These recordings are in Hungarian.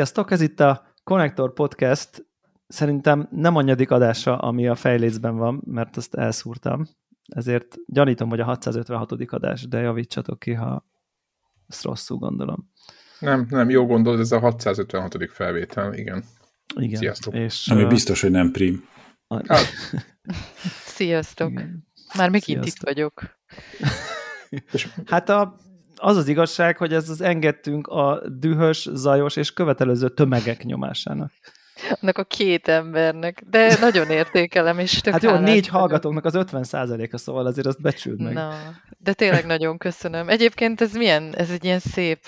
Sziasztok, ez itt a Connector Podcast. Szerintem nem annyadik adása, ami a fejlécben van, mert azt elszúrtam. Ezért gyanítom, hogy a 656. adás, de javítsatok ki, ha ezt rosszul gondolom. Nem, nem, jó gondolod, ez a 656. felvétel, igen. Igen. Sziasztok. És, Ami biztos, hogy nem prim. Hát. Sziasztok. Igen. Már megint Sziasztok. itt vagyok. hát a az az igazság, hogy ez az engedtünk a dühös, zajos és követelőző tömegek nyomásának. Annak a két embernek, de nagyon értékelem, és tök Hát jó, négy hallgatóknak az 50% a szóval azért azt becsüld meg. Na, de tényleg nagyon köszönöm. Egyébként ez milyen, ez egy ilyen szép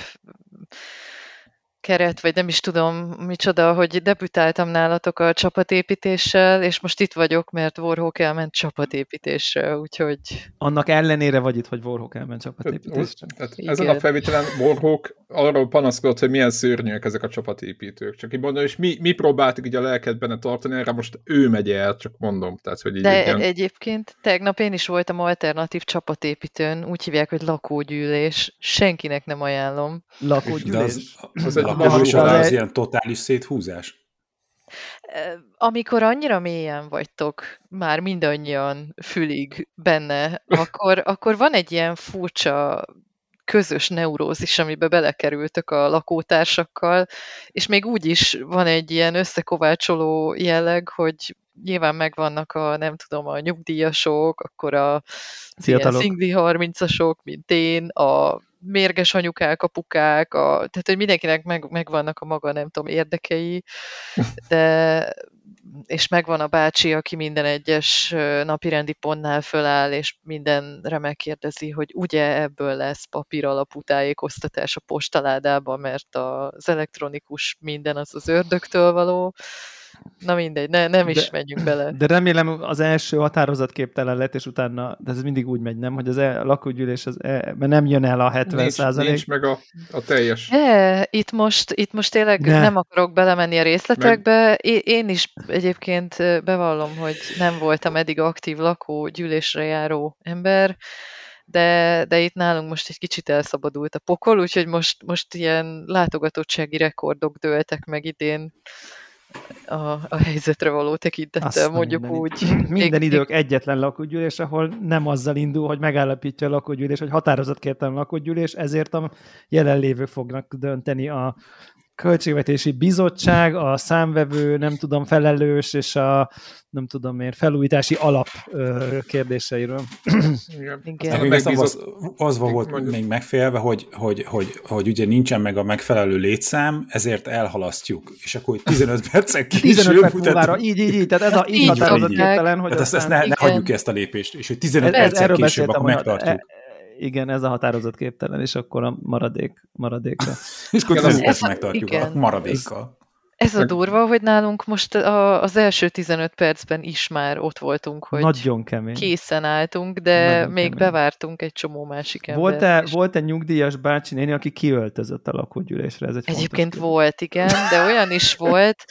keret, vagy nem is tudom micsoda, hogy debütáltam nálatok a csapatépítéssel, és most itt vagyok, mert Warhawk elment csapatépítésre, úgyhogy... Annak ellenére vagy itt, hogy Warhawk elment csapatépítésre. Tehát ezen a felvételen Warhawk arról panaszkodott, hogy milyen szörnyűek ezek a csapatépítők. Csak így mondom, és mi, mi próbáltuk így a lelket benne tartani, erre most ő megy el, csak mondom. Tehát, hogy így De ilyen... egyébként tegnap én is voltam alternatív csapatépítőn, úgy hívják, hogy lakógyűlés. Senkinek nem ajánlom. Lakógyűlés? az, az egy az, az ilyen totális széthúzás? Amikor annyira mélyen vagytok, már mindannyian fülig benne, akkor, akkor van egy ilyen furcsa közös neurózis, amiben belekerültök a lakótársakkal, és még úgy is van egy ilyen összekovácsoló jelleg, hogy nyilván megvannak a, nem tudom, a nyugdíjasok, akkor a szingli 30-asok, mint én, a mérges anyukák, apukák, a, tehát hogy mindenkinek meg, megvannak a maga, nem tudom, érdekei, de és megvan a bácsi, aki minden egyes napirendi pontnál föláll, és mindenre megkérdezi, hogy ugye ebből lesz papír alapú tájékoztatás a postaládában, mert az elektronikus minden az az ördögtől való, Na mindegy, ne, nem is de, menjünk bele. De remélem az első határozat képtelen lett, és utána, de ez mindig úgy megy, nem? Hogy az e, a lakógyűlés, az e, mert nem jön el a 70 nincs, százalék. Nincs meg a, a teljes. De, itt most, itt most tényleg ne. nem akarok belemenni a részletekbe. Meg... Én is egyébként bevallom, hogy nem voltam eddig aktív lakógyűlésre járó ember, de, de itt nálunk most egy kicsit elszabadult a pokol, úgyhogy most, most ilyen látogatottsági rekordok dőltek meg idén a, a helyzetre való tekintettel, mondjuk minden úgy. Minden idők egyetlen lakógyűlés, ahol nem azzal indul, hogy megállapítja a lakógyűlés, hogy határozatképtelen lakógyűlés, ezért a jelenlévők fognak dönteni a költségvetési bizottság, a számvevő, nem tudom, felelős, és a nem tudom miért, felújítási alap ö, kérdéseiről. Igen. Igen. Az, az, az volt mondjuk. még megfélve, hogy, hogy, hogy, hogy ugye nincsen meg a megfelelő létszám, ezért elhalasztjuk. És akkor 15 percek később 15 perc múlvára, így, így, így, tehát ez a így határozott képtelen, hogy tehát ezt, ezt ne, ne hagyjuk ezt a lépést, és hogy 15 percek később akkor megtartjuk. E, igen, ez a határozott képtelen, és akkor a maradék, maradékra. és akkor ezt, ezt megtartjuk igen. a maradékkal. Ez a durva, hogy nálunk most a, az első 15 percben is már ott voltunk, hogy Nagyon kemény. készen álltunk, de Nagyon még kemény. bevártunk egy csomó másik embert. Volt-e, volt-e nyugdíjas bácsi néni, aki kiöltözött a lakógyűlésre? Ez egy egyébként volt, igen, de olyan is volt.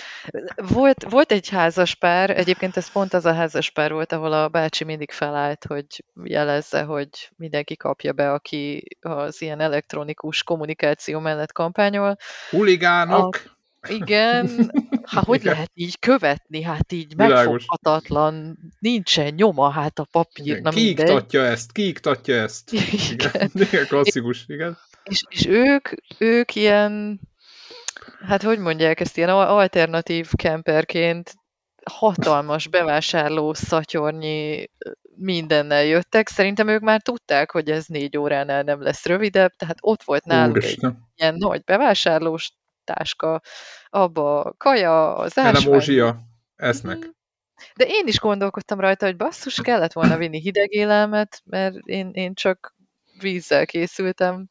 volt. Volt egy házas pár, egyébként ez pont az a házas pár volt, ahol a bácsi mindig felállt, hogy jelezze, hogy mindenki kapja be, aki az ilyen elektronikus kommunikáció mellett kampányol. Huligánok! A, igen, hát hogy Igen. lehet így követni? Hát így Világos. megfoghatatlan, nincsen nyoma, hát a papír. Kiiktatja ezt, kiiktatja ezt. Igen. igen. klasszikus, igen. És, és ők, ők ilyen, hát hogy mondják ezt, ilyen alternatív kemperként hatalmas bevásárló szatyornyi mindennel jöttek. Szerintem ők már tudták, hogy ez négy óránál nem lesz rövidebb, tehát ott volt náluk Úristen. egy ilyen nagy bevásárlós táska, abba kaja, az ásvány. Elemózsia, esznek. Mhm. De én is gondolkodtam rajta, hogy basszus, kellett volna vinni hideg élelmet, mert én, én csak vízzel készültem.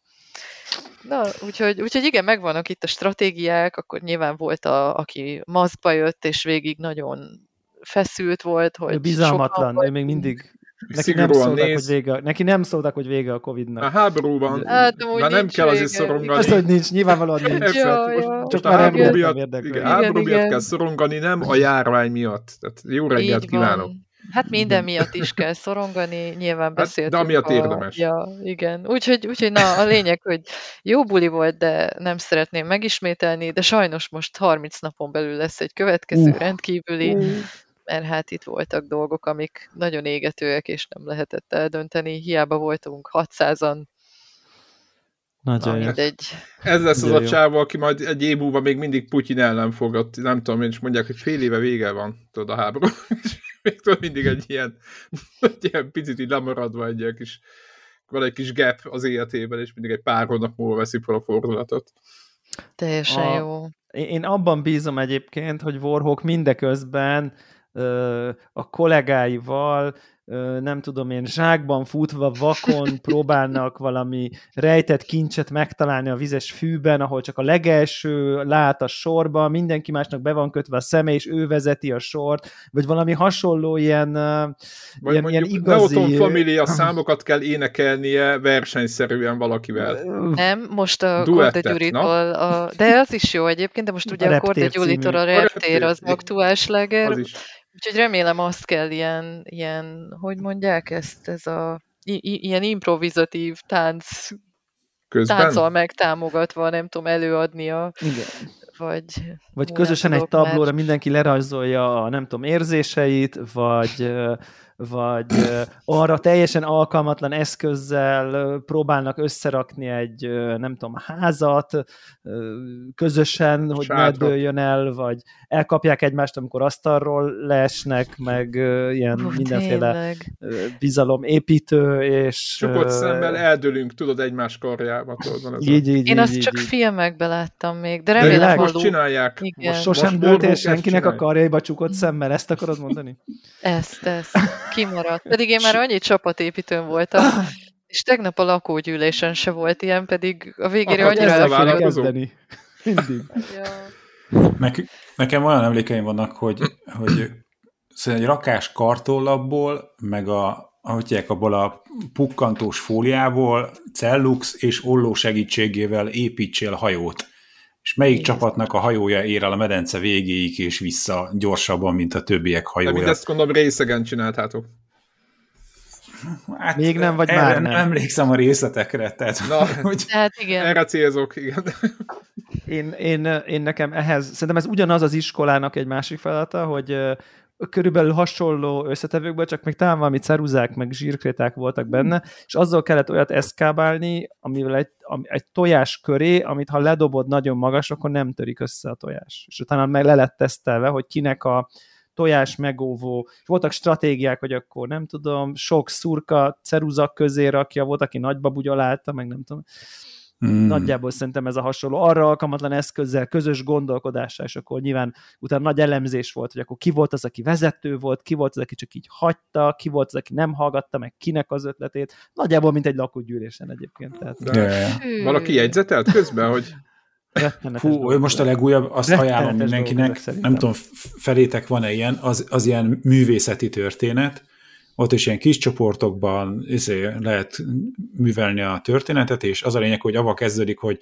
Na, úgyhogy, úgyhogy igen, megvannak itt a stratégiák, akkor nyilván volt, a, aki maszkba jött, és végig nagyon feszült volt, hogy bizalmatlan, ő még mindig Neki nem, szóltak, néz. hogy vége, neki nem szóltak, hogy vége a Covid-nak. A háborúban. Hát, már nem kell azért szorongani. Azt, hogy nincs, nyilvánvalóan nincs. Ja, ja. Csak már háború miatt, igen, háború miatt kell szorongani, nem a járvány miatt. Tehát jó reggelt kívánok. Hát minden miatt is kell szorongani, nyilván beszéltünk. Hát, de amiatt a... érdemes. Ja, igen. Úgyhogy, úgyhogy na, a lényeg, hogy jó buli volt, de nem szeretném megismételni, de sajnos most 30 napon belül lesz egy következő uh. rendkívüli, uh. Mert hát itt voltak dolgok, amik nagyon égetőek, és nem lehetett eldönteni. Hiába voltunk 600-an, nagyon jó. Egy... Ez lesz az a csáva, aki majd egy év múlva még mindig Putyin ellen fog, nem tudom, és mondják, hogy fél éve vége van, tudod, a háború. még tudod, mindig egy ilyen, egy ilyen picit így lemaradva egy ilyen kis, van egy kis gap az életében, és mindig egy pár hónap múlva veszik fel a fordulatot. Teljesen a, jó. Én abban bízom egyébként, hogy Warhawk mindeközben a kollégáival nem tudom én, zsákban futva, vakon próbálnak valami rejtett kincset megtalálni a vizes fűben, ahol csak a legelső lát a sorba, mindenki másnak be van kötve a szeme, és ő vezeti a sort, vagy valami hasonló ilyen, vagy ilyen, ilyen igazi... Neoton Familia számokat kell énekelnie versenyszerűen valakivel. Nem, most a Korda Gyuritól, a... de az is jó egyébként, de most ugye a, a Korda Gyuritól a Reptér az aktuális leger. Az is Úgyhogy remélem azt kell ilyen, ilyen hogy mondják ezt, ez a i- ilyen improvizatív tánc Közben? tánccal megtámogatva, nem tudom, előadnia. Igen. Vagy, vagy közösen egy tablóra mert... mindenki lerajzolja a nem tudom, érzéseit, vagy vagy arra teljesen alkalmatlan eszközzel próbálnak összerakni egy, nem tudom, házat közösen, hogy Sátra. ne dőljön el, vagy elkapják egymást, amikor asztalról leesnek, meg ilyen oh, mindenféle tényleg. bizalomépítő, és... Csukott szemmel eldőlünk, tudod, egymás karjába. Tudod, van ez így, így, Én így, azt így, csak így. filmekben láttam még, de remélem, de most csinálják. Igen. Most sosem dőltél senkinek a karjaiba csukott szemmel, ezt akarod mondani? Ezt, ezt kimaradt. Pedig én már annyi csapatépítőn voltam, és tegnap a lakógyűlésen se volt ilyen, pedig a végére Akar annyira el kezdeni. Mindig. Ja. Ne, nekem olyan emlékeim vannak, hogy, hogy szóval egy rakás kartollapból, meg a, ahogy hívják, abból a pukkantós fóliából cellux és olló segítségével építsél hajót. És melyik Igen. csapatnak a hajója ér el a medence végéig és vissza gyorsabban, mint a többiek hajója? De mindezt gondolom részegen csináltátok. Hát, Még nem, vagy már nem. emlékszem a részletekre, tehát, Na, hogy hát igen. erre célzok, igen. Én, én, én nekem ehhez, szerintem ez ugyanaz az iskolának egy másik feladata, hogy körülbelül hasonló összetevőkből, csak még talán valami ceruzák, meg zsírkréták voltak benne, és azzal kellett olyat eszkábálni, amivel egy, ami, egy tojás köré, amit ha ledobod nagyon magas, akkor nem törik össze a tojás. És utána meg le lett tesztelve, hogy kinek a tojás megóvó, és voltak stratégiák, hogy akkor nem tudom, sok szurka ceruzak közé rakja, volt, aki nagyba bugyolálta, meg nem tudom. Hmm. Nagyjából szerintem ez a hasonló. Arra alkalmatlan eszközzel, közös gondolkodással, és akkor nyilván utána nagy elemzés volt, hogy akkor ki volt az, aki vezető volt, ki volt az, aki csak így hagyta, ki volt az, aki nem hallgatta meg kinek az ötletét. Nagyjából, mint egy lakógyűlésen egyébként. Tehát. De, De. Valaki jegyzetelt közben, hogy Fú, most a legújabb, azt ajánlom mindenkinek, nem tudom, felétek van-e ilyen, az, az ilyen művészeti történet, ott is ilyen kis csoportokban izé, lehet művelni a történetet, és az a lényeg, hogy avval kezdődik, hogy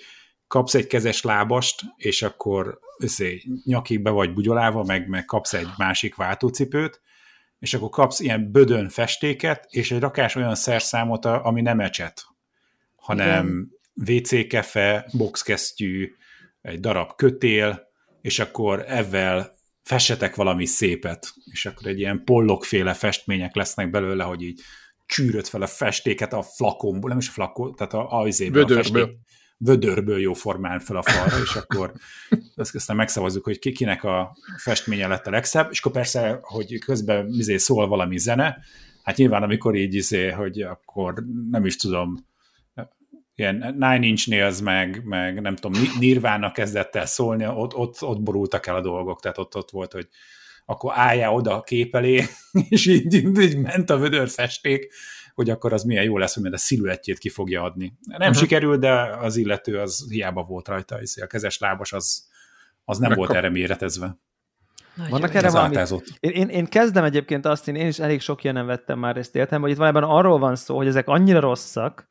kapsz egy kezes lábast, és akkor izé, nyakig be vagy bugyolálva, meg, meg kapsz egy másik váltócipőt, és akkor kapsz ilyen bödön festéket, és egy rakás olyan szerszámot, ami nem ecset, hanem WC kefe, boxkesztyű, egy darab kötél, és akkor ezzel fessetek valami szépet, és akkor egy ilyen pollokféle festmények lesznek belőle, hogy így csűrött fel a festéket a flakonból, nem is a flakon, tehát a, a, a festék, vödörből jó formán fel a falra, és akkor azt aztán megszavazzuk, hogy ki, kinek a festménye lett a legszebb, és akkor persze, hogy közben izé szól valami zene, hát nyilván amikor így izé, hogy akkor nem is tudom, ilyen Nine Inch Nails meg, meg nem tudom, Nirvana kezdett el szólni, ott, ott, ott borultak el a dolgok, tehát ott, ott volt, hogy akkor álljál oda a kép elé, és így, így ment a vödörfesték, hogy akkor az milyen jó lesz, hogy a sziluettjét ki fogja adni. Nem uh-huh. sikerült, de az illető az hiába volt rajta, a kezes lábas az, az nem Megkap. volt erre méretezve. Nagyon Vannak erre valami... Én, én, én kezdem egyébként azt, én, én is elég sok ilyen vettem már ezt értem, hogy itt valójában arról van szó, hogy ezek annyira rosszak,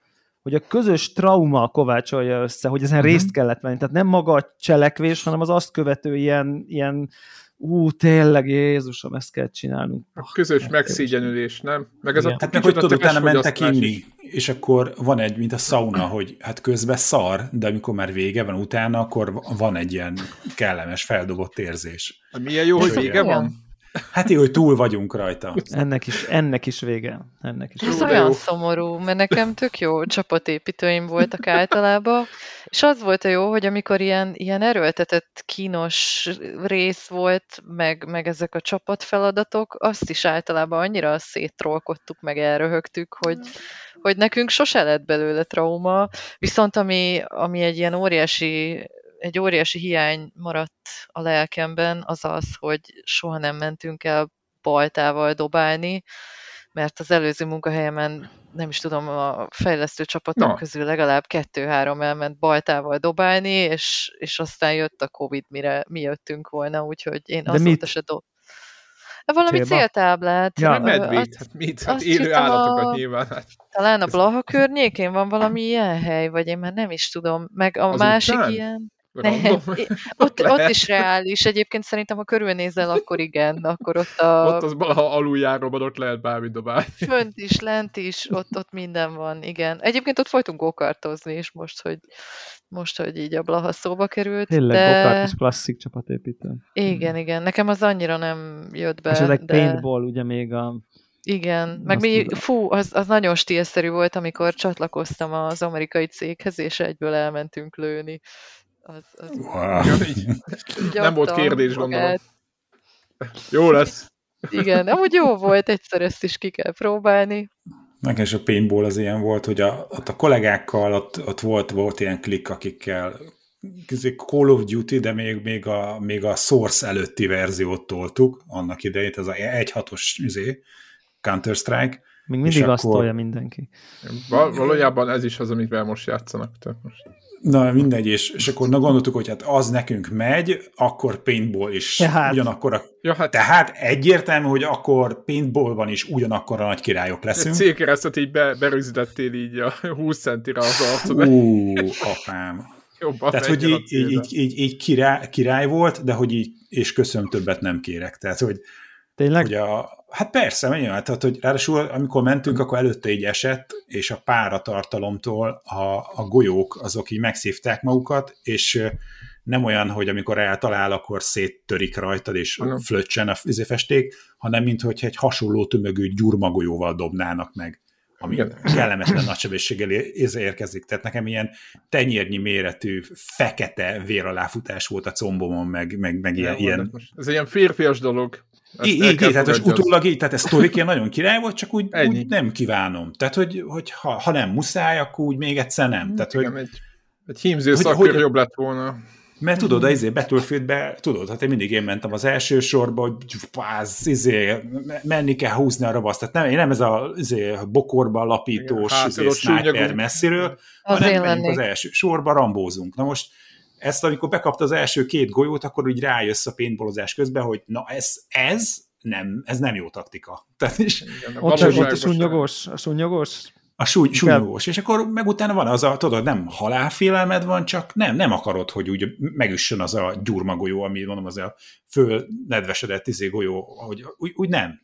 hogy a közös trauma kovácsolja össze, hogy ezen uh-huh. részt kellett venni. Tehát nem maga a cselekvés, hanem az azt követő ilyen, ilyen ú, tényleg, Jézusom, ezt kell csinálnunk. A közös megszégyenülés, nem? Meg ez Igen. a hát meg, hogy tudod, utána mentek inni, és akkor van egy, mint a sauna, hogy hát közben szar, de amikor már vége van utána, akkor van egy ilyen kellemes, feldobott érzés. Hát milyen jó, hogy vége van? Hát jó, hogy túl vagyunk rajta. Ennek is, ennek is vége. Ennek is Ez olyan jó. szomorú, mert nekem tök jó csapatépítőim voltak általában, és az volt a jó, hogy amikor ilyen, ilyen erőltetett kínos rész volt, meg, meg ezek a csapatfeladatok, azt is általában annyira széttrolkodtuk, meg elröhögtük, hogy, hogy nekünk sose lett belőle trauma, viszont ami, ami egy ilyen óriási egy óriási hiány maradt a lelkemben, az az, hogy soha nem mentünk el baltával dobálni, mert az előző munkahelyemen nem is tudom, a fejlesztő csapatok no. közül legalább kettő-három elment baltával dobálni, és, és aztán jött a Covid, mire mi jöttünk volna, úgyhogy én De azóta mit? se dob... Valami Célba? céltáblát. Ja. Medvét, hát mit? Hát élő állatokat a... nyilván. Hát. Talán a Blaha környékén van valami ilyen hely, vagy én már nem is tudom. Meg a Az másik után? ilyen... Nem, ott, ott is reális. Egyébként szerintem, ha körülnézel, akkor igen, akkor ott a... Ott az valaha aluljáróban ott lehet bármit dobálni. Fönt is, lent is, ott, ott minden van, igen. Egyébként ott folytunk gokartozni is most, hogy most, hogy így a Blaha szóba került. Tényleg, de... gokart is klasszik csapatépítő. Igen, igen. Nekem az annyira nem jött be. És ezek de... paintball, ugye még a igen, meg mi, fú, az, az nagyon stílszerű volt, amikor csatlakoztam az amerikai céghez, és egyből elmentünk lőni. Az, az wow. Nem volt kérdés, gondolom. Jó lesz. Igen, amúgy jó volt, egyszer ezt is ki kell próbálni. Nekem is a paintball az ilyen volt, hogy a, ott a kollégákkal ott, ott volt, volt ilyen klik, akikkel Call of Duty, de még, még, a, még a Source előtti verziót toltuk annak idején, ez a 1.6-os izé, Counter-Strike. Még mindig azt akkor... tolja mindenki. Val- valójában ez is az, amivel most játszanak. Tehát most. Na mindegy, és, és akkor na gondoltuk, hogy hát az nekünk megy, akkor paintball is tehát. ugyanakkor a, ja, hát. Tehát egyértelmű, hogy akkor paintballban is ugyanakkor a nagy királyok leszünk. Egy célkeresztet így be, berögzítettél így a 20 centire az arcod. Ú, apám. Jobban Tehát, hogy így, így, így, így, így király, király volt, de hogy így, és köszönöm, többet nem kérek. Tehát, hogy, Tényleg? hogy a, Hát persze, menjön, hát, tehát, hogy ráadásul amikor mentünk, akkor előtte így esett, és a páratartalomtól a, a golyók azok így megszívták magukat, és nem olyan, hogy amikor eltalál, akkor széttörik rajtad, és uh-huh. flöccsen a festék, hanem mintha egy hasonló tömögű gyurmagolyóval dobnának meg, ami Igen. kellemetlen nagysebességgel érkezik. Tehát nekem ilyen tenyérnyi méretű, fekete véraláfutás volt a combomon, meg, meg, meg ilyen, ilyen... Ez egy ilyen férfias dolog. Így, így, tehát és utólag így, tehát ez sztoriként nagyon király volt, csak úgy, úgy nem kívánom. Tehát, hogy, hogy ha, ha nem muszáj, akkor úgy még egyszer nem. Tehát, Igen, hogy, egy, egy hímző hogy, hogy, jobb lett volna. Mert tudod, az izé Battlefieldbe, tudod, hát én mindig én mentem az első sorba, hogy páz, izé, menni kell húzni a ravaszt. Tehát nem, én nem ez a izé, bokorba lapítós izé, sniper messziről, az hanem megyünk az első sorba, rambózunk. Na most ezt, amikor bekapta az első két golyót, akkor úgy rájössz a paintballozás közben, hogy na ez, ez nem, ez nem jó taktika. Tehát is, Igen, ott, ott a sunyogós, a sunyogós a súly, súlyogós, és akkor meg utána van az a, tudod, nem halálfélelmed van, csak nem, nem akarod, hogy úgy megüssön az a gyurmagolyó, ami mondom, az a föl nedvesedett izé golyó, hogy úgy, úgy nem.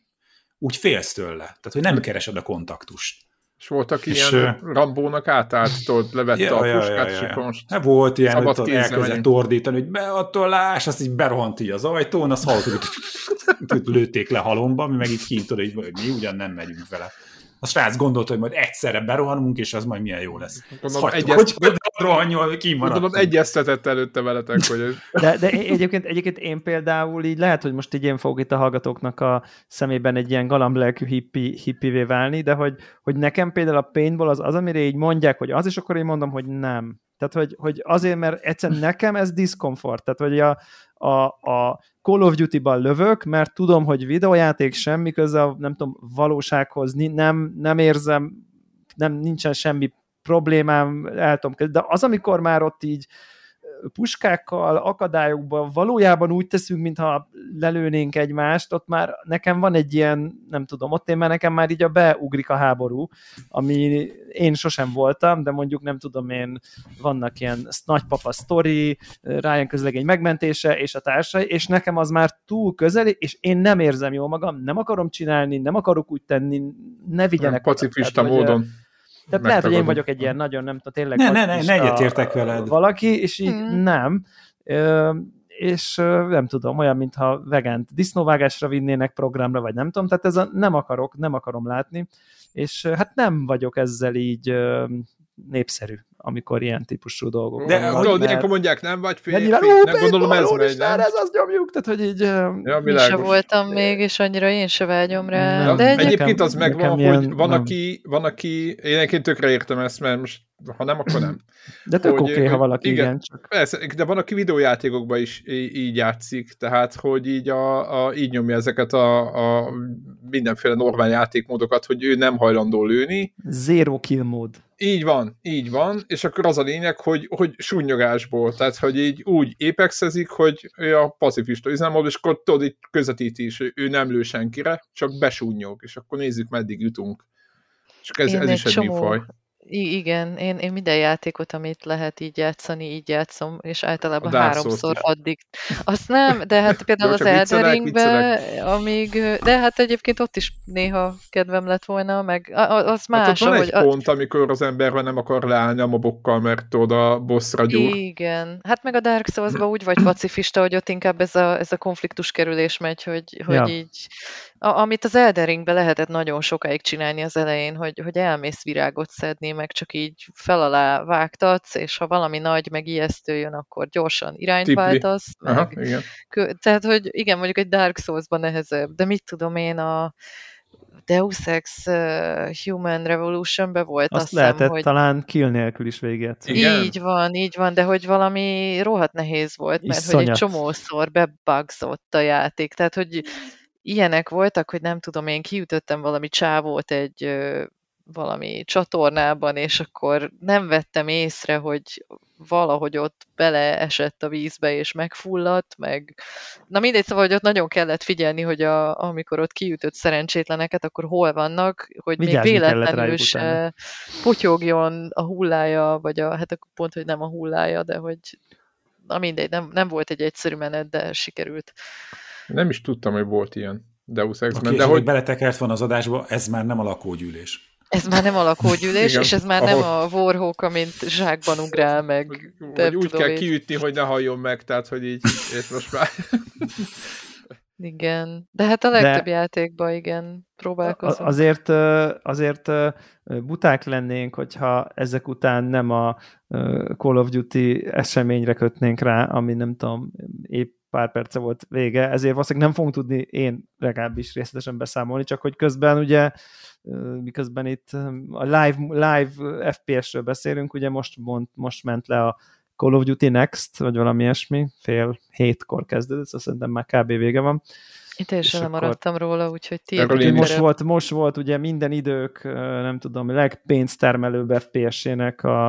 Úgy félsz tőle. Tehát, hogy nem keresed a kontaktust. És voltak és ilyen uh, Rambónak átállt, tudod, levette ja, a puskát, ja, ja, ja. most hát volt ilyen, hogy elkezdett ordítani, hogy be, attól láss, azt így berohant így az ajtón, azt hallottuk, hogy lőtték le halomba, mi meg így kint, hogy mi ugyan nem megyünk vele a srác gondolta, hogy majd egyszerre berohanunk, és az majd milyen jó lesz. Gondolom, egyes... hogy rohanjol, kimaradtunk. egyeztetett előtte veletek, hogy... De, de egyébként, egyébként én például így lehet, hogy most így én fogok itt a hallgatóknak a szemében egy ilyen galamblelkű hippi, hippivé válni, de hogy, hogy nekem például a paintball az az, amire így mondják, hogy az, és akkor én mondom, hogy nem. Tehát, hogy, hogy azért, mert egyszerűen nekem ez diszkomfort. Tehát, hogy a, a, a Call of Duty-ban lövök, mert tudom, hogy videójáték semmi köze a, nem tudom, valósághoz, nem, nem érzem, nem, nincsen semmi problémám, el tudom, de az, amikor már ott így puskákkal, akadályokban valójában úgy teszünk, mintha lelőnénk egymást, ott már nekem van egy ilyen, nem tudom, ott én már nekem már így a beugrik a háború, ami én sosem voltam, de mondjuk nem tudom én, vannak ilyen nagypapa sztori, Ryan közlegény megmentése, és a társai, és nekem az már túl közeli, és én nem érzem jól magam, nem akarom csinálni, nem akarok úgy tenni, ne vigyenek. Pacifista oda, módon. Hogy, tehát lehet, hogy én vagyok egy ilyen nagyon, nem tudom, tényleg... Ne, ne, ne, ne egyetértek veled. Valaki, és így hmm. nem. Ö, és nem tudom, olyan, mintha vegent disznóvágásra vinnének programra, vagy nem tudom, tehát ez a nem akarok, nem akarom látni, és hát nem vagyok ezzel így népszerű amikor ilyen típusú dolgok De vannak. Tudod, ilyenkor mondják, nem vagy férfi, nyilván, ó, nem gondolom ez megy, nem? ez az nyomjuk, tehát hogy így... Ja, én se voltam még, és annyira én se vágyom rá. Nem, de egyébként nekem, az megvan, ilyen, hogy van, nem. aki, van, aki, én egyébként tökre értem ezt, mert most ha nem, akkor nem. De tök oké, okay, ha valaki igen. igen csak. Persze, de van, aki videójátékokban is így játszik, tehát, hogy így, a, a, így nyomja ezeket a, a mindenféle normál játékmódokat, hogy ő nem hajlandó lőni. Zero kill mód. Így van, így van, és akkor az a lényeg, hogy, hogy súnyogásból, tehát hogy így úgy épexezik, hogy ő a pacifista üzemmód, és akkor tudod, így közvetíti is, ő nem lő senkire, csak besúnyog, és akkor nézzük, meddig jutunk. És ez, ez is egy csomó, műfaj. I- igen, én, én minden játékot, amit lehet így játszani, így játszom, és általában háromszor addig. Azt nem, de hát például Jó, az Eldering amíg, de hát egyébként ott is néha kedvem lett volna, meg az más. Hát van ahogy, egy pont, amikor az ember nem akar leállni a mobokkal, mert oda bosszra gyúr. Igen, hát meg a Dark souls úgy vagy pacifista, hogy ott inkább ez a, ez a konfliktus kerülés megy, hogy, hogy ja. így a, amit az Elderingbe lehetett nagyon sokáig csinálni az elején, hogy, hogy elmész virágot szedni, meg csak így fel alá vágtatsz, és ha valami nagy, meg ijesztő jön, akkor gyorsan irányt Tipli. váltasz. Meg, Aha, igen. Tehát, hogy igen, mondjuk egy Dark Souls-ban nehezebb, de mit tudom én, a Deus Ex uh, Human Revolution-be volt, azt, azt lehetett hiszem, hogy... talán kill nélkül is véget. Igen. Így van, így van, de hogy valami rohadt nehéz volt, mert Iszonyat. hogy egy csomószor bebugzott a játék, tehát hogy ilyenek voltak, hogy nem tudom, én kiütöttem valami csávót egy ö, valami csatornában, és akkor nem vettem észre, hogy valahogy ott beleesett a vízbe, és megfulladt, meg... Na mindegy, szóval, hogy ott nagyon kellett figyelni, hogy a, amikor ott kiütött szerencsétleneket, akkor hol vannak, hogy Vigyázni még véletlenül se potyogjon a hullája, vagy a, hát akkor pont, hogy nem a hullája, de hogy na mindegy, nem, nem volt egy egyszerű menet, de sikerült. Nem is tudtam, hogy volt ilyen Deus Ex-ben. Okay, de hogy beletekert van az adásba, ez már nem a lakógyűlés. Ez már nem a lakógyűlés, és ez már ahol... nem a Warhawk, amint zsákban ugrál meg. Vagy úgy kell kiütni, hogy ne halljon meg, tehát hogy így, és most már... Igen, de hát a legtöbb de játékban igen, próbálkozom. Azért, azért buták lennénk, hogyha ezek után nem a Call of Duty eseményre kötnénk rá, ami nem tudom, épp pár perce volt vége, ezért valószínűleg nem fogunk tudni én legalábbis részletesen beszámolni, csak hogy közben ugye miközben itt a live, live FPS-ről beszélünk, ugye most, mond, most ment le a Call of Duty Next, vagy valami ilyesmi, fél hétkor kezdődött, szóval szerintem már kb. vége van. Én teljesen nem maradtam róla, úgyhogy ti most volt, most volt ugye minden idők, nem tudom, legpénztermelőbb FPS-ének a,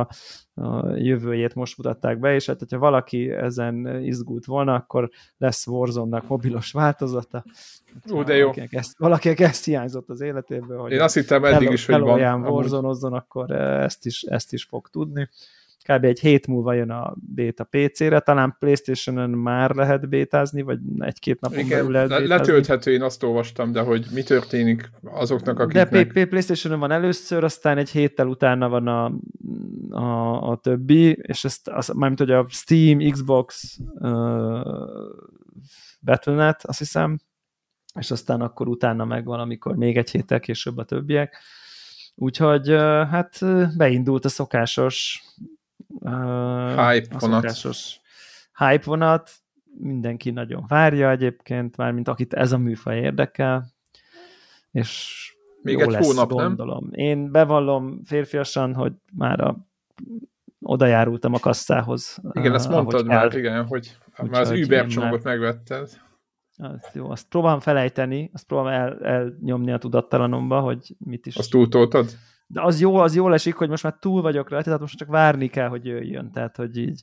a jövőjét most mutatták be, és hát hogyha valaki ezen izgult volna, akkor lesz Warzone-nak mobilos változata. Ó, de jó. Valakinek ezt, valakinek ezt hiányzott az életéből, hogy Én azt hittem eddig is, hogy van. warzone akkor ezt is, ezt is fog tudni kb. egy hét múlva jön a beta PC-re, talán Playstation-on már lehet bétázni, vagy egy-két napon Igen, belül lehet bétázni. letölthető, én azt olvastam, de hogy mi történik azoknak, akiknek... De Playstation-on van először, aztán egy héttel utána van a, a, a többi, és ezt, az, mármint, hogy a Steam, Xbox, uh, Battle.net, azt hiszem, és aztán akkor utána meg van, amikor még egy héttel később a többiek. Úgyhogy hát beindult a szokásos hype vonat. hype vonat, mindenki nagyon várja egyébként, mármint akit ez a műfaj érdekel, és még egy lesz, hónap, gondolom. nem? Én bevallom férfiasan, hogy már a, oda járultam a kasszához. Igen, ezt mondtad már, el. igen, hogy Úgy már az Uber csomagot már... megvetted. Az jó, azt próbálom felejteni, azt próbálom el, elnyomni a tudattalanomba, hogy mit is... Azt túltoltad? De az jó, az jól esik, hogy most már túl vagyok rá, tehát most csak várni kell, hogy jöjjön, tehát hogy így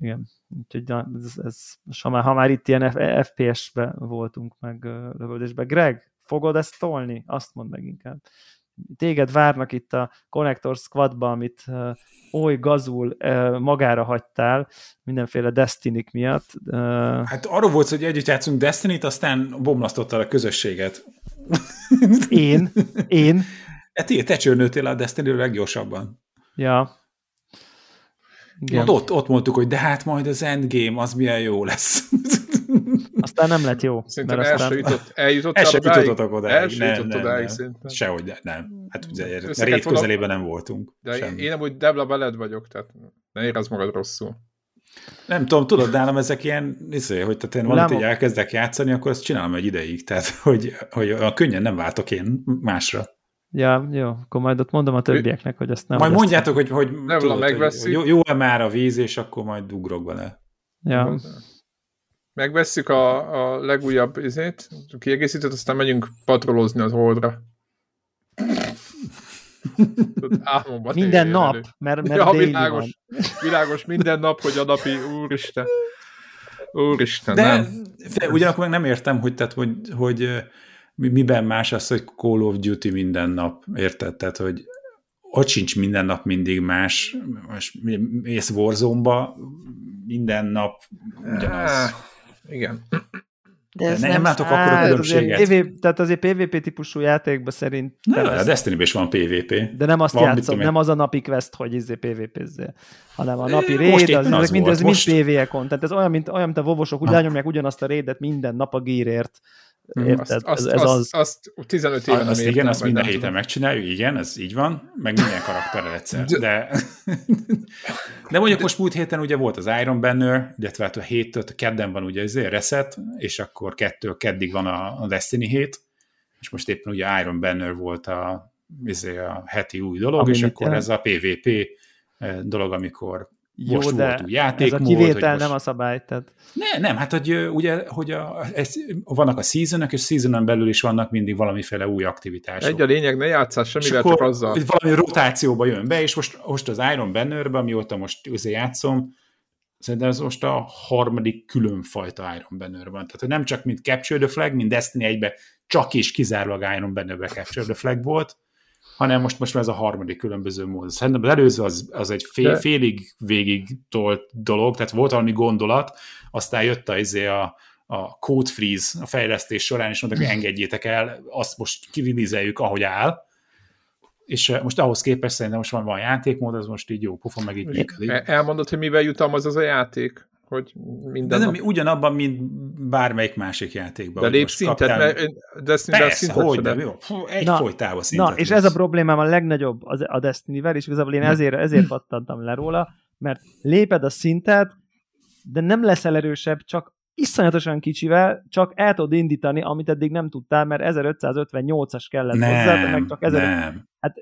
Igen. Úgyhogy ez, ez, ha, már, ha már itt ilyen FPS-be voltunk, meg lövöldésbe. Greg, fogod ezt tolni? Azt mondd meg inkább. Téged várnak itt a Connector Squadba, amit uh, oly gazul uh, magára hagytál mindenféle destiny miatt. Uh, hát arról volt, hogy együtt játszunk Destiny-t, aztán bomlasztottál a közösséget. Én? Én? Hát te csörnőtél a destiny leggyorsabban. Ja, igen. ott, ott mondtuk, hogy de hát majd az endgame az milyen jó lesz. Aztán nem lett jó. Szerintem mert aztán... jutott, eljutott el sem jutottatok odáig. Nem, nem, odáig, nem. Sehogy nem. Hát ugye rét közelében nem voltunk. De sem. én amúgy Debla veled vagyok, tehát ne érezd magad rosszul. Nem tudom, tudod, nálam ezek ilyen, izé, hogy tehát én valamit így elkezdek játszani, akkor ezt csinálom egy ideig, tehát hogy, hogy a könnyen nem váltok én másra. Ja, jó, akkor majd ott mondom a többieknek, hogy ezt nem... Majd mondjátok, hogy, hogy, nem tudod, hogy jó, jó-e már a víz, és akkor majd ugrok bele. Ja. Megvesszük a, a legújabb izét, kiegészítőt, aztán megyünk patrolozni az holdra. Álmomban minden nap, elő. mert, mert ja, világos, van. világos, minden nap, hogy a napi, úristen. Úristen, de, nem. De ugyanakkor meg nem értem, hogy, tehát, hogy, hogy miben más az, hogy Call of Duty minden nap, érted? Tehát, hogy ott sincs minden nap mindig más, most mész Warzone-ba, minden nap ugyanaz. igen. De ez nem, nem látok akkor a különbséget. Azért PV, tehát azért PvP típusú játékban szerint... Na, a destiny is van PvP. De nem azt van, játszom, nem az a napi quest, hogy izé PvP-zzél, hanem a napi raid, az, az ezek mind, ez mind PvE-kon. Tehát ez olyan, mint, olyan, mint a vovosok, úgy lányomják ugyanazt a raidet minden nap a gírért. Mhm. Érted? Azt, ez, ez azt, az... azt 15 éve azt igen, azt minden héten megcsináljuk, igen, ez így van, meg minden karakterrel egyszer. De, de mondjuk most múlt héten ugye volt az Iron Banner, illetve hát a héttől, a kedden van ugye az reset, és akkor kettő keddig van a, a Destiny hét, és most éppen ugye Iron Banner volt a, izé a heti új dolog, Ami és akkor ez a PvP eh, dolog, amikor jó, most de volt új játékmód. Ez a kivétel most... nem a szabály. Tehát... Ne, nem, hát hogy ugye, hogy a, ez, vannak a seasonok, és seasonon belül is vannak mindig valamiféle új aktivitások. Egy a lényeg, ne játszás semmivel, csak azzal. Valami rotációba jön be, és most, most az Iron Bannerbe, amióta most azért játszom, szerintem ez most a harmadik különfajta Iron Banner van. Tehát hogy nem csak mint Capture the Flag, mint Destiny 1 csak és kizárólag Iron Bannerbe Capture the Flag volt, hanem most, most már ez a harmadik különböző mód. Szerintem az előző az, az egy fél, félig végig tolt dolog, tehát volt valami gondolat, aztán jött a, izé a, a code freeze a fejlesztés során, és mondták, hogy engedjétek el, azt most kivilizeljük, ahogy áll, és eh, most ahhoz képest szerintem most van, van játékmód, az most így jó pofa, meg így működik. Elmondod, hogy mivel jutalmaz az a játék? Hogy minden De nem nap... ugyanabban, mint bármelyik másik játékban. De lépszintet, kaptál... mert Destiny Persze, de hogy, de jó. Egy na, folytával szintet. Na, és ez a problémám a legnagyobb a Destiny-vel, és igazából én ezért, ezért pattantam le róla, mert léped a szintet, de nem leszel erősebb, csak iszonyatosan kicsivel, csak el tudod indítani, amit eddig nem tudtál, mert 1558-as kellett nem, hozzá, meg csak 1000... Nem. Hát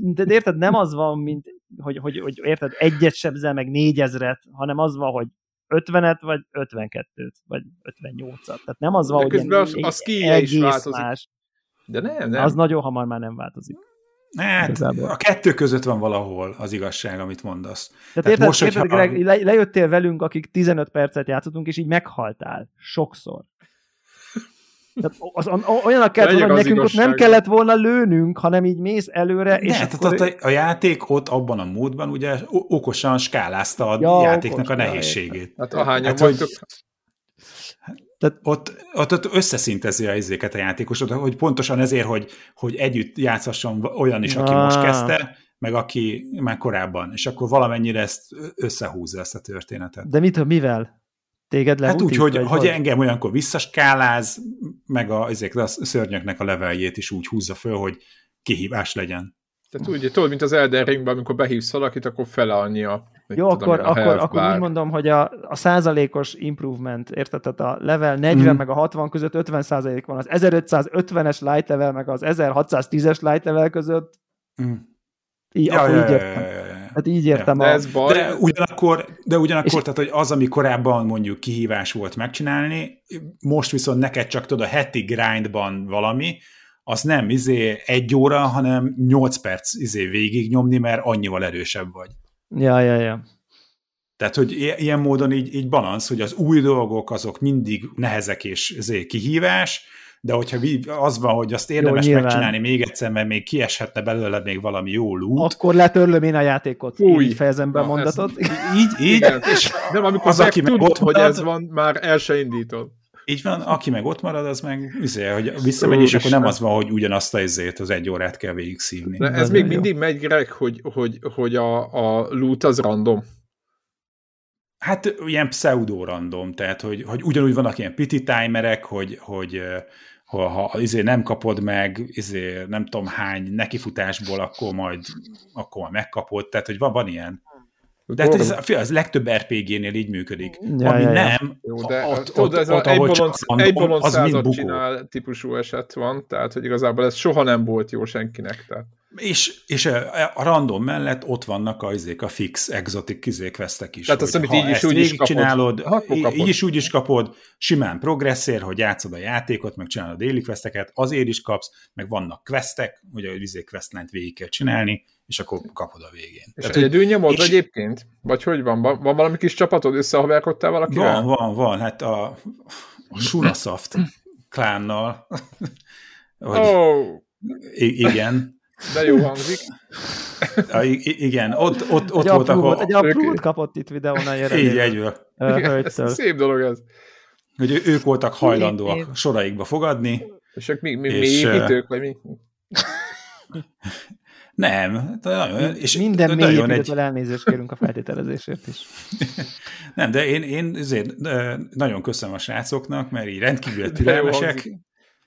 de érted, nem az van, mint hogy, hogy, hogy érted, egyet sebzel, meg négyezret, hanem az van, hogy 50-et, vagy 52-t, vagy 58-at. Tehát nem az van, De hogy az, az is változik. Más. De nem, nem. Az nagyon hamar már nem változik. Hát, a kettő között van valahol az igazság, amit mondasz. Tehát, Tehát érted, most, érted Greg, le, lejöttél velünk, akik 15 percet játszottunk, és így meghaltál. Sokszor. Tehát az, olyanak kellett volna, hogy nekünk ott nem kellett volna lőnünk, hanem így mész előre. És ne, akkor... tehát a, a játék ott abban a módban ugye okosan skálázta a ja, játéknak okos, a nehézségét. Hát ahányan hát, vagytok. Tehát ott, ott, ott összeszintezi a izéket a játékosot, hogy pontosan ezért, hogy, hogy együtt játszhasson olyan is, aki ah. most kezdte, meg aki már korábban, és akkor valamennyire ezt összehúzza ezt a történetet. De mit, mivel? Téged Hát úgy, hogy, hogy, hogy engem olyankor visszaskáláz, meg a, ezek a szörnyeknek a leveljét is úgy húzza föl, hogy kihívás legyen. Tehát úgy, tudod, mint az Elden Ringben, amikor behívsz valakit, akkor fele annyi a Jó, tudom, akkor, a akkor, akkor úgy mondom, hogy a, a százalékos improvement, érted? Tehát a level 40 mm. meg a 60 között 50 százalék van. Az 1550-es light level meg az 1610-es light level között mm. Így, ja, akkor ja, így értem. Ja, ja, ja. Hát így értem. Ja, de, ez baj. de ugyanakkor, de ugyanakkor és... tehát, hogy az, ami korábban mondjuk kihívás volt megcsinálni, most viszont neked csak tudod a heti grindban valami, az nem izé egy óra, hanem nyolc perc izé végig nyomni, mert annyival erősebb vagy. Ja, ja, ja. Tehát, hogy ilyen módon így, így balansz, hogy az új dolgok azok mindig nehezek és ezért kihívás, de hogyha az van, hogy azt érdemes jó, megcsinálni még egyszer, mert még kieshetne belőle még valami jó lút. Akkor letörlöm én a játékot. Új. Így fejezem be a mondatot. Ez, így, így. És de amikor az, aki tudod, ott hogy ez van, már el se indítod. Így van, aki meg ott marad, az meg üzé, hogy visszamegy, és akkor nem az van, hogy ugyanazt a izét, az egy órát kell végig szívni. De ez még mindig megy, Greg, hogy, hogy, hogy a, a loot az random. Hát ilyen pseudo-random, tehát hogy, hogy ugyanúgy vannak ilyen pity timerek, hogy, hogy ha, ha izé nem kapod meg, izé nem tudom hány nekifutásból, akkor majd, akkor majd megkapod, tehát hogy van, van ilyen. De hát ez, az legtöbb RPG-nél így működik. Ja, Ami ja, ja. nem, Jó, de ott, ott, ott, ez ott, egy bolond, egy bolond század csinál típusú eset van, tehát hogy igazából ez soha nem volt jó senkinek. Tehát. És, és a random mellett ott vannak a, izék, a fix, exotic kizék vesztek is. Tehát azt, amit így is úgy is kapod, csinálod, kapod. így is úgy is kapod, simán progresszér, hogy játszod a játékot, meg csinálod a déli questeket, azért is kapsz, meg vannak questek, ugye, hogy izé questline végig kell csinálni, és akkor kapod a végén. És Tehát, egyedül nyomod és... egyébként? Vagy hogy van? Van valami kis csapatod, összehaverkodtál valakivel? Van, van, van. Hát a, a Sunasoft klánnal. hogy, oh. igen. De jó hangzik. Ja, igen, ott, ott, ott egy voltak. Volt, egy aprót kapott itt videón a jelenlévő. Így, egyből. Szép dolog ez. Hogy ők voltak hajlandóak soraikba fogadni. És ők mi, mi, mi építők, vagy mi? Nem. Nagyon, és Minden mély egy... elnézést kérünk a feltételezésért is. Nem, de én, én azért nagyon köszönöm a srácoknak, mert így rendkívül türelmesek.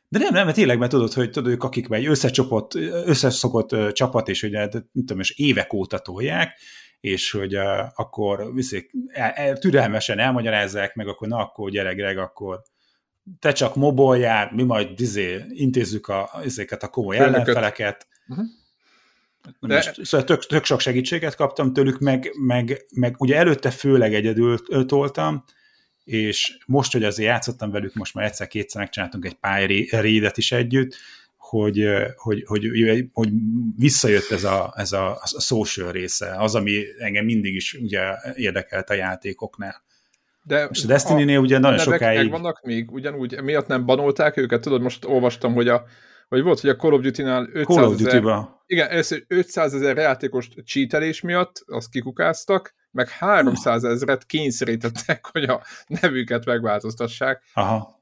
De nem, nem, mert tényleg, mert tudod, hogy tudod, ők akik egy összecsopott, összeszokott uh, csapat, és ugye, nem tudom, és évek óta tolják, és hogy uh, akkor viszik, el, el, türelmesen elmagyarázzák meg, akkor na, akkor gyere, Greg, akkor te csak moboljál, mi majd izé, intézzük a, ezeket a komoly Főnököt. ellenfeleket. Uh-huh. De... Is, szóval tök, tök sok segítséget kaptam tőlük, meg, meg, meg ugye előtte főleg egyedül toltam, és most, hogy azért játszottam velük, most már egyszer-kétszer megcsináltunk egy pár rédet is együtt, hogy, hogy, hogy, hogy visszajött ez a, ez a, a social része, az, ami engem mindig is ugye érdekelt a játékoknál. De most a Destiny-nél ugye nagyon sokáig... vannak még, ugyanúgy, miatt nem banolták őket, tudod, most olvastam, hogy a vagy volt, hogy a Call of Duty-nál 500 ezer, igen, először 500 ezer játékos cheatelés miatt azt kikukáztak, meg 300 ezeret kényszerítettek, hogy a nevüket megváltoztassák. Aha.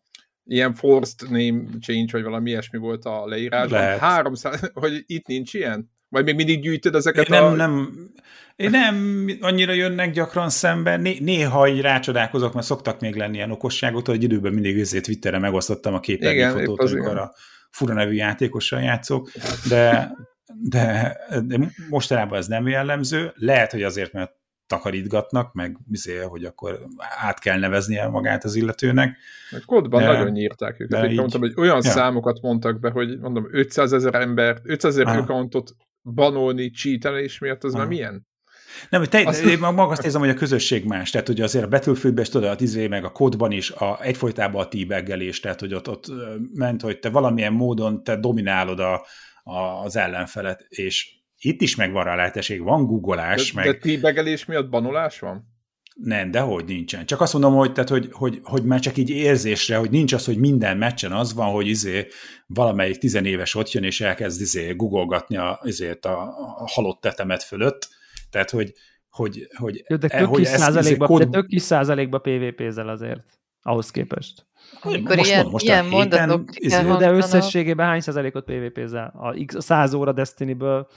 Ilyen forced name change, vagy valami ilyesmi volt a leírásban. Lehet. 300, hogy itt nincs ilyen? Vagy még mindig gyűjtöd ezeket én nem, a... Nem, én nem annyira jönnek gyakran szemben, Né- néha így rácsodálkozok, mert szoktak még lenni ilyen okosságok, hogy időben mindig őzét Twitterre megosztottam a képernyőfotót, amikor a fura nevű játékossal játszok, de, de, de mostanában ez nem jellemző. Lehet, hogy azért, mert takarítgatnak, meg izé, hogy akkor át kell neveznie magát az illetőnek. A kódban de, nagyon nyírták őket. De így, mondtam, hogy olyan ja. számokat mondtak be, hogy mondom, 500 ezer ember, 500 ezer accountot banolni, cheatelés miatt, az Aha. már milyen? Nem, te, Azt... én maga azt érzem, hogy a közösség más, tehát hogy azért a Battlefieldben is tudod, a izé, meg a kódban is a, egyfolytában a teabaggelés, tehát hogy ott, ott ment, hogy te valamilyen módon te dominálod a, a, az ellenfelet, és itt is megvan rá lehetőség, van googolás. De, meg... de teabagelés miatt banolás van? Nem, de hogy nincsen. Csak azt mondom, hogy, tehát, hogy, hogy, hogy már csak így érzésre, hogy nincs az, hogy minden meccsen az van, hogy izé valamelyik tizenéves ott jön, és elkezd izé googolgatni a, izét a, a halott tetemet fölött, tehát, hogy, hogy, hogy, Jó, de e- tök, hogy kis, százalékba, kód... de tök kis százalékba PvP-zel azért, ahhoz képest. Amikor most, ilyen, most ilyen mondatok héten, De összességében hány százalékot PvP-zel? A 100 óra Destiny-ből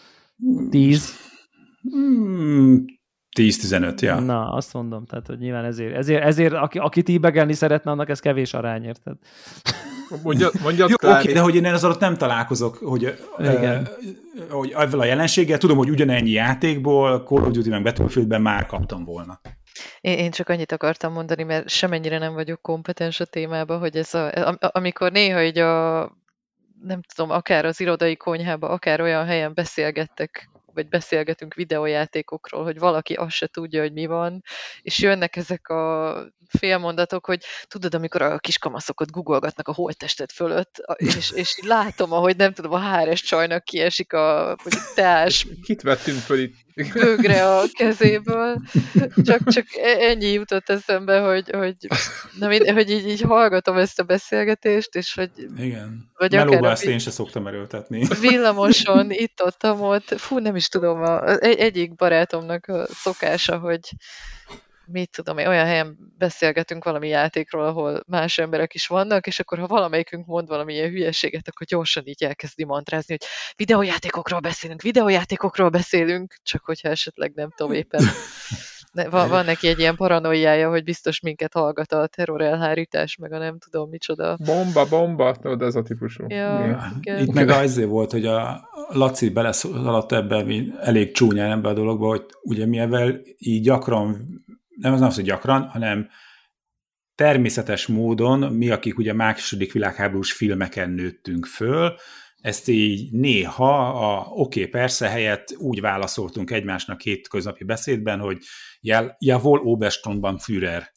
10? Hmm, 10-15, ja. Na, azt mondom, tehát, hogy nyilván ezért, ezért, ezért aki, aki tíbegelni szeretne, annak ez kevés arány, érted? Mondja, mondjad, Jó, oké, de hogy én az alatt nem találkozok, hogy, Igen. Uh, hogy ezzel a jelenséggel, tudom, hogy ugyanennyi játékból, Call of Duty meg Battlefieldben már kaptam volna. Én, én csak annyit akartam mondani, mert semennyire nem vagyok kompetens a témába, hogy ez a, amikor néha így a nem tudom, akár az irodai konyhába, akár olyan helyen beszélgettek vagy beszélgetünk videójátékokról, hogy valaki azt se tudja, hogy mi van, és jönnek ezek a félmondatok, hogy tudod, amikor a kiskamaszokat googolgatnak a holttestet fölött, és, és látom, ahogy nem tudom, a HRS csajnak kiesik a teás. Kit vettünk föl itt? Bögre a kezéből. Csak, csak e- ennyi jutott eszembe, hogy, hogy, na, hogy így, így hallgatom ezt a beszélgetést, és hogy... Igen. Vagy Melóba ezt én se szoktam erőltetni. Villamoson, itt ott, ott, fú, nem is tudom, a, egy, egyik barátomnak a szokása, hogy mit tudom én, olyan helyen beszélgetünk valami játékról, ahol más emberek is vannak, és akkor ha valamelyikünk mond valamilyen hülyeséget, akkor gyorsan így elkezdi mantrázni, hogy videójátékokról beszélünk, videójátékokról beszélünk, csak hogyha esetleg nem tudom éppen van, van neki egy ilyen paranoiája, hogy biztos minket hallgat a terror elhárítás, meg a nem tudom micsoda. Bomba, bomba, tudod, ez a típusú. Ja, igen. Itt meg azért volt, hogy a Laci beleszaladt ebben elég csúnyán ebbe a dologba, hogy ugye mivel így gyakran nem az nem az, hogy gyakran, hanem természetes módon mi, akik ugye második világháborús filmeken nőttünk föl, ezt így néha a oké, okay, persze helyett úgy válaszoltunk egymásnak két köznapi beszédben, hogy jawohl Oberstonban Führer.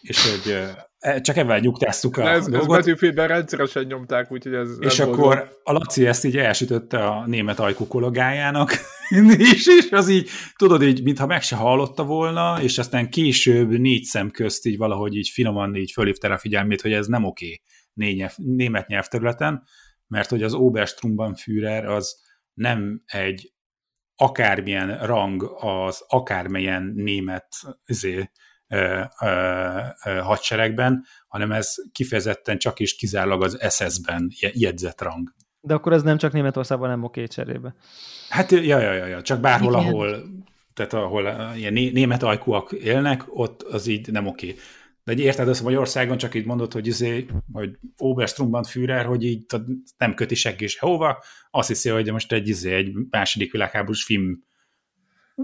És hogy E, csak ebben nyugtáztuk a ez, dolgot. Ez betűfédben rendszeresen nyomták, úgyhogy ez... És akkor volt. a Laci ezt így elsütötte a német ajkú kollégájának, és, és az így, tudod, így, mintha meg se hallotta volna, és aztán később négy szem közt így valahogy így finoman így fölhívta a figyelmét, hogy ez nem oké okay német nyelvterületen, mert hogy az Oberstrumban Führer az nem egy akármilyen rang az akármilyen német azért, hadseregben, hanem ez kifejezetten csak is kizárólag az SS-ben jegyzett rang. De akkor ez nem csak Németországban nem oké cserébe. Hát, ja, ja, ja, ja. csak bárhol, Igen. ahol tehát ahol ilyen német ajkúak élnek, ott az így nem oké. De egy érted, azt Magyarországon csak így mondod, hogy, izé, hogy Oberstrumban Führer, hogy így nem köti senki sehova, azt hiszi, hogy most egy, izé, egy második világháborús film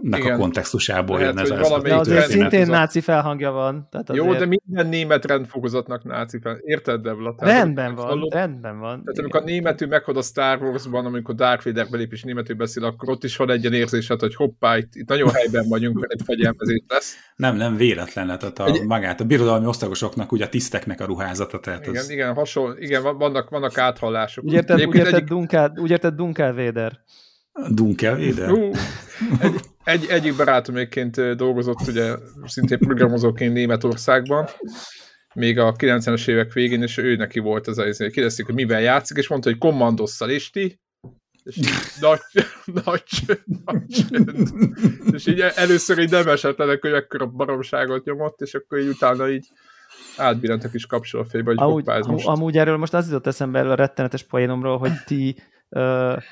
nek a kontextusából Lehet, jön ez az. De azért szintén náci felhangja van. Tehát azért... Jó, de minden német rendfokozatnak náci fel. Érted, Debla? Tehát, rendben van, hallod, rendben van. Tehát amikor a németű meghad a Star Wars-ban, amikor Darth Vader belép és németül beszél, akkor ott is van egy ilyen érzésed, hogy hoppá, itt, itt nagyon helyben vagyunk, egy fegyelmezés lesz. Nem, nem véletlen, tehát a, egy... magát, a birodalmi osztagosoknak, ugye a tiszteknek a ruházata. Tehát igen, az... igen, hasonló, igen, vannak, vannak áthallások. Úgy érted, úgy érted, egy... Dunkál, úgy érted Dunkel Vader? Dunkelvéder? Uh, egy, egy, egyik barátomékként dolgozott ugye szintén programozóként Németországban, még a 90-es évek végén, és ő neki volt az az, kérdezték, hogy mivel játszik, és mondta, hogy kommandosszal, és ti? És nagy, nagy, nagy És így először így nem esett le hogy ekkora baromságot nyomott, és akkor így utána így átbillent a kis kapcsolófébe, hogy amúgy, most. Amúgy erről most az jutott eszembe erről a rettenetes poénomról, hogy ti uh,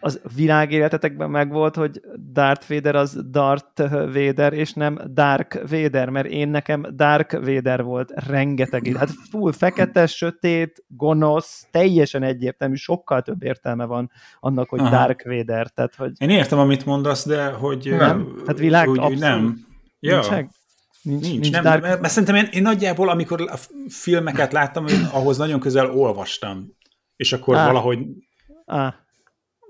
az világéletetekben megvolt, hogy Darth Vader az Darth Vader, és nem Dark Vader, mert én nekem Dark Vader volt rengeteg. Hát full fekete, sötét, gonosz, teljesen egyértelmű, sokkal több értelme van annak, hogy Aha. Dark Vader. Tehát, hogy... Én értem, amit mondasz, de hogy... Nem? Hát világ úgy, abszolút nem. Ja. Nincs, nincs, nincs, nincs nem, dark... mert, mert szerintem én, én nagyjából, amikor a filmeket láttam, én ahhoz nagyon közel olvastam, és akkor ah. valahogy ah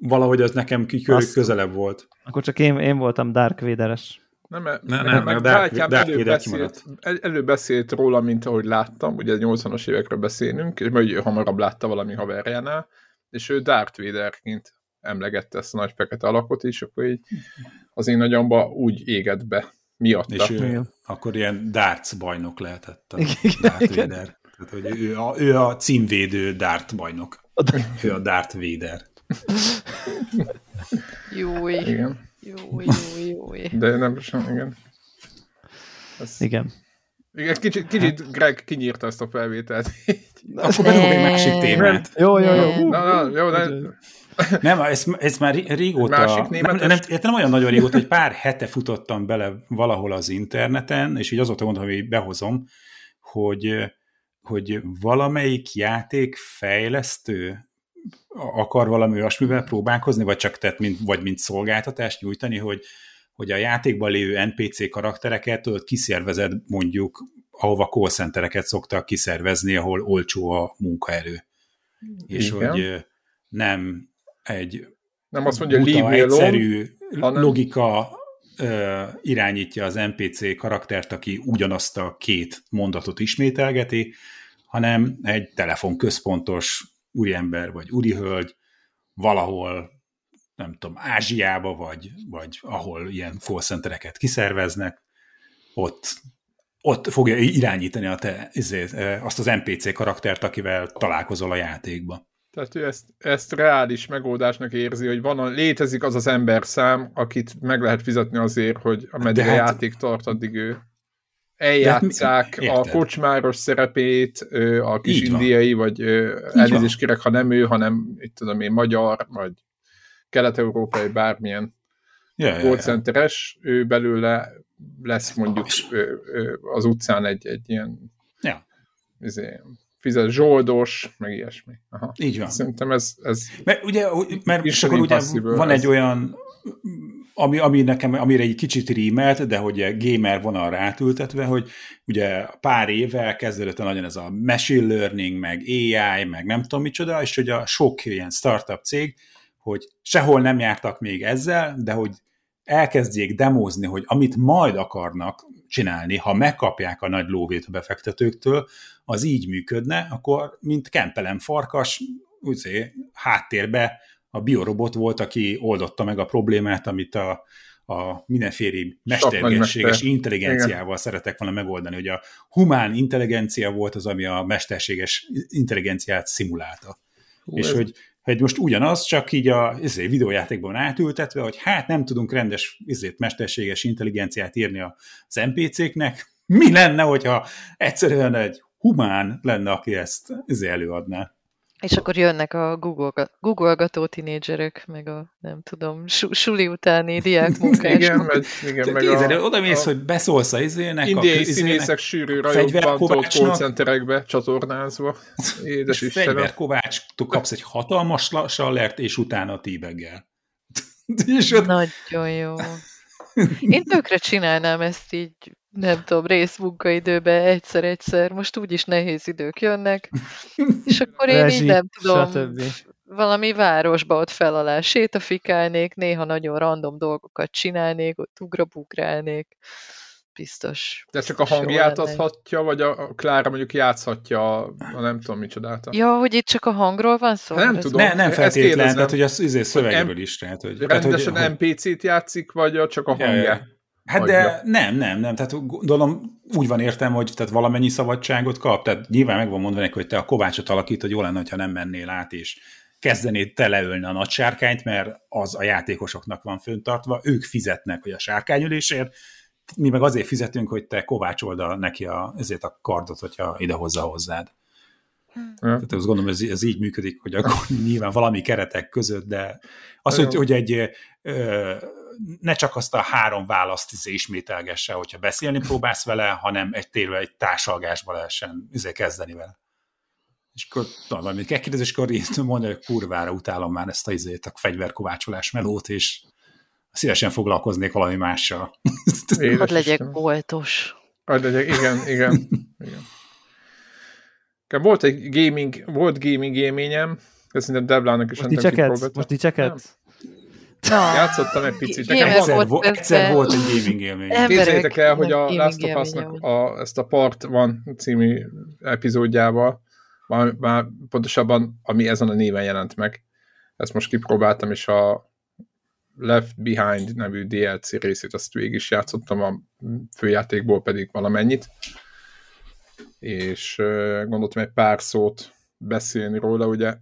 valahogy az nekem Azt, közelebb volt. Akkor csak én, én voltam Dark Vader-es. Nem, nem, nem, nem, nem Dark, Dark előbeszélt, előbeszélt róla, mint ahogy láttam, ugye 80-as évekről beszélünk, és majd hamarabb látta valami haverjánál, és ő Darth Vaderként emlegette ezt a nagy fekete alakot, és akkor így az én nagyomba úgy égett be miatta. És ő, akkor ilyen darts bajnok lehetett a Darth Vader. Tehát, hogy ő a, ő a címvédő Dart bajnok. Ő a Darth Vader. Júj. Igen. Júj, júj, júj. De nem sem, igen. Ez... Igen. Igen, kicsit, kicsit Greg kinyírta ezt a felvételt. Akkor bedobom egy másik témát. Jó, jó, jó. Na, na, jó, de... Nem, ez, ez már régóta, nem, nem, nem olyan nagyon régóta, hogy pár hete futottam bele valahol az interneten, és így azóta mondom, hogy behozom, hogy, hogy valamelyik játék fejlesztő akar valami olyasmivel próbálkozni, vagy csak tett, mint, vagy mint szolgáltatást nyújtani, hogy, hogy a játékban lévő NPC karaktereket tudod, kiszervezed mondjuk, ahova call centereket szoktak kiszervezni, ahol olcsó a munkaerő. Igen. És hogy nem egy nem azt mondja, buta, egyszerű hanem... logika ö, irányítja az NPC karaktert, aki ugyanazt a két mondatot ismételgeti, hanem egy telefonközpontos úriember vagy úrihölgy valahol, nem tudom, Ázsiába, vagy, vagy ahol ilyen call centereket kiszerveznek, ott, ott fogja irányítani a te, ezért, azt az NPC karaktert, akivel találkozol a játékba. Tehát ő ezt, ezt reális megoldásnak érzi, hogy van, létezik az az ember szám, akit meg lehet fizetni azért, hogy ameddig hát, a játék tart, addig ő eljátszák a kocsmáros szerepét, a kis Így indiai, van. vagy elnézést kérek, ha nem ő, hanem itt tudom én, magyar, vagy kelet-európai, bármilyen yeah, callcenteres, yeah, yeah. ő belőle lesz mondjuk az utcán egy, egy ilyen yeah. izé, fizet zsoldos, meg ilyesmi. Aha. Így van. Szerintem ez... ez mert ugye, mert akkor ugye van ez. egy olyan ami, ami nekem, amire egy kicsit rímelt, de hogy gamer vonalra átültetve, hogy ugye pár éve kezdődött nagyon ez a machine learning, meg AI, meg nem tudom micsoda, és hogy a sok ilyen startup cég, hogy sehol nem jártak még ezzel, de hogy elkezdjék demózni, hogy amit majd akarnak csinálni, ha megkapják a nagy lóvét a befektetőktől, az így működne, akkor mint kempelem farkas, úgy háttérbe a biorobot volt, aki oldotta meg a problémát, amit a, a mindenféle mesterséges intelligenciával Igen. szeretek volna megoldani, hogy a humán intelligencia volt az, ami a mesterséges intelligenciát szimulálta. Hú, és ez... hogy, hogy most ugyanaz, csak így a izé, videójátékban átültetve, hogy hát nem tudunk rendes izét, mesterséges intelligenciát írni az NPC-knek, mi lenne, hogyha egyszerűen egy humán lenne, aki ezt izé előadná? És akkor jönnek a Google-gató tinédzserek, meg a, nem tudom, suli utáni diákmunkások. igen, meg, igen, meg Kézzel, a, oda mész, hogy beszólsz a izének, indiai a színészek sűrű rajokban callcenterekbe csatornázva. Édes és Fegyverkovács, kapsz egy hatalmas sallert, és utána tíbeggel. Nagyon jó. Én tökre csinálnám ezt így nem tudom, részmunkaidőben egyszer-egyszer, most úgyis nehéz idők jönnek, és akkor én Rezsi, így nem tudom, stb. valami városba ott fel alá sétafikálnék, néha nagyon random dolgokat csinálnék, ott ugrabugrálnék, biztos. De csak a hangját adhatja, vagy a Klára mondjuk játszhatja a, a nem tudom micsodát? Ja, hogy itt csak a hangról van szó? Nem ez tudom. Ne, nem feltétlenül, tehát hogy az izé szövegből is. Tehát, hogy, rendesen tehát, hogy, NPC-t játszik, vagy csak a hangját? Ja, ja. Hát adja. de nem, nem, nem. Tehát gondolom úgy van értem, hogy tehát valamennyi szabadságot kap. Tehát nyilván meg van mondani, hogy te a kovácsot alakít, hogy jó lenne, ha nem mennél át, és kezdenéd te leölni a nagy sárkányt, mert az a játékosoknak van föntartva, ők fizetnek, hogy a sárkányülésért, mi meg azért fizetünk, hogy te kovácsold a, neki a, ezért a kardot, hogyha idehozza hozzád. Hmm. Tehát azt gondolom, ez, ez így működik, hogy akkor nyilván valami keretek között, de az, hogy, hogy egy ö, ne csak azt a három választ izé ismételgesse, hogyha beszélni próbálsz vele, hanem egy tényleg egy társalgásba lehessen izé kezdeni vele. És akkor tudom, valamit kell kérdezni, és akkor én mondja, hogy kurvára utálom már ezt a, izét, a fegyverkovácsolás melót, és szívesen foglalkoznék valami mással. Hadd legyek boltos. Hadd legyek, igen, igen. igen. Volt egy gaming, volt gaming élményem, ezt szerintem Deblának is most dicsekedsz? Most dicsekedsz? No. Játszottam egy picit. Nekem egyszer, volt, egyszer volt egy gaming élmény. Képzeljétek el, hogy a Last of Us-nak a, ezt a Part van című epizódjával, már, már pontosabban, ami ezen a néven jelent meg, ezt most kipróbáltam, és a Left Behind nevű DLC részét azt végig is játszottam, a főjátékból pedig valamennyit, és gondoltam egy pár szót beszélni róla, ugye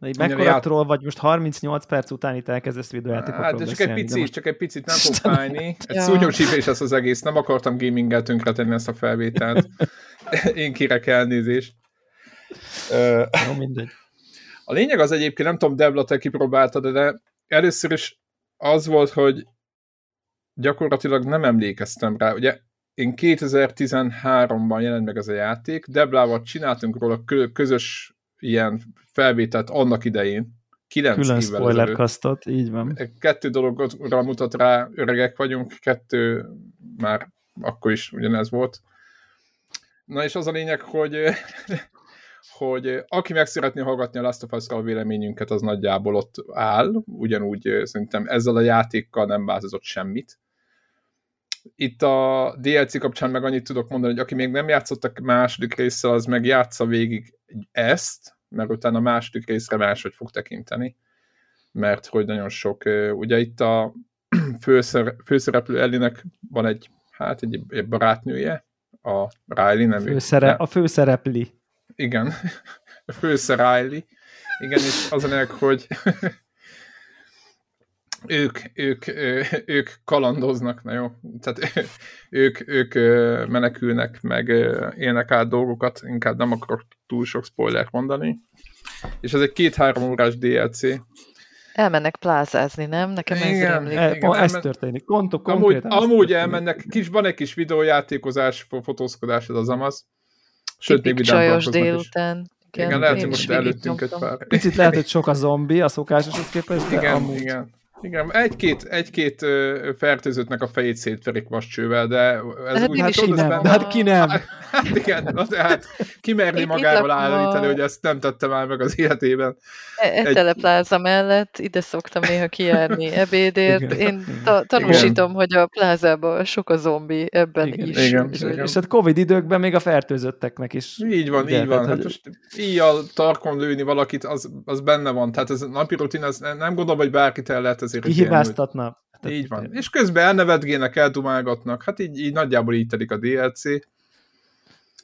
Na így mekkora troll vagy, most 38 perc után itt elkezdesz videójátékokról Hát, de csak egy picit, most... csak egy picit nem fog fájni. Egy ja. szúnyogcsípés ez az egész, nem akartam gaminggel tönkretenni ezt a felvételt. Én kérek elnézést. Jó, mindegy. A lényeg az egyébként, nem tudom, Debla, te kipróbáltad, de először is az volt, hogy gyakorlatilag nem emlékeztem rá. Ugye én 2013-ban jelent meg ez a játék, Deblával csináltunk róla közös ilyen felvételt annak idején, kilenc Külön spoiler kasztot, így van. Kettő dologra mutat rá, öregek vagyunk, kettő már akkor is ugyanez volt. Na és az a lényeg, hogy, hogy aki meg szeretné hallgatni a Last of us a véleményünket, az nagyjából ott áll, ugyanúgy szerintem ezzel a játékkal nem változott semmit. Itt a DLC kapcsán meg annyit tudok mondani, hogy aki még nem játszott a második résszel, az meg játsza végig ezt, mert utána a második részre máshogy fog tekinteni. Mert hogy nagyon sok, ugye itt a főszer, főszereplő Ellinek van egy, hát egy, egy barátnője, a Riley nevű. Főszere, a főszerepli. Igen, a főszer Riley. Igen, és az a hogy ők, ők, ők kalandoznak, na jó, tehát ők, ők menekülnek, meg élnek át dolgokat, inkább nem akarok túl sok spoiler mondani. És ez egy két-három órás DLC. Elmennek plázázni, nem? Nekem ez igen, igen, igen, ez történik. Kontok, amúgy, amúgy elmennek, kis, van egy kis videójátékozás, fotózkodás, ez az amaz. Sőt, még csajos délután. Is. Igen, igen lehet, hogy most előttünk egy pár. Picit lehet, hogy sok a zombi a szokásoshoz képest, igen, amúgy... igen. Igen, egy-két, egy-két fertőzöttnek a fejét szétverik vascsővel, de ez hát úgy... Hát ki nem, hát ki nem. Hát igen, de hát ki merni magáról állítani, hogy ezt nem tette már meg az életében. Etelepláza egy... mellett ide szoktam néha kijárni ebédért. Igen. Én ta- tanúsítom, igen. hogy a plázában sok a zombi ebben igen. is. Igen. És, igen. és hát Covid időkben még a fertőzötteknek is. Így van, így van. Hát most íjjal tarkon lőni valakit, az, az benne van. Tehát ez a napi rutin, az nem gondolom, hogy bárkit el lehet azért Kihibáztatna. Hát így van. És közben elnevetgének, eldumálgatnak. Hát így, így nagyjából így telik a DLC.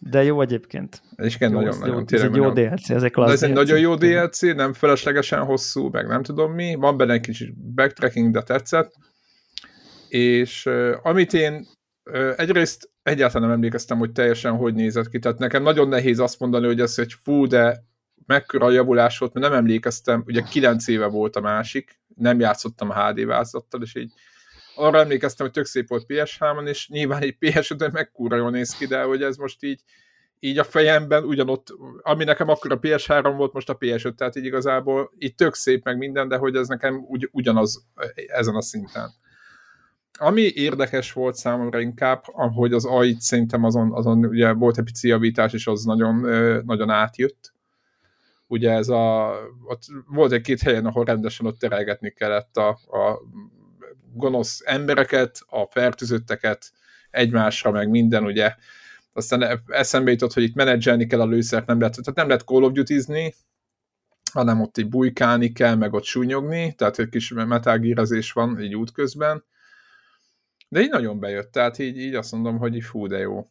De jó egyébként. És igen, jó, nagyon, nagyon, Ez egy jó DLC, ez egy klassz Ez egy nagyon jó DLC, nem feleslegesen hosszú, meg nem tudom mi. Van benne egy kicsit backtracking, de tetszett. És uh, amit én uh, egyrészt egyáltalán nem emlékeztem, hogy teljesen hogy nézett ki. Tehát nekem nagyon nehéz azt mondani, hogy ez egy fú, de mekkora javulás volt, mert nem emlékeztem, ugye 9 éve volt a másik, nem játszottam a HD változattal, és így arra emlékeztem, hogy tök szép volt PS3-on, és nyilván egy PS5-en meg kúra jól néz ki, de hogy ez most így, így a fejemben ugyanott, ami nekem akkor a PS3 volt, most a PS5, tehát így igazából így tök szép meg minden, de hogy ez nekem ugy, ugyanaz ezen a szinten. Ami érdekes volt számomra inkább, ahogy az AI szerintem azon, azon ugye volt egy pici javítás, és az nagyon, nagyon átjött, ugye ez a, ott volt egy-két helyen, ahol rendesen ott terelgetni kellett a, a gonosz embereket, a fertőzötteket egymásra, meg minden, ugye. Aztán eszembe jutott, hogy itt menedzselni kell a lőszert, nem lehet, tehát nem lehet Call of Duty-zni, hanem ott így bujkálni kell, meg ott súnyogni, tehát egy kis metágírezés van így útközben. De így nagyon bejött, tehát így, így azt mondom, hogy fú, de jó.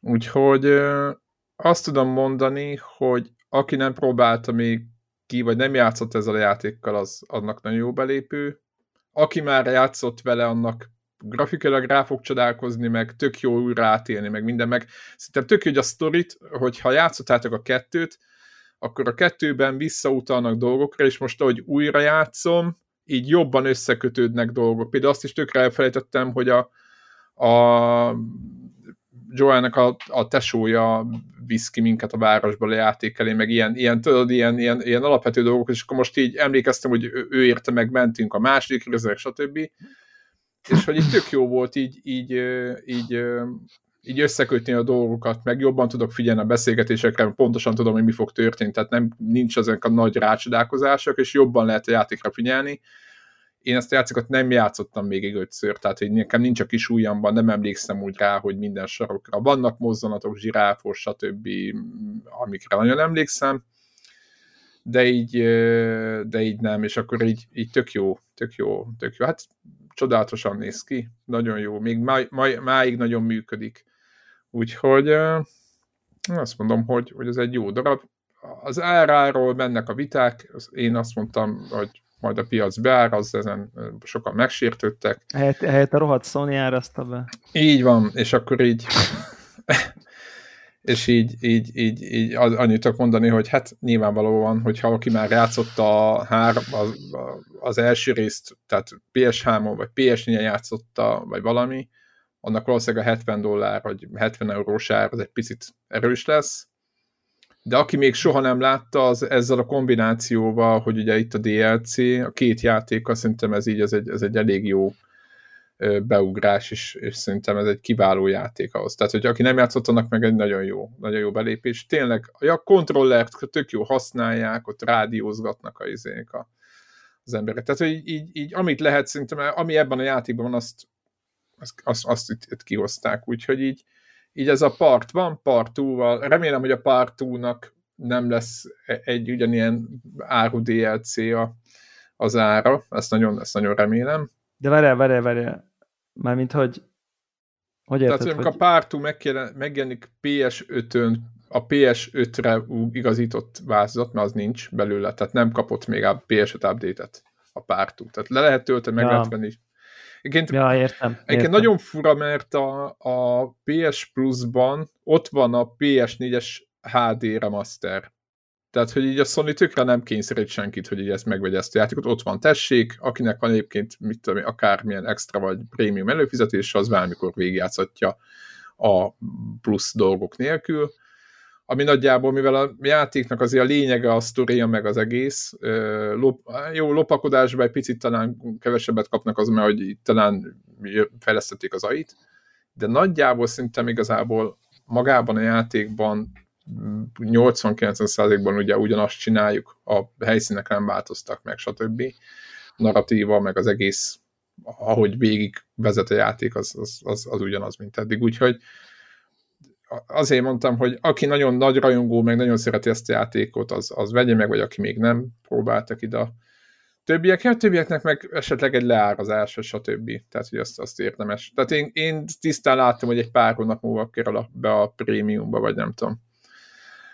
Úgyhogy azt tudom mondani, hogy aki nem próbálta még ki, vagy nem játszott ezzel a játékkal, az annak nagyon jó belépő. Aki már játszott vele, annak grafikailag rá fog csodálkozni, meg tök jó újra átélni, meg minden, meg szerintem tök jó, hogy a sztorit, hogyha játszottátok a kettőt, akkor a kettőben visszautalnak dolgokra, és most ahogy újra játszom, így jobban összekötődnek dolgok. Például azt is tökre elfelejtettem, hogy a, a Joannek a, a tesója visz ki minket a városba lejáték elé, meg ilyen, ilyen, tudod, ilyen, ilyen, ilyen alapvető dolgok, és akkor most így emlékeztem, hogy ő, érte meg, mentünk a második részre, stb. És hogy így tök jó volt így, így, így, így összekötni a dolgokat, meg jobban tudok figyelni a beszélgetésekre, pontosan tudom, hogy mi fog történni, tehát nem, nincs ezek a nagy rácsodálkozások, és jobban lehet a játékra figyelni, én ezt a játékot nem játszottam még ötször, tehát hogy nekem nincs a kis ujjamban, nem emlékszem úgy rá, hogy minden sarokra vannak mozzanatok, zsiráfos, stb., amikre nagyon emlékszem, de így, de így nem, és akkor így, így tök jó, tök jó, tök jó. Hát csodálatosan néz ki, nagyon jó, még máig, máig nagyon működik. Úgyhogy azt mondom, hogy, hogy ez egy jó darab. Az áráról mennek a viták, én azt mondtam, hogy majd a piac beáraz, ezen sokan megsértődtek. Helyett, helyett a rohadt Sony árazta be. Így van, és akkor így és így, így, így, így annyit tudok mondani, hogy hát nyilvánvalóan, hogyha aki már játszott a hár, az, az első részt, tehát PS3-on vagy PS4-en játszotta, vagy valami, annak valószínűleg a 70 dollár, vagy 70 eurós ár az egy picit erős lesz, de aki még soha nem látta, az ezzel a kombinációval, hogy ugye itt a DLC, a két játék, azt szerintem ez így ez egy, ez egy elég jó beugrás, és, és szerintem ez egy kiváló játék ahhoz. Tehát, hogy aki nem játszott, annak meg egy nagyon jó, nagyon jó belépés. Tényleg, a kontrollert tök jó használják, ott rádiózgatnak a izék a, az emberek. Tehát, hogy így, így, amit lehet, szerintem, ami ebben a játékban van, azt, azt, azt, azt itt, itt kihozták. Úgyhogy így, így ez a part van, part 2 Remélem, hogy a part 2 nem lesz egy ugyanilyen áru DLC-a az ára, ezt nagyon, ezt nagyon remélem. De várjál, várjál, várjál. Mármint, hogy hogy érted, Tehát, hogy... a pártú megjelenik PS5-ön, a PS5-re igazított változat, mert az nincs belőle, tehát nem kapott még a PS5 update-et a pártú. Tehát le lehet tölteni, meg ja. lehet venni. Egyébként, ja, értem, egyébként értem. nagyon fura, mert a, a PS Plus-ban ott van a PS4-es HD remaster. Tehát, hogy így a Sony tökre nem kényszerít senkit, hogy így ezt megvegye ezt a játékot. Ott van, tessék, akinek van egyébként, mit tudom, akármilyen extra vagy prémium előfizetés, az valamikor végigjátszhatja a plusz dolgok nélkül. Ami nagyjából, mivel a játéknak azért a lényege a sztoria, meg az egész, lop, jó, lopakodásban egy picit talán kevesebbet kapnak az, mert hogy talán fejlesztették az ait, de nagyjából szerintem igazából magában a játékban 80-90%-ban ugye ugyanazt csináljuk, a helyszínek nem változtak meg, stb. Narratíva, meg az egész, ahogy végig vezet a játék, az, az, az, az ugyanaz, mint eddig. Úgyhogy azért mondtam, hogy aki nagyon nagy rajongó, meg nagyon szereti ezt a játékot, az, az vegye meg, vagy aki még nem próbáltak ide a többiek, a többieknek meg esetleg egy leárazás, stb. Tehát, hogy azt, azt érdemes. Tehát én, én tisztán láttam, hogy egy pár hónap múlva kerül be a prémiumba, vagy nem tudom.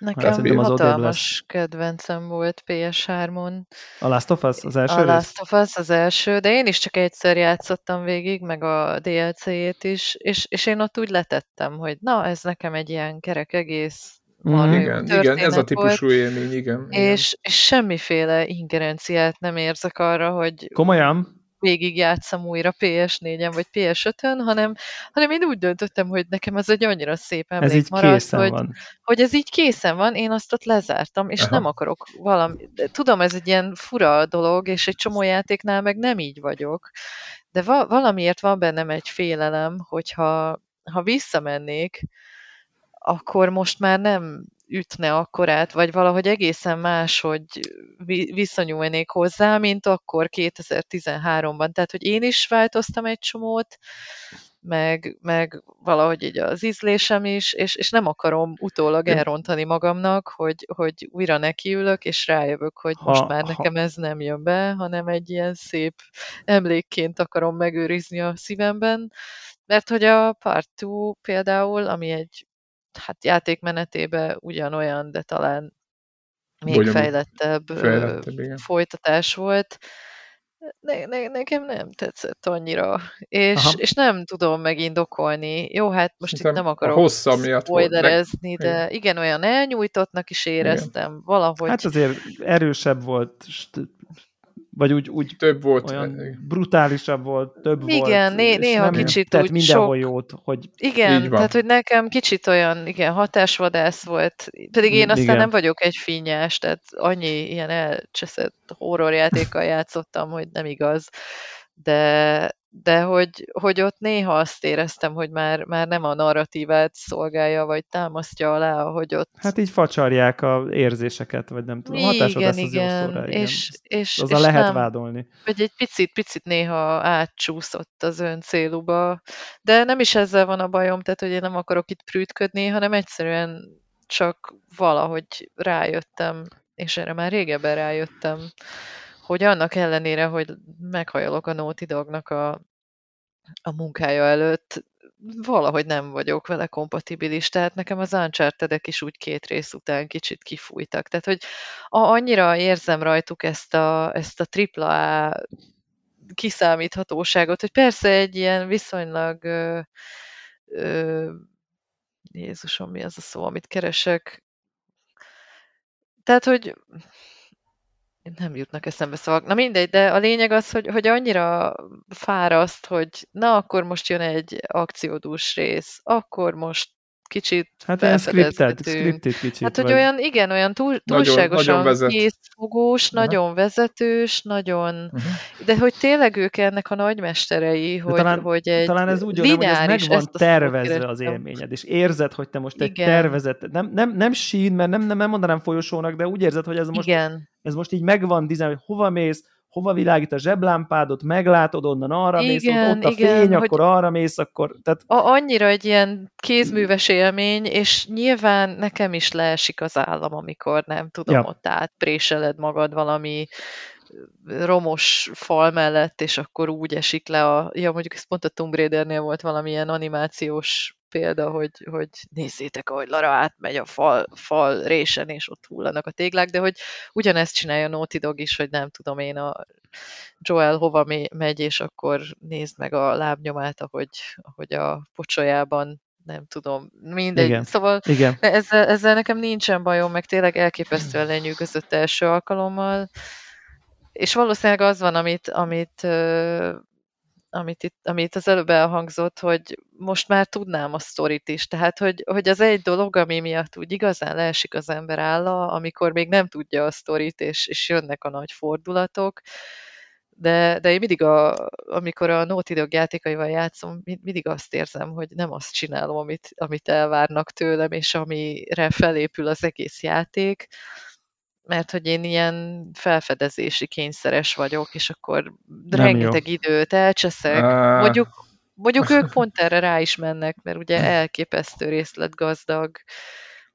Nekem az hatalmas kedvencem volt PS3-on. A Last of Us az első A Last of Us az első, de én is csak egyszer játszottam végig, meg a DLC-jét is, és, és én ott úgy letettem, hogy na, ez nekem egy ilyen kerek egész Mm. Igen, igen, ez a típusú volt, élmény, igen. És, és semmiféle ingerenciát nem érzek arra, hogy... Komolyan? Végigjátszam újra PS4-en vagy PS5-ön, hanem, hanem én úgy döntöttem, hogy nekem ez egy annyira szép emlék ez így maradt, hogy, van. hogy ez így készen van, én azt ott lezártam, és Aha. nem akarok valami... Tudom, ez egy ilyen fura dolog, és egy csomó játéknál meg nem így vagyok, de va- valamiért van bennem egy félelem, hogyha ha visszamennék, akkor most már nem ütne akkorát, vagy valahogy egészen más, hogy viszonyulnék hozzá, mint akkor 2013-ban. Tehát, hogy én is változtam egy csomót, meg, meg valahogy így az ízlésem is, és, és nem akarom utólag elrontani magamnak, hogy, hogy újra nekiülök, és rájövök, hogy ha, most már nekem ha. ez nem jön be, hanem egy ilyen szép emlékként akarom megőrizni a szívemben, mert hogy a Part 2 például, ami egy hát játékmenetébe ugyanolyan, de talán még Bonyolult. fejlettebb, fejlettebb folytatás volt. Ne, ne, nekem nem tetszett annyira, és, és nem tudom megindokolni. Jó, hát most Szerintem itt nem akarok hossza spoilerezni, de igen. igen, olyan elnyújtottnak is éreztem igen. valahogy. Hát azért erősebb volt vagy úgy, úgy több volt. Olyan brutálisabb volt, több igen, volt. Igen, né- néha nem kicsit tehát úgy mindenhol sok... jót, hogy... Igen, tehát hogy nekem kicsit olyan, igen, hatásvadász volt, pedig én aztán igen. nem vagyok egy finnyás, tehát annyi ilyen elcseszett horrorjátékkal játszottam, hogy nem igaz, de, de hogy, hogy ott néha azt éreztem, hogy már, már nem a narratívát szolgálja, vagy támasztja alá, hogy ott... Hát így facsarják a érzéseket, vagy nem tudom, hatásod igen, igen. Szóra, igen. És, és, Azzal és lehet nem, vádolni. Hogy egy picit, picit néha átcsúszott az ön céluba, de nem is ezzel van a bajom, tehát hogy én nem akarok itt prűtködni, hanem egyszerűen csak valahogy rájöttem, és erre már régebben rájöttem, hogy annak ellenére, hogy meghajolok a Naughty Dognak a, a munkája előtt, valahogy nem vagyok vele kompatibilis, tehát nekem az uncharted is úgy két rész után kicsit kifújtak. Tehát, hogy annyira érzem rajtuk ezt a, ezt a AAA kiszámíthatóságot, hogy persze egy ilyen viszonylag ö, ö, Jézusom, mi az a szó, amit keresek? Tehát, hogy nem jutnak eszembe szavak. Na mindegy, de a lényeg az, hogy, hogy annyira fáraszt, hogy na akkor most jön egy akciódús rész, akkor most kicsit Hát olyan scripted, scripted kicsit. Hát, hogy vagy... olyan, igen, olyan túl, túlságosan nagyon, nagyon készfogós, uh-huh. nagyon vezetős, nagyon... Uh-huh. De hogy tényleg ők ennek a nagymesterei, hogy, talán, hogy egy Talán ez úgy hogy ez meg van tervezve az élményed, és érzed, hogy te most egy igen. tervezett, nem, nem, nem sín, mert nem, nem, nem mondanám folyosónak, de úgy érzed, hogy ez most, igen. ez most így megvan dizájn, hogy hova mész, hova világít a zseblámpádot, meglátod, onnan arra igen, mész, ott a igen, fény, akkor arra mész, akkor... Tehát... A, annyira egy ilyen kézműves élmény, és nyilván nekem is leesik az állam, amikor nem tudom, ja. ott átpréseled magad valami romos fal mellett, és akkor úgy esik le a... Ja, mondjuk ez pont a Tomb Raidernél volt valamilyen animációs példa, hogy, hogy nézzétek, ahogy Lara átmegy a fal, fal résen, és ott hullanak a téglák, de hogy ugyanezt csinálja Naughty Dog is, hogy nem tudom én, a Joel hova megy, és akkor nézd meg a lábnyomát, ahogy, ahogy a pocsolyában nem tudom, mindegy. Igen. Szóval Igen. Ezzel, ezzel nekem nincsen bajom, meg tényleg elképesztően lenyűgözött első alkalommal. És valószínűleg az van, amit, amit amit, itt, amit az előbb elhangzott, hogy most már tudnám a sztorit is. Tehát, hogy, hogy az egy dolog, ami miatt úgy igazán leesik az ember álla, amikor még nem tudja a sztorit, és, és jönnek a nagy fordulatok. De, de én mindig, a, amikor a Dog játékaival játszom, mindig azt érzem, hogy nem azt csinálom, amit, amit elvárnak tőlem, és amire felépül az egész játék, mert hogy én ilyen felfedezési kényszeres vagyok, és akkor Nem rengeteg jó. időt elcseszek. Uh... Mondjuk, mondjuk ők pont erre rá is mennek, mert ugye elképesztő részletgazdag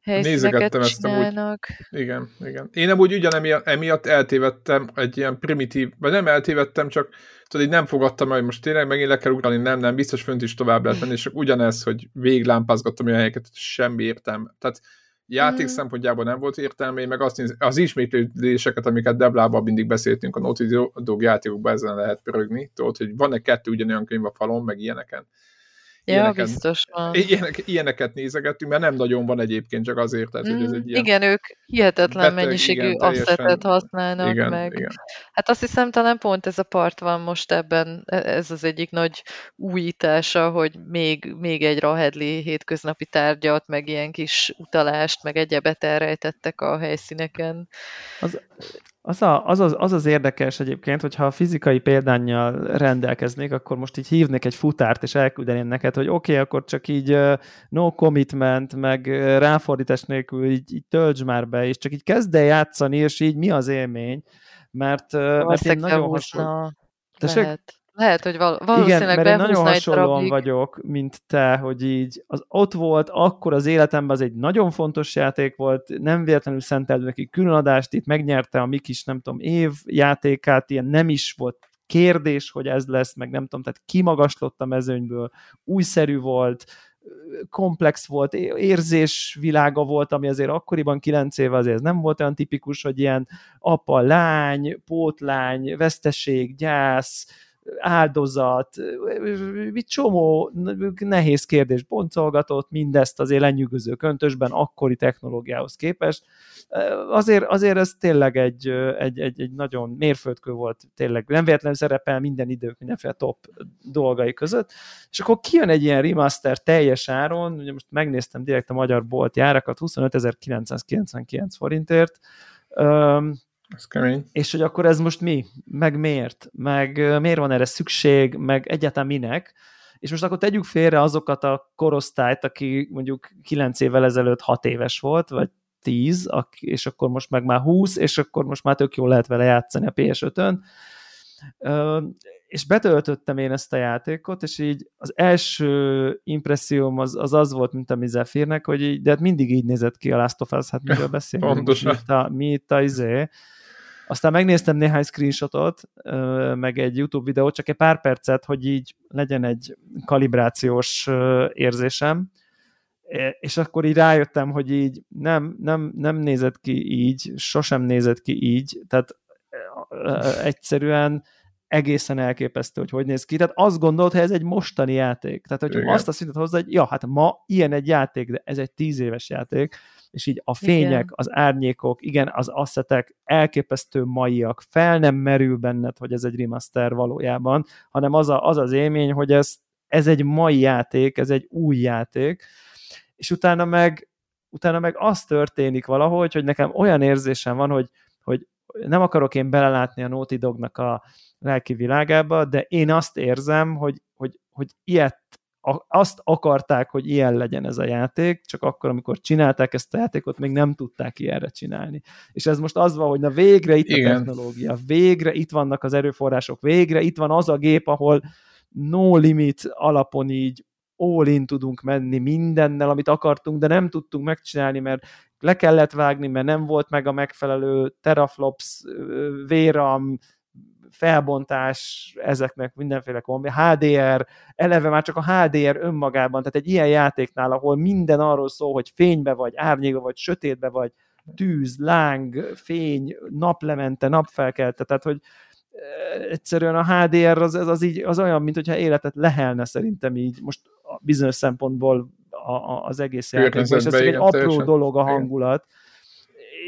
helyszíneket csinálnak. Amúgy, igen, igen. Én nem úgy ugyanemiatt emiatt eltévedtem egy ilyen primitív, vagy nem eltévedtem, csak tudod, így nem fogadtam hogy most tényleg megint le kell ugrani, nem, nem, biztos fönt is tovább lehet menni, és csak ugyanez, hogy végiglámpázgattam olyan helyeket, semmi értem. Tehát játék mm. szempontjából nem volt értelme, meg azt, az ismétlődéseket, amiket Deblában mindig beszéltünk a Naughty Dog játékokban, ezen lehet pörögni, tudod, hogy van-e kettő ugyanolyan könyv a falon, meg ilyeneken. Ja, ilyeneket, biztos van. Ilyenek, ilyeneket nézegettünk, mert nem nagyon van egyébként, csak azért, tehát, hogy ez egy ilyen... Igen, ők hihetetlen beteg, mennyiségű igen, asszetet használnak igen, meg. Igen. Hát azt hiszem, talán pont ez a part van most ebben, e, ez az egyik nagy újítása, hogy még, még egy rahedli hétköznapi tárgyat, meg ilyen kis utalást, meg egyebet elrejtettek a helyszíneken. Az, az, a, az, az, az az érdekes egyébként, hogyha a fizikai példányjal rendelkeznék, akkor most így hívnék egy futárt, és elküldeném neked, hogy oké, okay, akkor csak így no commitment, meg ráfordítás nélkül így, így töltsd már be, és csak így kezd el játszani, és így mi az élmény, mert, mert én nagyon hasonló... Lehet. Lehet, hogy val- valószínűleg Igen, mert én nagyon hasonlóan darabig. vagyok, mint te, hogy így az ott volt, akkor az életemben az egy nagyon fontos játék volt, nem véletlenül szentelt neki különadást, itt megnyerte a mi kis, nem tudom, év játékát, ilyen nem is volt kérdés, hogy ez lesz, meg nem tudom, tehát kimagaslott a mezőnyből, újszerű volt, komplex volt, érzésvilága volt, ami azért akkoriban kilenc éve azért nem volt olyan tipikus, hogy ilyen apa, lány, pótlány, veszteség, gyász, áldozat, egy csomó nehéz kérdés boncolgatott, mindezt azért lenyűgöző köntösben, akkori technológiához képest. Azért, azért ez tényleg egy, egy, egy, egy nagyon mérföldkő volt, tényleg nem véletlenül szerepel minden idők mindenféle top dolgai között, és akkor kijön egy ilyen remaster teljes áron, ugye most megnéztem direkt a magyar bolt járakat, 25.999 forintért, ez kemény. És hogy akkor ez most mi? Meg miért? Meg miért van erre szükség? Meg egyáltalán minek? És most akkor tegyük félre azokat a korosztályt, aki mondjuk 9 évvel ezelőtt 6 éves volt, vagy 10, és akkor most meg már 20, és akkor most már tök jól lehet vele játszani a PS5-ön. És betöltöttem én ezt a játékot, és így az első impresszióm az az, az volt, mint a Mizefirnek, hogy így, de hát mindig így nézett ki a Last of Us, hát miről beszélünk? Pontosan. Mi itt a, mi itt a izé. Aztán megnéztem néhány screenshotot, meg egy YouTube videót, csak egy pár percet, hogy így legyen egy kalibrációs érzésem, és akkor így rájöttem, hogy így nem, nem, nem nézett ki így, sosem nézett ki így, tehát egyszerűen egészen elképesztő, hogy hogy néz ki. Tehát azt gondolt, hogy ez egy mostani játék. Tehát, hogy azt a szintet hozzá, hogy ja, hát ma ilyen egy játék, de ez egy tíz éves játék, és így a fények, igen. az árnyékok, igen, az asszetek elképesztő maiak, fel nem merül benned, hogy ez egy remaster valójában, hanem az a, az, az élmény, hogy ez, ez egy mai játék, ez egy új játék, és utána meg, utána meg az történik valahogy, hogy nekem olyan érzésem van, hogy, hogy nem akarok én belelátni a Naughty Dognak a lelki világába, de én azt érzem, hogy, hogy, hogy ilyet azt akarták, hogy ilyen legyen ez a játék, csak akkor, amikor csinálták ezt a játékot, még nem tudták ilyenre csinálni. És ez most az van, hogy na végre itt Igen. a technológia, végre itt vannak az erőforrások, végre itt van az a gép, ahol no limit alapon így all in tudunk menni mindennel, amit akartunk, de nem tudtunk megcsinálni, mert le kellett vágni, mert nem volt meg a megfelelő teraflops, VRAM, felbontás ezeknek mindenféle kombi, HDR, eleve már csak a HDR önmagában, tehát egy ilyen játéknál, ahol minden arról szól, hogy fénybe vagy, árnyékba vagy, sötétbe vagy, tűz, láng, fény, naplemente, napfelkelte, tehát hogy egyszerűen a HDR az, az, az, így, az olyan, mint hogyha életet lehelne szerintem így, most bizonyos szempontból a, a, az egész játékban, és ez egy apró teljesen. dolog a hangulat,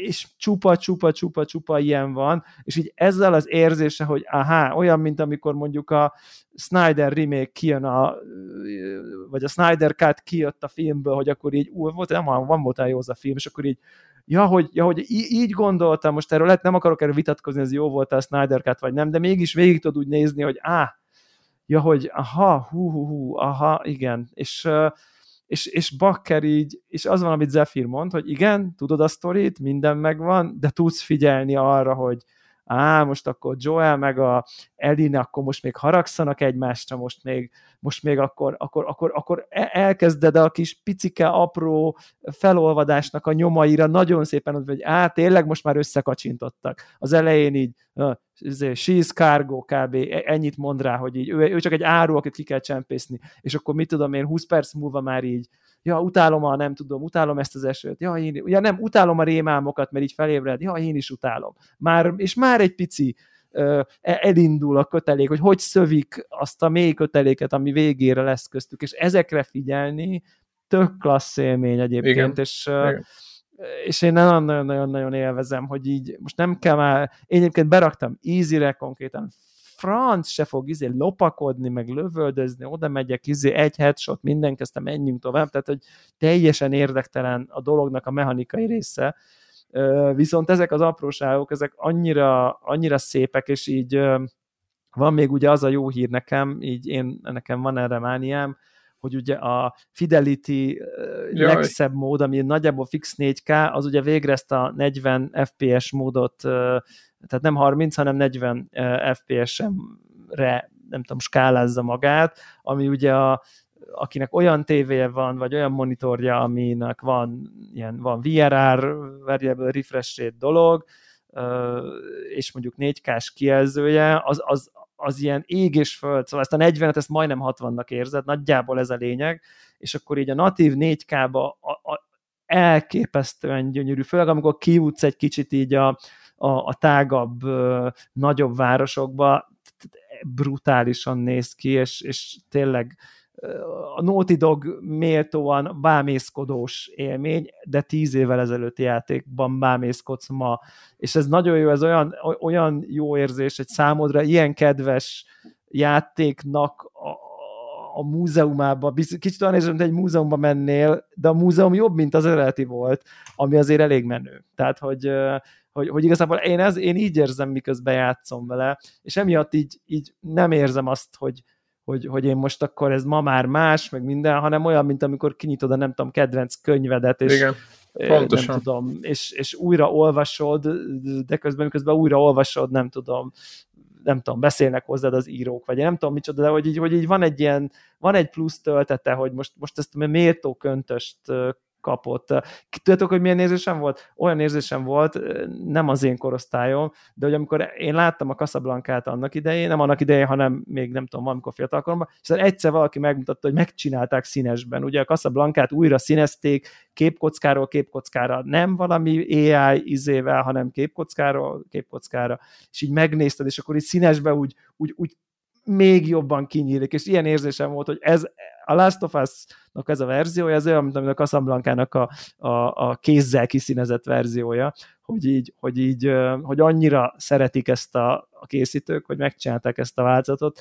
és csupa, csupa, csupa, csupa ilyen van, és így ezzel az érzése, hogy aha, olyan, mint amikor mondjuk a Snyder remake kijön a, vagy a Snyder Cut kijött a filmből, hogy akkor így, ú, volt, nem, van volt jó az a film, és akkor így ja, hogy, ja, hogy így gondoltam, most erről lehet, nem akarok erről vitatkozni, ez jó volt a Snyder Cut, vagy nem, de mégis végig tudod úgy nézni, hogy á, ja, hogy aha, hú, hú, hú, aha, igen, és, és, és Bakker így, és az van, amit Zephyr mond, hogy igen, tudod a sztorit, minden megvan, de tudsz figyelni arra, hogy, á, most akkor Joel meg a Eline, akkor most még haragszanak egymásra, most még, most még akkor, akkor, akkor, akkor e, elkezded a kis picike, apró felolvadásnak a nyomaira nagyon szépen, hogy á, tényleg most már összekacsintottak. Az elején így uh, she's cargo kb. E, ennyit mond rá, hogy így, ő, ő csak egy áru, akit ki kell csempészni, és akkor mit tudom én, 20 perc múlva már így ja, utálom a, nem tudom, utálom ezt az esőt, ja, én, ja nem, utálom a rémálmokat, mert így felébred, ja, én is utálom. Már, és már egy pici uh, elindul a kötelék, hogy hogy szövik azt a mély köteléket, ami végére lesz köztük, és ezekre figyelni tök klassz élmény egyébként, Igen. és uh, Igen és én nagyon-nagyon-nagyon élvezem, hogy így most nem kell már, én egyébként beraktam easy-re konkrétan franc se fog izé lopakodni, meg lövöldözni, oda megyek, izé, egy headshot, mindenki, aztán menjünk tovább, tehát hogy teljesen érdektelen a dolognak a mechanikai része, viszont ezek az apróságok, ezek annyira, annyira szépek, és így van még ugye az a jó hír nekem, így én, nekem van erre mániám, hogy ugye a Fidelity Jaj. legszebb mód, ami nagyjából fix 4K, az ugye végre ezt a 40 FPS módot tehát nem 30, hanem 40 FPS-re nem tudom, skálázza magát, ami ugye a, akinek olyan tévéje van, vagy olyan monitorja, aminek van, ilyen, van VRR, variable refresh rate dolog, és mondjuk 4K-s kijelzője, az, az, az ilyen ég és föld, szóval ezt a 40-et ezt majdnem 60-nak érzed, nagyjából ez a lényeg, és akkor így a natív 4K-ba a, a, elképesztően gyönyörű, főleg amikor kijutsz egy kicsit így a, a, a tágabb, nagyobb városokba brutálisan néz ki, és, és tényleg a Naughty Dog méltóan bámészkodós élmény, de tíz évvel ezelőtti játékban bámészkodsz ma, és ez nagyon jó, ez olyan, olyan jó érzés egy számodra, ilyen kedves játéknak a, a múzeumába, kicsit olyan érzem, hogy egy múzeumba mennél, de a múzeum jobb, mint az eredeti volt, ami azért elég menő. Tehát, hogy hogy, hogy igazából én, ez, én így érzem, miközben játszom vele, és emiatt így, így nem érzem azt, hogy, hogy, hogy én most akkor ez ma már más, meg minden, hanem olyan, mint amikor kinyitod a nem tudom, kedvenc könyvedet, és Igen. Pontosan. nem tudom, és, és újra olvasod, de közben, közben újra olvasod, nem tudom, nem tudom, beszélnek hozzád az írók, vagy nem tudom micsoda, de hogy így, hogy így van egy ilyen, van egy plusz töltete, hogy most, most ezt a méltó köntöst kapott. Tudjátok, hogy milyen érzésem volt? Olyan érzésem volt, nem az én korosztályom, de hogy amikor én láttam a Casablanca-t annak idején, nem annak idején, hanem még nem tudom, valamikor fiatalkoromban, és egyszer valaki megmutatta, hogy megcsinálták színesben. Ugye a Casablanca-t újra színezték, képkockáról képkockára, nem valami AI izével, hanem képkockáról képkockára, és így megnézted, és akkor így színesbe úgy, úgy, úgy még jobban kinyílik, és ilyen érzésem volt, hogy ez a Last of Us-nak ez a verziója, ez olyan, mint a Casablanca-nak a, a, a kézzel kiszínezett verziója, hogy így, hogy így, hogy annyira szeretik ezt a, a készítők, hogy megcsinálták ezt a változatot.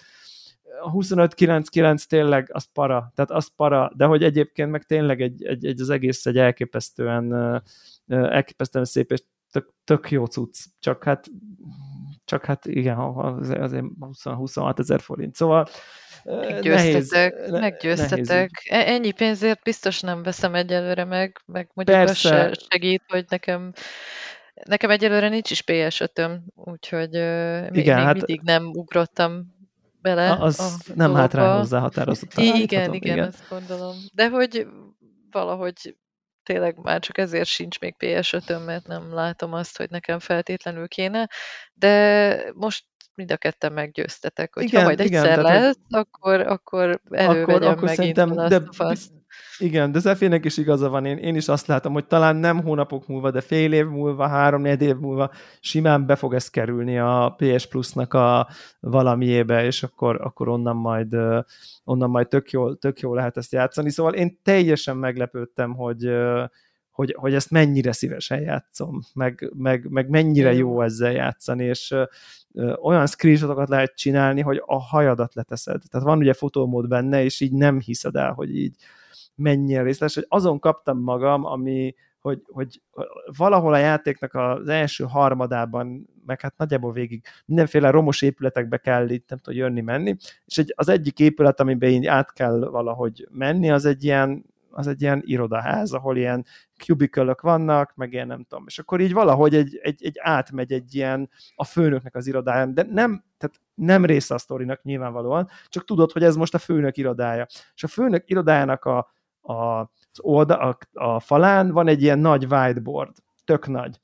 a 25-9-9 tényleg az para, tehát az para, de hogy egyébként meg tényleg egy, egy, egy az egész egy elképesztően elképesztően szép és tök, tök jó cucc, csak hát csak hát igen, azért 26 ezer forint, szóval Meggyőztetek, nehéz, meggyőztetek. Nehéz Ennyi pénzért biztos nem veszem egyelőre meg, meg mondjuk az segít, hogy nekem nekem egyelőre nincs is ps 5 úgyhogy igen, még, hát, mindig nem ugrottam bele Az a nem hátrán hozzá határozottan. Igen, igen, igen, ezt gondolom. De hogy valahogy tényleg már csak ezért sincs még ps 5 mert nem látom azt, hogy nekem feltétlenül kéne, de most mind a ketten meggyőztetek, hogy igen, ha majd igen, egyszer lesz, akkor, akkor elővegyem akkor, akkor megint a de, Igen, de Zefének is igaza van, én, én is azt látom, hogy talán nem hónapok múlva, de fél év múlva, három négy év múlva simán be fog ez kerülni a PS Plus-nak a valamiébe, és akkor, akkor onnan majd onnan majd tök jól, tök jól lehet ezt játszani. Szóval én teljesen meglepődtem, hogy, hogy, hogy ezt mennyire szívesen játszom, meg, meg, meg mennyire jó ezzel játszani, és olyan screenshotokat lehet csinálni, hogy a hajadat leteszed. Tehát van ugye fotómód benne, és így nem hiszed el, hogy így mennyire részletes, hogy azon kaptam magam, ami, hogy, hogy valahol a játéknak az első harmadában, meg hát nagyjából végig mindenféle romos épületekbe kell itt, nem tudom, jönni-menni, és egy, az egyik épület, amiben így át kell valahogy menni, az egy ilyen az egy ilyen irodaház, ahol ilyen kubikölök vannak, meg ilyen nem tudom, és akkor így valahogy egy, egy, egy átmegy egy ilyen a főnöknek az irodáján, de nem, tehát nem része a sztorinak nyilvánvalóan, csak tudod, hogy ez most a főnök irodája. És a főnök irodájának a, a, az olda, a, a falán van egy ilyen nagy whiteboard, tök nagy.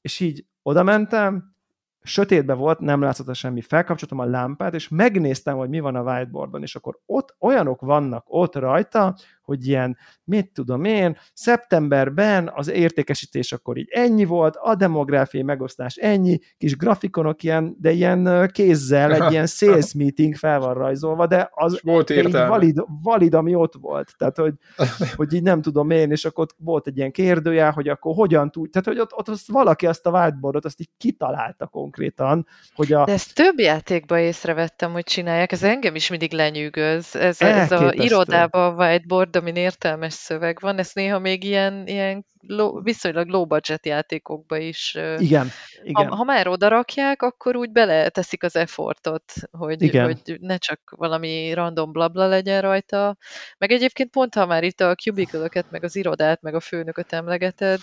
És így oda mentem, sötétben volt, nem látszott semmi, felkapcsoltam a lámpát, és megnéztem, hogy mi van a whiteboardon, és akkor ott olyanok vannak ott rajta, hogy ilyen, mit tudom én, szeptemberben az értékesítés akkor így ennyi volt, a demográfiai megosztás ennyi, kis grafikonok ilyen, de ilyen kézzel, egy ilyen sales meeting fel van rajzolva, de az volt valid, valid, ami ott volt. Tehát, hogy, hogy így nem tudom én, és akkor ott volt egy ilyen kérdőjel, hogy akkor hogyan tud, tehát, hogy ott, ott azt valaki azt a whiteboardot, azt így kitalálta konkrétan, hogy a... De ezt több játékban észrevettem, hogy csinálják, ez engem is mindig lenyűgöz, ez, ez a irodában a whiteboard, amin értelmes szöveg van, ezt néha még ilyen, ilyen low, viszonylag low budget játékokba is. Igen, igen. Ha, ha már oda rakják, akkor úgy beleteszik az effortot, hogy, igen. hogy ne csak valami random blabla legyen rajta. Meg egyébként pont, ha már itt a cubicle meg az irodát, meg a főnököt emlegeted,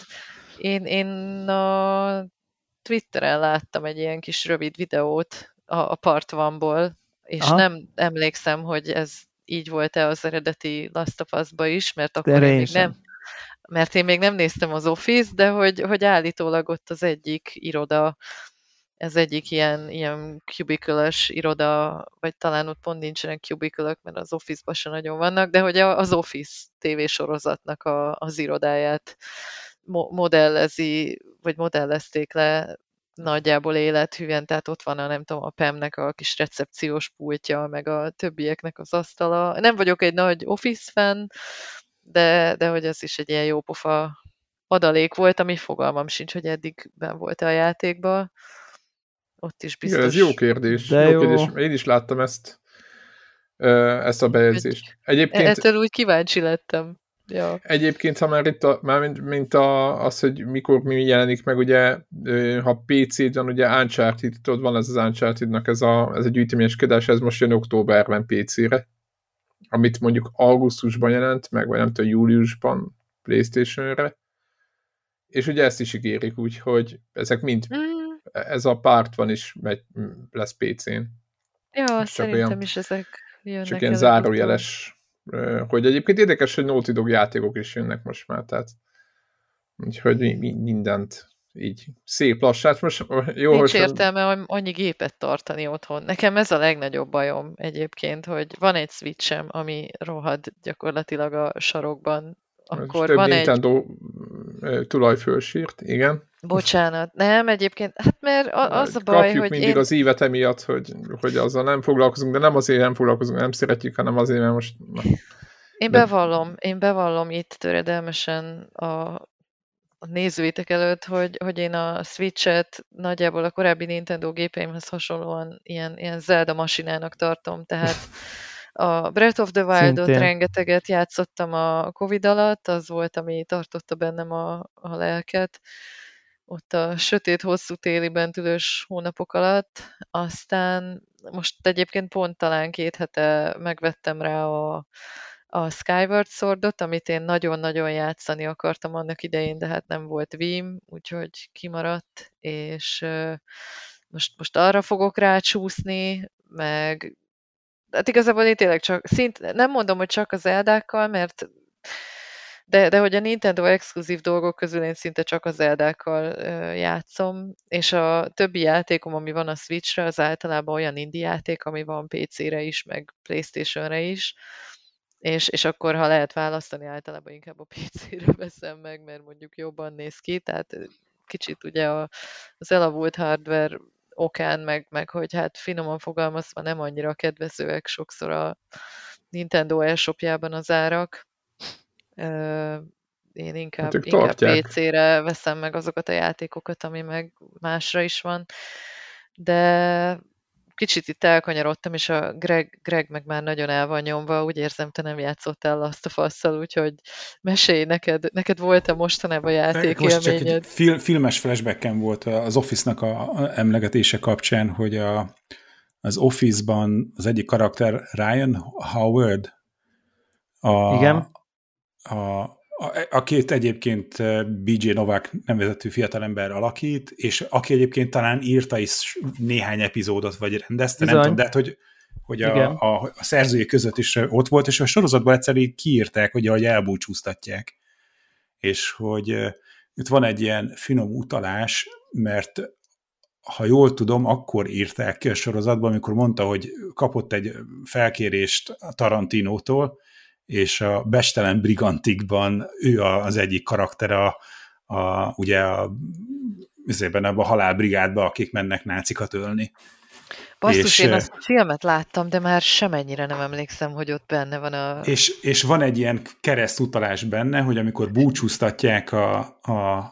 én, én a Twitteren láttam egy ilyen kis rövid videót a, a Part One-ból, és Aha. nem emlékszem, hogy ez így volt-e az eredeti Last of Us-ba is, mert akkor én még nem, mert én még nem néztem az Office, de hogy, hogy állítólag ott az egyik iroda, ez egyik ilyen, ilyen cubicle iroda, vagy talán ott pont nincsenek cubicle mert az Office-ban sem nagyon vannak, de hogy az Office tévésorozatnak a, az irodáját modellezi, vagy modellezték le nagyjából élethűen, tehát ott van a, nem tudom, a PEM-nek a kis recepciós pultja, meg a többieknek az asztala. Nem vagyok egy nagy Office fan, de, de hogy ez is egy ilyen jópofa adalék volt, ami fogalmam sincs, hogy eddig ben volt -e a játékban. Ott is biztos. Igen, ez jó kérdés. De jó, jó. kérdés. Én is láttam ezt, ezt a bejegyzést. Egyébként... Ettől úgy kíváncsi lettem. Ja. Egyébként, ha már itt a, már mint, mint a, az, hogy mikor mi jelenik meg, ugye, ha PC-d van, ugye Uncharted, tudod, van ez az Uncharted-nak ez a, ez a gyűjteményeskedés, ez most jön októberben PC-re, amit mondjuk augusztusban jelent meg, vagy nem tudom, júliusban Playstation-re, és ugye ezt is ígérik, úgyhogy ezek mind, mm. ez a párt van is megy, lesz PC-n. Ja, szerintem olyan, is ezek jönnek Csak ilyen zárójeles hogy egyébként érdekes, hogy Naughty Dog játékok is jönnek most már, tehát úgyhogy mindent így szép lassát. Most jó, Nincs hogy értelme annyi gépet tartani otthon. Nekem ez a legnagyobb bajom egyébként, hogy van egy switchem, ami rohad gyakorlatilag a sarokban. Akkor több van Nintendo egy... tulaj fölsírt, igen. Bocsánat, nem, egyébként, hát mert az a baj, Kapjuk hogy mindig én... az évet emiatt, hogy, hogy azzal nem foglalkozunk, de nem azért nem foglalkozunk, nem szeretjük, hanem azért, mert most... Na. Én de... bevallom, én bevallom itt töredelmesen a a nézőitek előtt, hogy, hogy én a Switch-et nagyjából a korábbi Nintendo gépeimhez hasonlóan ilyen, ilyen Zelda masinának tartom, tehát a Breath of the Wild-ot rengeteget játszottam a Covid alatt, az volt, ami tartotta bennem a, a lelket, ott a sötét, hosszú téli bentülős hónapok alatt. Aztán most egyébként pont talán két hete megvettem rá a, a Skyward Swordot, amit én nagyon-nagyon játszani akartam annak idején, de hát nem volt Vim, úgyhogy kimaradt, és most, most arra fogok rácsúszni, meg hát igazából én tényleg csak, szint, nem mondom, hogy csak az eldákkal, mert de, de hogy a Nintendo exkluzív dolgok közül én szinte csak az eldákkal játszom, és a többi játékom, ami van a Switchre, az általában olyan indie játék, ami van PC-re is, meg Playstation-re is, és, és akkor, ha lehet választani, általában inkább a PC-re veszem meg, mert mondjuk jobban néz ki, tehát kicsit ugye a, az elavult hardware okán, meg, meg hogy hát finoman fogalmazva nem annyira kedvezőek sokszor a Nintendo elshopjában az árak. Én inkább, hát inkább PC-re veszem meg azokat a játékokat, ami meg másra is van. De kicsit itt elkanyarodtam, és a Greg, Greg meg már nagyon el van nyomva, úgy érzem, te nem játszottál azt a fasszal, úgyhogy mesélj, neked, neked volt-e mostanában játék Most csak egy fil, filmes flashbacken volt az Office-nak a emlegetése kapcsán, hogy a, az Office-ban az egyik karakter Ryan Howard a, Igen. A, a két egyébként eh, BJ Novak nevezetű fiatalember alakít, és aki egyébként talán írta is néhány epizódot, vagy rendezte, Bizony. nem tudom, de hát, hogy, hogy a, a, a szerzői között is ott volt, és a sorozatban egyszerűen kiírták, hogy ahogy elbúcsúztatják. És hogy eh, itt van egy ilyen finom utalás, mert ha jól tudom, akkor írták ki a sorozatban, amikor mondta, hogy kapott egy felkérést a Tarantinótól, és a Bestelen Brigantikban ő az egyik karakter a, a ugye a, ezében a halálbrigádba, akik mennek nácikat ölni. Basszus, és, én azt a filmet láttam, de már semennyire nem emlékszem, hogy ott benne van a... És, és van egy ilyen keresztutalás benne, hogy amikor búcsúztatják a, a,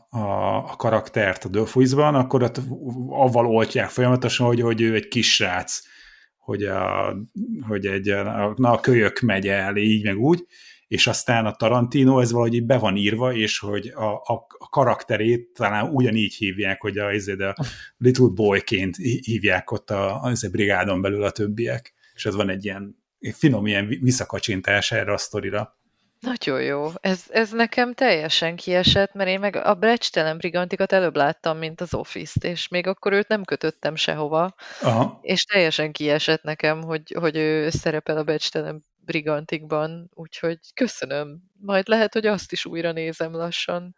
a, a karaktert a Döfuizban, akkor ott avval oltják folyamatosan, hogy, hogy ő egy kis srác hogy, a, hogy egy, a, na, a kölyök megy el, így meg úgy, és aztán a Tarantino, ez valahogy be van írva, és hogy a, a, a karakterét talán ugyanígy hívják, hogy a, a, a Little Boyként hívják ott a, a, a brigádon belül a többiek, és ez van egy ilyen finom ilyen visszakacsintás erre a sztorira. Nagyon jó. Ez, ez nekem teljesen kiesett, mert én meg a Brecstelen Brigantikat előbb láttam, mint az Office-t, és még akkor őt nem kötöttem sehova, Aha. és teljesen kiesett nekem, hogy, hogy ő szerepel a Brecstelen Brigantikban, úgyhogy köszönöm. Majd lehet, hogy azt is újra nézem lassan,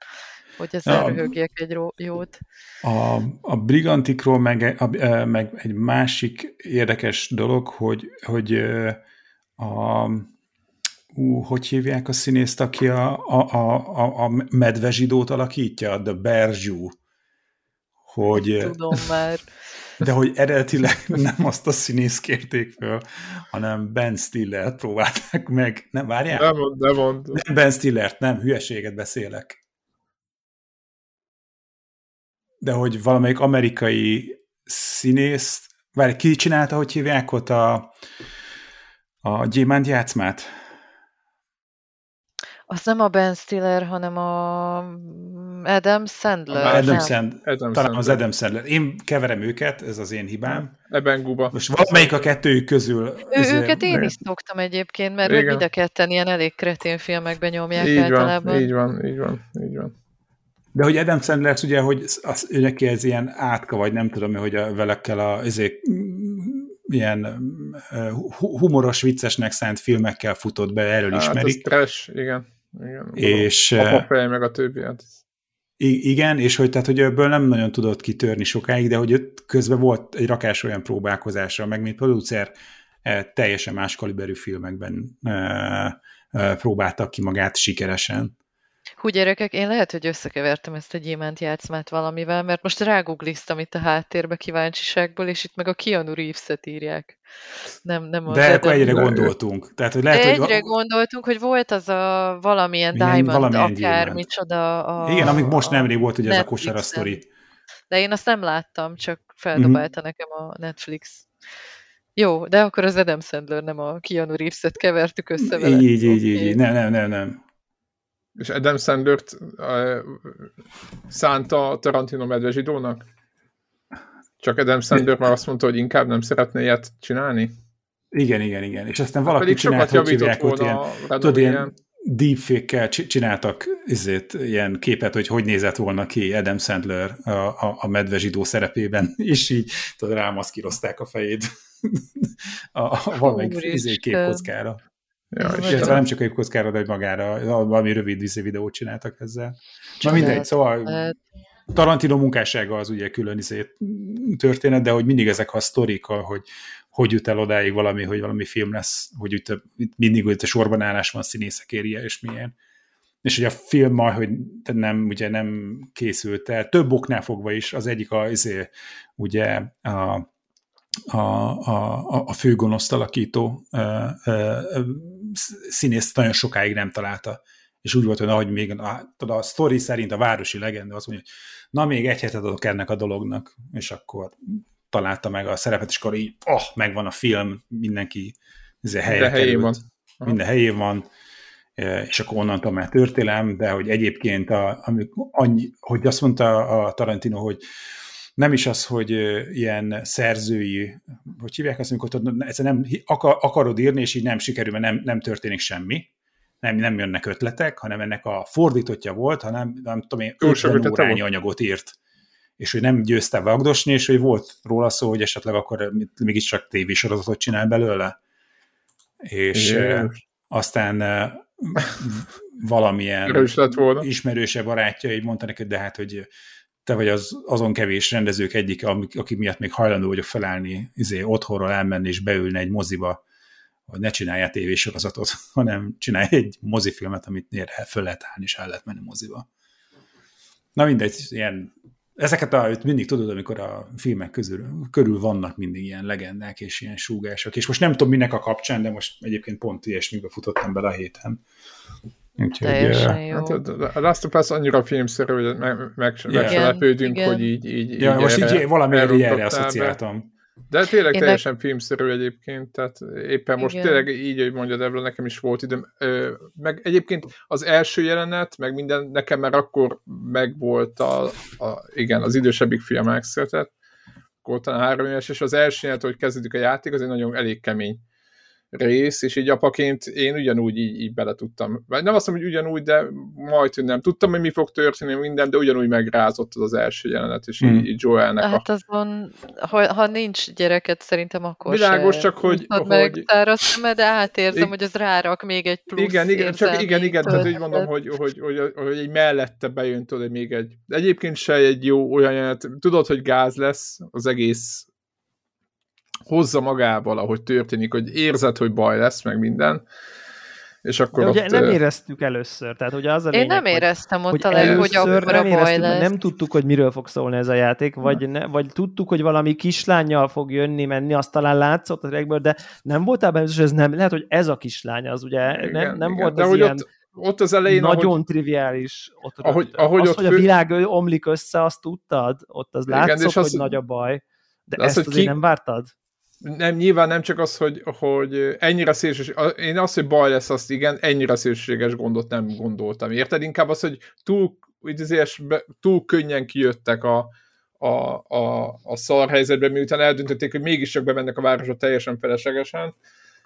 hogy ezzel röhögjek egy jót. A, a Brigantikról meg, a, meg egy másik érdekes dolog, hogy, hogy a ú, hogy hívják a színészt, aki a, a, a, a medvezsidót alakítja, The Berjú. Hogy, Tudom már. De hogy eredetileg nem azt a színész kérték föl, hanem Ben Stiller próbálták meg. Nem, várjál? Nem mond, nem mond. Nem Ben Stillert, nem, hülyeséget beszélek. De hogy valamelyik amerikai színész, várj, ki csinálta, hogy hívják ott a, a gyémánt játszmát? Az nem a Ben Stiller, hanem a Adam Sandler. A Adam, Sand, Adam talán Sandler. az Adam Sandler. Én keverem őket, ez az én hibám. Ebben guba. Most valamelyik a kettőjük közül... Ő, őket én is szoktam egyébként, mert Igen. mind a ketten ilyen elég kretén filmekben nyomják így általában. Van, így van, így van, így van. De hogy Adam Sandler ugye, hogy az, ő neki ez ilyen átka, vagy nem tudom, hogy a, velekkel a, ezért, ilyen humoros, viccesnek szánt filmekkel futott be, erről hát, ismerik. Ez trash, igen. Igen, és, a papály meg a többi. Hát. Igen, és hogy, tehát, hogy ebből nem nagyon tudott kitörni sokáig, de hogy közben volt egy rakás olyan próbálkozása, meg mint producer e, teljesen más kaliberű filmekben e, e, próbáltak ki magát sikeresen. Hú, gyerekek, én lehet, hogy összekevertem ezt a gyémánt játszmát valamivel, mert most rágugliztam itt a háttérbe kíváncsiságból, és itt meg a Keanu Reeves-et írják. Nem, nem az De akkor egyre gondoltunk. Tehát, hogy lehet, egyre hogy... gondoltunk, hogy volt az a valamilyen Igen, Diamond, valamilyen akár micsoda. A... Igen, amíg most nemrég volt ugye ez a kosara sztori. De én azt nem láttam, csak feldobálta mm-hmm. nekem a Netflix. Jó, de akkor az Adam Sandler, nem a Keanu Reeves-et kevertük össze vele. Így, így, így, így. Nem, nem, nem, nem. És Adam Sandler-t uh, szánta Tarantino medvezsidónak? Csak Adam Sandler már azt mondta, hogy inkább nem szeretne ilyet csinálni? Igen, igen, igen. És aztán valaki Pedig csinált, hogy hívják, hogy ilyen, tudod, ilyen deepfake-kel csináltak izét, ilyen képet, hogy hogy nézett volna ki Adam Sandler a, a, a medvezsidó szerepében, és így tudod, rámaszkírozták a fejét a, a valamelyik izé képkockára. Ja, és nem csak egy kockára, de magára, valami rövid videót csináltak ezzel. Na mindegy, szóval Tarantino munkássága az ugye külön izé történet, de hogy mindig ezek a sztorik, hogy hogy jut el odáig valami, hogy valami film lesz, hogy itt, itt mindig itt a sorban állás van színészek érje, és milyen. És hogy a film majd, hogy nem, ugye nem készült el, több oknál fogva is, az egyik a, izé, ugye a, a, a, a főgonoszt alakító ö, ö, színész nagyon sokáig nem találta. És úgy volt, hogy ahogy még a, a sztori szerint a városi legenda azt mondja, hogy na még egy hetet adok ennek a dolognak, és akkor találta meg a szerepet, és akkor így, oh, megvan a film, mindenki helyre minden helyén van. Minden helyén van, és akkor onnantól már történelem, de hogy egyébként, a, amik annyi, hogy azt mondta a Tarantino, hogy nem is az, hogy ilyen szerzői, hogy hívják azt, amikor tudod, nem akarod írni, és így nem sikerül, mert nem, nem történik semmi, nem, nem jönnek ötletek, hanem ennek a fordítottja volt, hanem nem tudom én, 50 órányi anyagot írt és hogy nem győzte vagdosni, és hogy volt róla szó, hogy esetleg akkor mégiscsak tévésorozatot csinál belőle. És Igen. aztán valamilyen ismerőse barátja így mondta neki, de hát, hogy te vagy az, azon kevés rendezők egyik, aki miatt még hajlandó vagyok felállni, izé, otthonról elmenni és beülni egy moziba, hogy ne csinálja tévésorozatot, hanem csinálj egy mozifilmet, amit föl lehet állni, és el lehet menni moziba. Na mindegy, ilyen ezeket a, mindig tudod, amikor a filmek közül, körül vannak mindig ilyen legendák és ilyen súgások, és most nem tudom minek a kapcsán, de most egyébként pont ilyesmibe futottam bele a héten. Úgyhogy, uh, hát a Last of Us annyira filmszerű, hogy meg, meg, yeah. se lepődünk, hogy így, így, ja, így most erre, így valamiért így erre asszociáltam. De tényleg Én teljesen meg... filmszerű egyébként, tehát éppen most Igen. tényleg így, hogy mondja ebből nekem is volt időm. Meg egyébként az első jelenet, meg minden, nekem már akkor megvolt a, a igen, az idősebbik fiam megszületett, akkor talán három éves, és az első jelenet, hogy kezdődik a játék, az egy nagyon elég kemény rész, és így apaként én ugyanúgy így, így bele tudtam. Nem azt mondom, hogy ugyanúgy, de majd nem. Tudtam, hogy mi fog történni minden, de ugyanúgy megrázott az, az első jelenet, és hmm. így, így Joelnek Hát a... azon, ha, ha nincs gyereket, szerintem akkor Világos, se csak hogy... hogy... meg szemed, de átérzem, hogy az rárak még egy plusz Igen, igen, csak igen, igen, tehát úgy mondom, hogy, hogy, hogy, hogy, hogy egy mellette bejön tudod, még egy... Egyébként se egy jó olyan jelenet, tudod, hogy gáz lesz az egész hozza magával, ahogy történik, hogy érzed, hogy baj lesz, meg minden, és akkor De ott, ugye nem éreztük először, tehát ugye az a lényeg, Én nem éreztem ott hogy, hogy, hogy akkor nem a baj lesz. Nem tudtuk, hogy miről fog szólni ez a játék, vagy, ne, vagy tudtuk, hogy valami kislányjal fog jönni, menni, azt talán látszott a regből, de nem voltál benne, és ez nem, lehet, hogy ez a kislány az ugye, igen, nem, nem igen, volt az ilyen... Ott, ott az elején, nagyon ahogy, triviális. Ott ahogy, ahogy az, ott hogy fő... a világ omlik össze, azt tudtad? Ott az igen, látszott, hogy az, nagy a baj. De, de ezt az, azért ki... nem vártad? Nem, nyilván nem csak az, hogy, hogy ennyire szélsőséges, én azt, hogy baj lesz, azt igen, ennyire szélsőséges gondot nem gondoltam. Érted? Inkább az, hogy túl, túl könnyen kijöttek a, a, a, a szar helyzetben, miután eldöntötték, hogy mégiscsak bemennek a városba teljesen feleslegesen,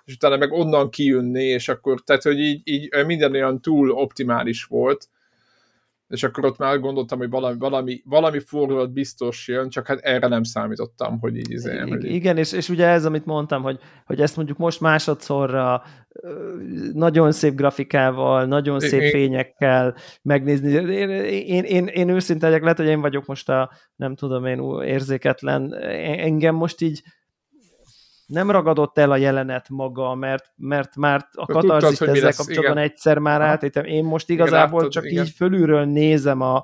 és utána meg onnan kijönni, és akkor, tehát, hogy így, így minden olyan túl optimális volt, és akkor ott már gondoltam, hogy valami, valami, valami fordulat biztos jön, csak hát erre nem számítottam, hogy így izé, I- hogy Igen, és, és ugye ez, amit mondtam, hogy, hogy ezt mondjuk most másodszorra nagyon szép grafikával, nagyon szép én, fényekkel megnézni. Én, én, én, én őszinte legyek, lehet, hogy én vagyok most a, nem tudom én, érzéketlen. Engem most így nem ragadott el a jelenet maga, mert, mert már a katarzist ezzel kapcsolatban igen. egyszer már átértem. Én most igazából igen, csak igen. így fölülről nézem a,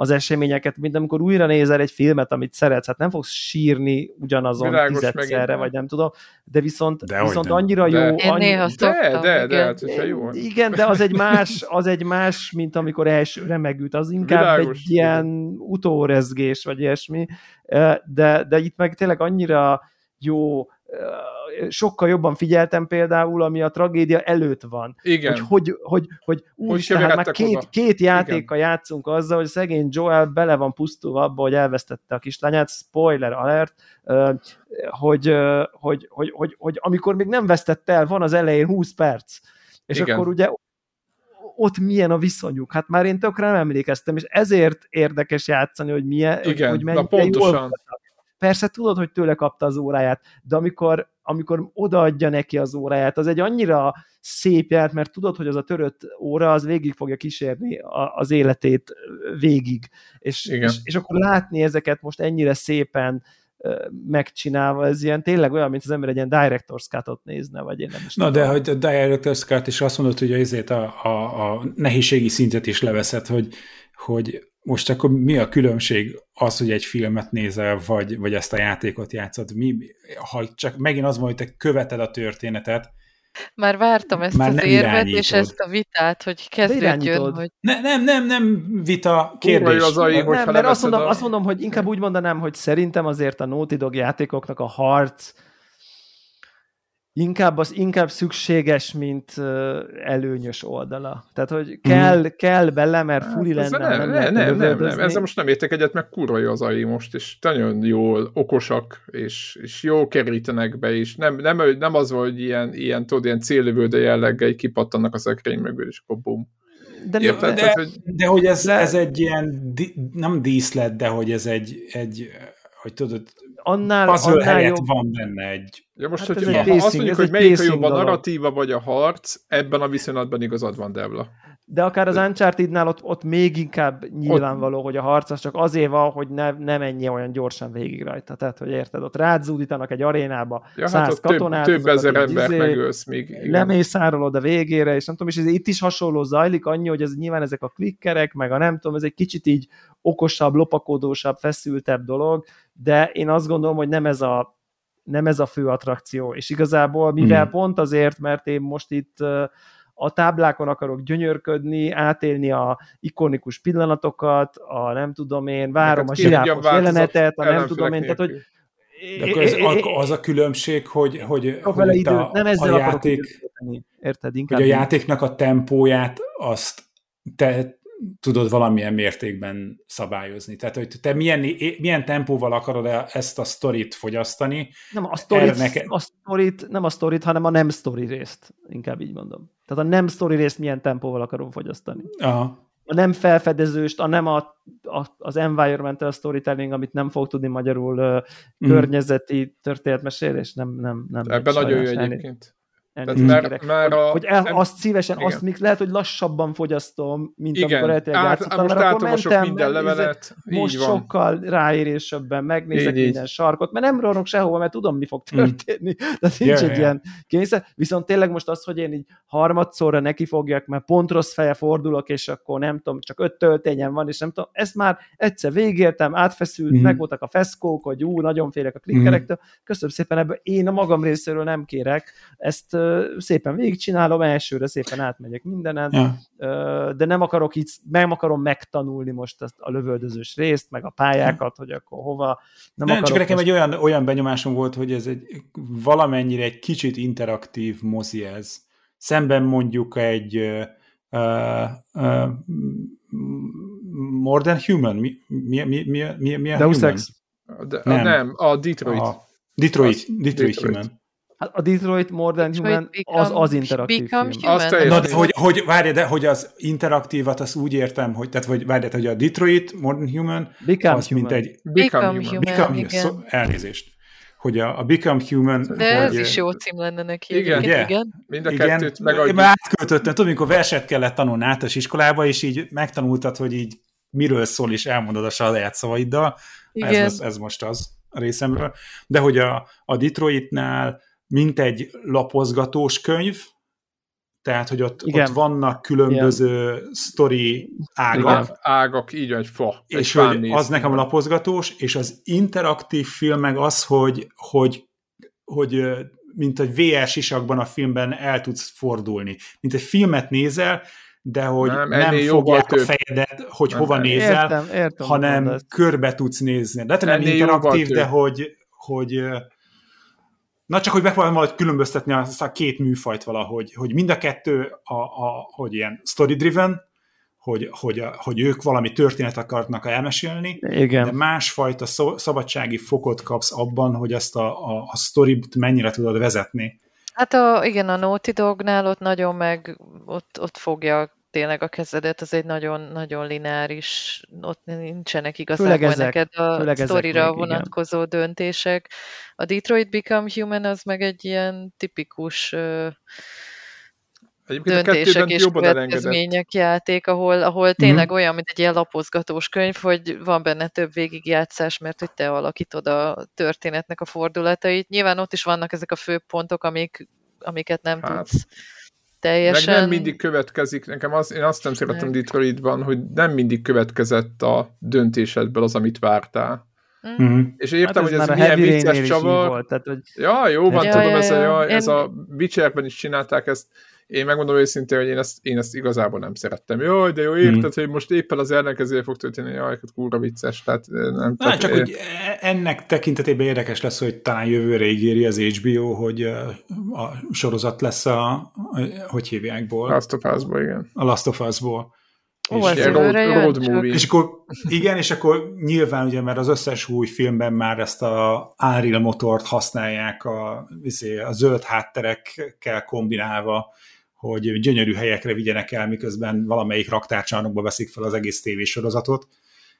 az eseményeket, mint amikor újra nézel egy filmet, amit szeretsz, hát nem fogsz sírni ugyanazon Világos tizedszerre, vagy nem tudom, de viszont, de viszont nem. annyira de. jó. Én annyi... néha de, de, de, hát, jó. Igen, de az egy más, az egy más, mint amikor elsőre megült, az inkább Világos, egy ilyen utórezgés, vagy ilyesmi, de, de itt meg tényleg annyira jó sokkal jobban figyeltem például, ami a tragédia előtt van. Igen. Hogy, hogy, hogy, hogy úgy, tehát már két, két játéka Igen. játszunk azzal, hogy szegény Joel bele van pusztulva abba, hogy elvesztette a kislányát, spoiler alert, hogy, hogy, hogy, hogy, hogy amikor még nem vesztette el, van az elején 20 perc, és Igen. akkor ugye ott milyen a viszonyuk. Hát már én tökre nem emlékeztem, és ezért érdekes játszani, hogy milyen, Igen, hogy mennyire pontosan. jól Persze tudod, hogy tőle kapta az óráját, de amikor, amikor odaadja neki az óráját, az egy annyira szép ját, mert tudod, hogy az a törött óra az végig fogja kísérni a, az életét végig. És, és, és akkor látni ezeket most ennyire szépen megcsinálva, ez ilyen tényleg olyan, mint az ember egy ilyen director's cut nézne, vagy én nem is Na, de hogy a director's cut is azt mondod, hogy ezért a, a, a nehézségi szintet is leveszed, hogy, hogy most akkor mi a különbség az, hogy egy filmet nézel, vagy, vagy ezt a játékot játszod? Mi, ha csak megint az van, hogy te követed a történetet, már vártam ezt már az érvet, irányítod. és ezt a vitát, hogy kezdődjön, hogy... Ne, nem, nem, nem vita, kérdés. Az AI, nem, mert azt mondom, a... azt mondom, hogy inkább úgy mondanám, hogy szerintem azért a Naughty Dog játékoknak a harc inkább az inkább szükséges, mint előnyös oldala. Tehát, hogy kell, mm. kell bele, mert hát, fuli lenne. Nem, nem, nem, nem, nem, nem, ezzel most nem értek egyet, meg kurva jó az AI most, és nagyon jól okosak, és, és jó kerítenek be, és nem, nem, nem az, hogy ilyen, ilyen, tudod, ilyen célövődő jelleggel kipattannak a szekrény mögül, és akkor bum. De, Érted? de, hogy, de hogy ez, ez egy ilyen, nem díszlet, de hogy ez egy, egy hogy tudod, annál, puzzle annál helyett jobb... van benne egy... Ja most, hát hogy ha pacing, azt mondjuk, hogy melyik a jobb a narratíva vagy a harc, ebben a viszonylatban igazad van, Devla. De akár az Uncharted-nál ott, ott még inkább nyilvánvaló, ott... hogy a harc az csak azért van, hogy ne, ne menj olyan gyorsan végig rajta. Tehát, hogy érted, ott rázúdítanak egy arénába ja, száz hát katonát. Több, több ezer ember izé, megölsz még. Lemész árulod a végére, és nem tudom, és ez itt is hasonló zajlik, annyi, hogy ez nyilván ezek a klikkerek, meg a nem tudom, ez egy kicsit így okosabb, lopakodósabb, feszültebb dolog, de én azt gondolom, hogy nem ez a, nem ez a fő attrakció, és igazából mivel hmm. pont azért, mert én most itt a táblákon akarok gyönyörködni, átélni a ikonikus pillanatokat, a nem tudom én, várom a zsiráfos jelenetet, a nem tudom én, tehát hogy de akkor ez, az a különbség, hogy, hogy, hogy idő, a, nem ezzel a játék, érted? Inkább hogy a játéknak a tempóját azt te tudod valamilyen mértékben szabályozni. Tehát, hogy te milyen, milyen tempóval akarod ezt a sztorit fogyasztani. Nem a sztorit, neke... a sztorit, nem a sztorit, hanem a nem sztori részt, inkább így mondom. Tehát a nem sztori részt milyen tempóval akarom fogyasztani. Aha. A nem felfedezőst, a nem a, a, az environmental storytelling, amit nem fog tudni magyarul uh, környezeti történetmesélés, nem, nem, nem. Ebben nagyon jó egyébként. Tehát mert a, hogy el, azt szívesen, igen. azt még lehet, hogy lassabban fogyasztom, mint igen. amikor eltényleg játszottam, most mert akkor mentem, minden levelet, most van. sokkal ráérésebben megnézek így, minden így. sarkot, mert nem ronok sehova, mert tudom, mi fog hmm. történni. Mm. Tehát nincs yeah, egy yeah. ilyen kényszer. Viszont tényleg most az, hogy én így harmadszorra neki fogjak, mert pont rossz feje fordulok, és akkor nem tudom, csak öt töltényem van, és nem tudom, ezt már egyszer végértem, átfeszült, mm. megvoltak a feszkók, hogy ú, nagyon félek a klikkerektől. Mm. Köszönöm szépen, ebből én a magam részéről nem kérek, ezt szépen végigcsinálom, elsőre szépen átmegyek mindenen, ja. de nem akarok így, nem akarom megtanulni most ezt a lövöldözős részt, meg a pályákat, hogy akkor hova. Nem, nem csak nekem most... egy olyan, olyan benyomásom volt, hogy ez egy valamennyire egy kicsit interaktív mozi ez. Szemben mondjuk egy uh, uh, More Than Human. Mi, mi, mi, mi, mi, mi a Deus Human? Ex. De, nem. nem, a Detroit. A Detroit, Detroit, Detroit Human. Hát a Detroit More Than Human az az interaktív film. Azt Na, de hogy, hogy várj, de hogy az interaktívat, azt úgy értem, hogy, tehát, hogy várj, hogy a Detroit More Than Human, Become az human. mint egy... Become, Become Human, Become, igen. Szó, elnézést. Hogy a, a Become Human... De hogy, ez is jó cím lenne neki. Igen, igen. igen. Mind a kettőt megadjuk. Én átköltöttem, tudom, amikor verset kellett tanulni általános iskolába, és így megtanultad, hogy így miről szól, és elmondod a saját szavaiddal. Igen. Ez, ez most az. részemről, de hogy a, a Detroitnál mint egy lapozgatós könyv, tehát, hogy ott, ott vannak különböző Igen. sztori ágak. Igen. Ágak, így egy fa. És egy hogy az nekem lapozgatós, és az interaktív film meg az, hogy, hogy, hogy mint egy VR sisakban a filmben el tudsz fordulni. Mint egy filmet nézel, de hogy nem, nem fogják a fejedet, hogy nem, hova nem. nézel, értem, értem, hanem körbe tudsz nézni. De nem interaktív, de hogy, hogy Na csak, hogy megpróbálom majd különböztetni azt a két műfajt valahogy, hogy mind a kettő, a, a, hogy ilyen story-driven, hogy, hogy, hogy ők valami történet akarnak elmesélni, Igen. de másfajta szabadsági fokot kapsz abban, hogy ezt a, a, a story-t mennyire tudod vezetni. Hát a, igen, a Naughty Dognál ott nagyon meg, ott, ott fogja tényleg a kezedet, az egy nagyon-nagyon lineáris, ott nincsenek igazából ezek, neked a sztorira vonatkozó igen. döntések. A Detroit Become Human az meg egy ilyen tipikus Egyébként döntések és következmények játék, ahol, ahol tényleg mm-hmm. olyan, mint egy ilyen lapozgatós könyv, hogy van benne több végigjátszás, mert hogy te alakítod a történetnek a fordulatait. Nyilván ott is vannak ezek a fő pontok, amik, amiket nem hát. tudsz teljesen... Meg nem mindig következik, nekem az, én azt nem szeretem Detroitban, hogy nem mindig következett a döntésedből az, amit vártál. Mm-hmm. És értem, hát ez hogy ez milyen vicces csavar. Volt, tehát, hogy... Ja, jó van, ja, tudom, ja, ez, a, ja, ez a Witcherben is csinálták ezt, én megmondom őszintén, hogy én ezt, én ezt igazából nem szerettem. Jó, de jó, érted, hmm. hogy most éppen az ellenkezője fog történni, jaj, hát kurva vicces, tehát nem. Na, tehát, csak, én... hogy ennek tekintetében érdekes lesz, hogy talán jövőre ígéri az HBO, hogy a sorozat lesz a, hogy hívják ból? Last of Us-ból, igen. A Last of Us-ból. Ó, és, road, road movie. és akkor igen, és akkor nyilván ugye, mert az összes új filmben már ezt a Unreal motort használják a, izé, a zöld hátterekkel kombinálva, hogy gyönyörű helyekre vigyenek el, miközben valamelyik raktárcsarnokba veszik fel az egész tévésorozatot,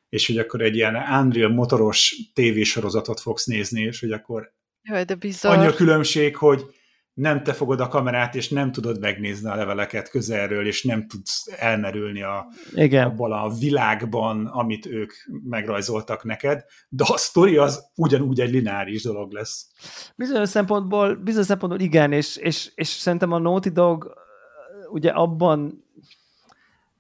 és hogy akkor egy ilyen Unreal motoros tévésorozatot fogsz nézni, és hogy akkor Jaj, de bizarr. annyi a különbség, hogy nem te fogod a kamerát, és nem tudod megnézni a leveleket közelről, és nem tudsz elmerülni a, Igen. abban a világban, amit ők megrajzoltak neked, de a sztori az ugyanúgy egy lineáris dolog lesz. Bizonyos szempontból, bizonyos szempontból igen, és, és, és szerintem a Naughty Dog ugye abban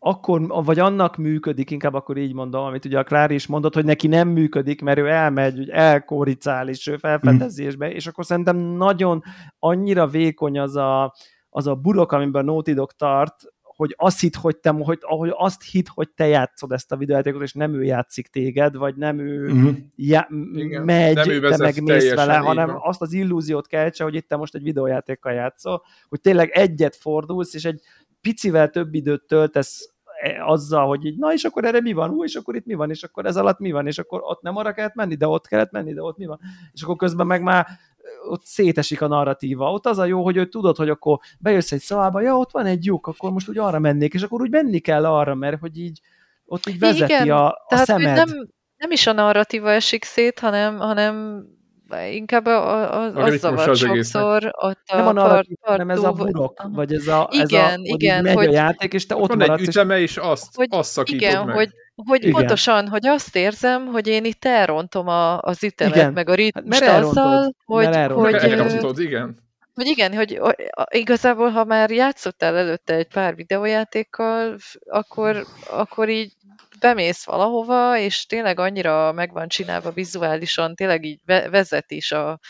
akkor, vagy annak működik, inkább akkor így mondom, amit ugye a Klári is mondott, hogy neki nem működik, mert ő elmegy, hogy elkoricál, és ő felfedezésbe, mm. és akkor szerintem nagyon annyira vékony az a, az a burok, amiben a Naughty Dog tart, hogy azt hitt, hogy te, hogy, ahogy azt hitt, hogy te játszod ezt a videójátékot, és nem ő játszik téged, vagy nem ő mm-hmm. já, Igen, megy, nem ő te megmész vele, hanem van. azt az illúziót keltse, hogy itt te most egy videójátékkal játszol, hogy tényleg egyet fordulsz, és egy picivel több időt töltesz e, azzal, hogy így, na és akkor erre mi van, Hú, és akkor itt mi van, és akkor ez alatt mi van, és akkor ott nem arra kellett menni, de ott kellett menni, de ott mi van. És akkor közben meg már ott szétesik a narratíva. Ott az a jó, hogy ő tudod, hogy akkor bejössz egy szobába, ja, ott van egy lyuk, akkor most úgy arra mennék, és akkor úgy menni kell arra, mert hogy így ott így vezeti Igen, a, a tehát szemed. Nem, nem is a narratíva esik szét, hanem, hanem inkább a, a, a, az zavar sokszor. Ott a nem a narratív, hanem ez a burok, vagy ez a, igen, ez a, igen, hogy, hogy a játék, és te ott van egy üteme, és azt, hogy, azt szakítod igen, meg. Hogy, hogy igen. pontosan, hogy azt érzem, hogy én itt elrontom a, az ütemet, igen. meg a ritmust hát, azzal, hogy... Hogy, elrontod, igen. Hogy igen, hogy igazából, ha már játszottál előtte egy pár videójátékkal, akkor, akkor így bemész valahova, és tényleg annyira meg van csinálva vizuálisan, tényleg így vezet is a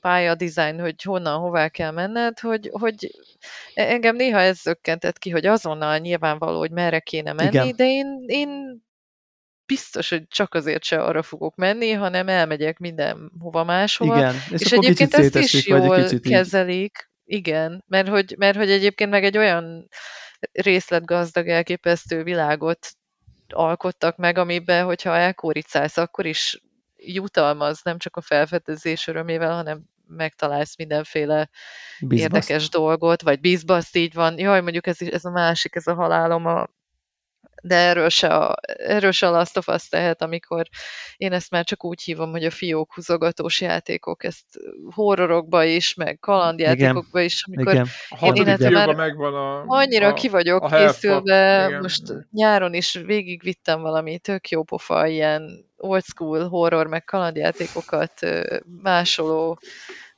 pálya design, hogy honnan, hová kell menned, hogy, hogy engem néha ez zökkentett ki, hogy azonnal nyilvánvaló, hogy merre kéne menni, Igen. de én, én biztos, hogy csak azért se arra fogok menni, hanem elmegyek mindenhova máshova. Igen, és, és egyébként ezt is jól kezelik. Igen, mert hogy, mert hogy egyébként meg egy olyan részletgazdag, elképesztő világot alkottak meg, amiben, hogyha elkóricálsz, akkor is jutalmaz nem csak a felfedezés örömével, hanem megtalálsz mindenféle Bizbaszt. érdekes dolgot, vagy bízbaszt, így van. Jaj, mondjuk ez, ez a másik, ez a halálom a de erről se, a, erről se a Last of Us tehet, amikor én ezt már csak úgy hívom, hogy a fiók húzogatós játékok, ezt horrorokba is, meg kalandjátékokba is, amikor Igen. én, én már megvan a, annyira a, ki vagyok a készülve, Igen. most nyáron is végigvittem valami tök jó pofa ilyen old school horror meg kalandjátékokat másoló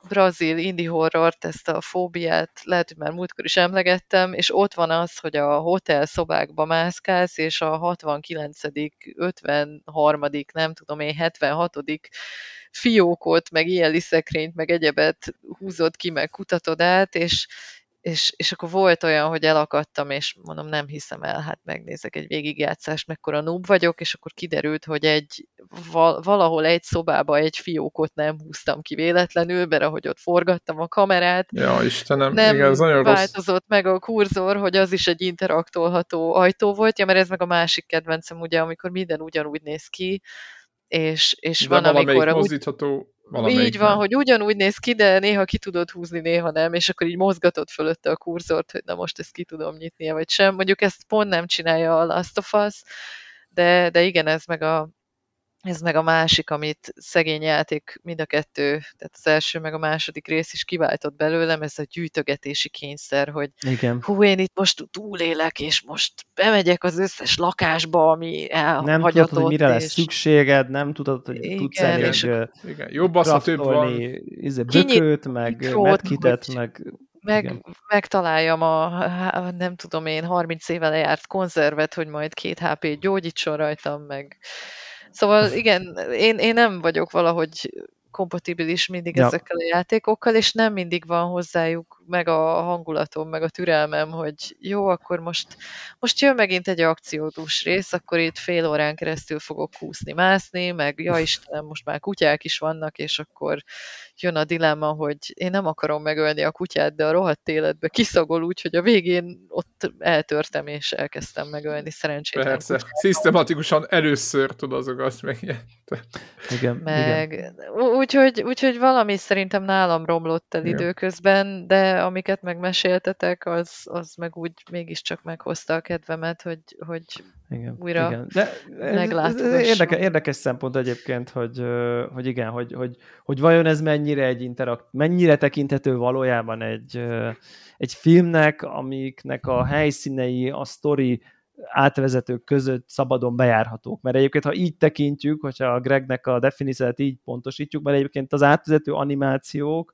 brazil indie horrort, ezt a fóbiát, lehet, hogy már múltkor is emlegettem, és ott van az, hogy a hotel szobákba mászkálsz, és a 69., 53., nem tudom én, 76. fiókot, meg ilyen szekrényt, meg egyebet húzod ki, meg kutatod át, és, és, és akkor volt olyan, hogy elakadtam, és mondom, nem hiszem el, hát megnézek egy végigjátszást, mekkora noob vagyok, és akkor kiderült, hogy egy valahol egy szobába egy fiókot nem húztam ki véletlenül, mert ahogy ott forgattam a kamerát, ja, Istenem, nem igen, ez nagyon változott rossz. meg a kurzor, hogy az is egy interaktolható ajtó volt, ja, mert ez meg a másik kedvencem, ugye, amikor minden ugyanúgy néz ki, és, és De van, amikor... Úgy, mozdítható, így van, nem. hogy ugyanúgy néz ki, de néha ki tudod húzni, néha nem, és akkor így mozgatod fölötte a kurzort, hogy na most ezt ki tudom nyitni, vagy sem. Mondjuk ezt pont nem csinálja a Last of Us, de, de igen, ez meg a, ez meg a másik, amit szegény játék mind a kettő, tehát az első meg a második rész is kiváltott belőlem, ez a gyűjtögetési kényszer, hogy Igen. hú, én itt most túlélek, és most bemegyek az összes lakásba, ami elhagyatott. Nem tudod, hogy mire lesz szükséged, nem tudod, hogy igen, tudsz elég és igen, jobb az, ha több van. Izé, bökőt, meg medkitet, meg meg, megtaláljam a, nem tudom én, 30 éve lejárt konzervet, hogy majd két HP-t gyógyítson rajtam, meg Szóval igen, én, én nem vagyok valahogy kompatibilis mindig ja. ezekkel a játékokkal, és nem mindig van hozzájuk meg a hangulatom, meg a türelmem, hogy jó, akkor most, most jön megint egy akciódús rész, akkor itt fél órán keresztül fogok kúszni, mászni, meg ja Istenem, most már kutyák is vannak, és akkor jön a dilemma, hogy én nem akarom megölni a kutyát, de a rohadt életbe kiszagol úgy, hogy a végén ott eltörtem, és elkezdtem megölni szerencsére. Persze, szisztematikusan először tud azok azt meg. Igen, meg, igen. Úgyhogy, úgyhogy valami szerintem nálam romlott el igen. időközben, de amiket megmeséltetek, az, az meg úgy mégiscsak meghozta a kedvemet, hogy, hogy igen, újra igen. De ez, ez érdekes, érdekes szempont egyébként, hogy, hogy igen, hogy, hogy, hogy vajon ez mennyire egy interakt, mennyire tekinthető valójában egy, egy filmnek, amiknek a helyszínei, a sztori átvezetők között szabadon bejárhatók. Mert egyébként, ha így tekintjük, hogyha a Gregnek a definíciát így pontosítjuk, mert egyébként az átvezető animációk,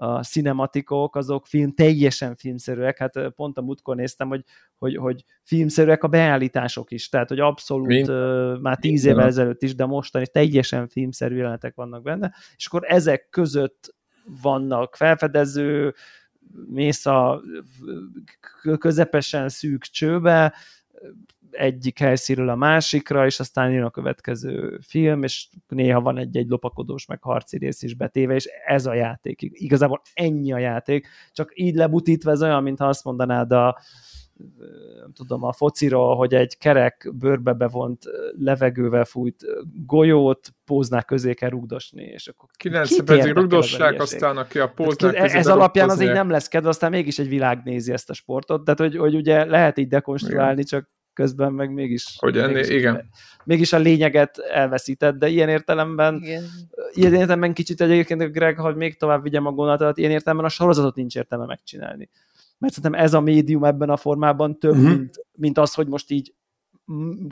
a cinematikok, azok film, teljesen filmszerűek, hát pont a múltkor néztem, hogy, hogy, hogy filmszerűek a beállítások is, tehát hogy abszolút Mind? uh, már tíz évvel ezelőtt is, de mostani teljesen filmszerű jelenetek vannak benne, és akkor ezek között vannak felfedező, mész a közepesen szűk csőbe, egyik helyszínről a másikra, és aztán jön a következő film, és néha van egy-egy lopakodós, meg harci rész is betéve, és ez a játék. Igazából ennyi a játék, csak így lebutítva ez olyan, mintha azt mondanád a, nem tudom, a fociról, hogy egy kerek bőrbe bevont levegővel fújt golyót póznák közé kell rugdosni, és akkor 9 percig rugdossák, aztán aki a póznák közé Ez alapján az így nem lesz kedve, aztán mégis egy világ nézi ezt a sportot, tehát hogy, hogy ugye lehet így dekonstruálni, csak közben meg mégis... Hogy ennél, mégis, igen. Mégis a lényeget elveszített, de ilyen értelemben igen. ilyen értelemben kicsit egyébként Greg, hogy még tovább vigyem a gondolatot, ilyen értelemben a sorozatot nincs értelme megcsinálni. Mert szerintem ez a médium ebben a formában több, uh-huh. mint, mint az, hogy most így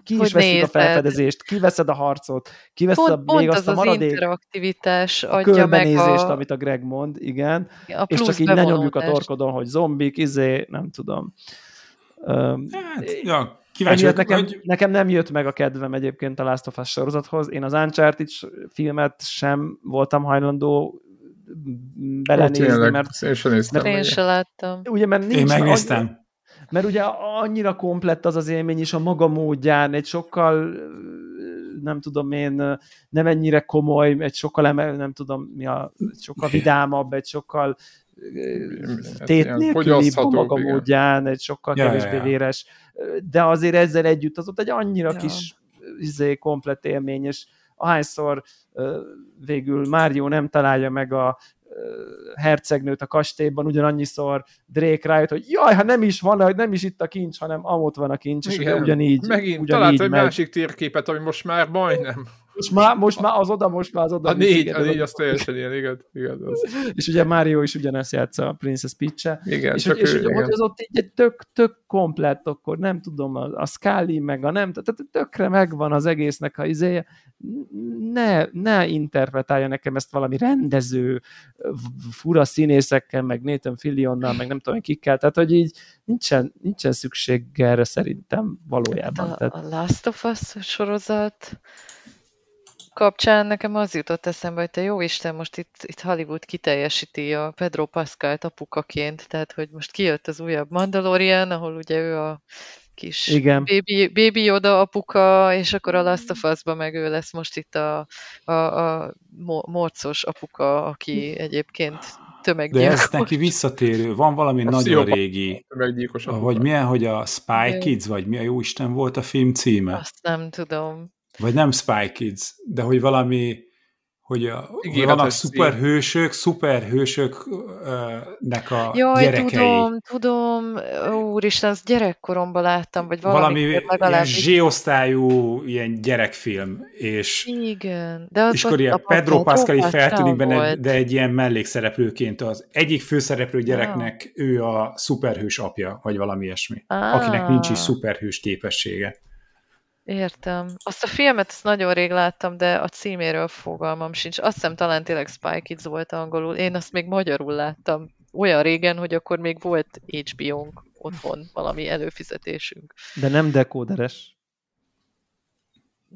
ki is veszik a felfedezést, kiveszed a harcot, kiveszed pont, a, pont még az azt a maradék az interaktivitás adja meg a... amit a Greg mond, igen, a és csak így ne nyomjuk a torkodon, hogy zombik, izé, nem tudom. Hát, ja, kíváncsi nekem, hogy... nekem nem jött meg a kedvem egyébként a Last of Us sorozathoz. Én az Uncharted filmet sem voltam hajlandó belenézni, tényleg, mert... Én sem néztem. Mert én sem láttam. Ugye, mert nincs én megnéztem. Annyi, mert ugye annyira komplett az az élmény is a maga módján, egy sokkal nem tudom én, nem ennyire komoly, egy sokkal nem tudom mi a, sokkal vidámabb, egy sokkal tét nélküli maga igen. módján, egy sokkal ja, kevésbé ja, ja. véres, de azért ezzel együtt az ott egy annyira ja. kis izé, komplet élmény, és ahányszor végül Mário nem találja meg a hercegnőt a kastélyban, ugyanannyiszor Drake rájött, hogy jaj, ha nem is van, nem is itt a kincs, hanem amott van a kincs, Igen. és ugyanígy Megint ugyanígy talált egy másik térképet, ami most már majdnem most, már, most már az oda, most már az oda. A négy, a négy az teljesen ilyen, igaz, igaz. Az. És ugye Mario is ugyanezt játsza a Princess Peach-e. Igen, és, csak és, ő, és hogy az ott így egy tök, tök komplett, akkor nem tudom, a, a Scully meg a nem, tehát tökre megvan az egésznek a izéje. Ne, ne interpretálja nekem ezt valami rendező, fura színészekkel, meg Nathan Fillionnal, meg nem tudom kikkel, tehát hogy így nincsen, nincsen szükség erre szerintem valójában. A, tehát... a Last of Us sorozat kapcsán nekem az jutott eszembe, hogy te jó Isten, most itt, itt Hollywood kiteljesíti a Pedro Pascal apukaként, tehát hogy most kijött az újabb Mandalorian, ahol ugye ő a kis Igen. Baby, baby Yoda apuka, és akkor a Last of Us-ba meg ő lesz most itt a, a, a morcos apuka, aki egyébként tömeggyilkos. De ez neki visszatérő, van valami a nagyon régi, hogy milyen, hogy a Spy Kids, vagy mi a jó Isten volt a film címe? Azt nem tudom. Vagy nem Spy Kids, de hogy valami hogy, a, hogy vannak szuperhősök, szuperhősöknek a Jaj, gyerekei. tudom, tudom, úristen, azt gyerekkoromban láttam, vagy valami Valami ilyen zséosztályú ilyen gyerekfilm, és, Igen, de és akkor ilyen Pedro Pascal feltűnik benne, de egy ilyen mellékszereplőként az egyik főszereplő gyereknek ah. ő a szuperhős apja, vagy valami ilyesmi, ah. akinek nincs is szuperhős képessége. Értem. Azt a filmet azt nagyon rég láttam, de a címéről fogalmam sincs. Azt hiszem talán tényleg Spy Kids volt angolul. Én azt még magyarul láttam. Olyan régen, hogy akkor még volt HBO-nk otthon, valami előfizetésünk. De nem dekóderes.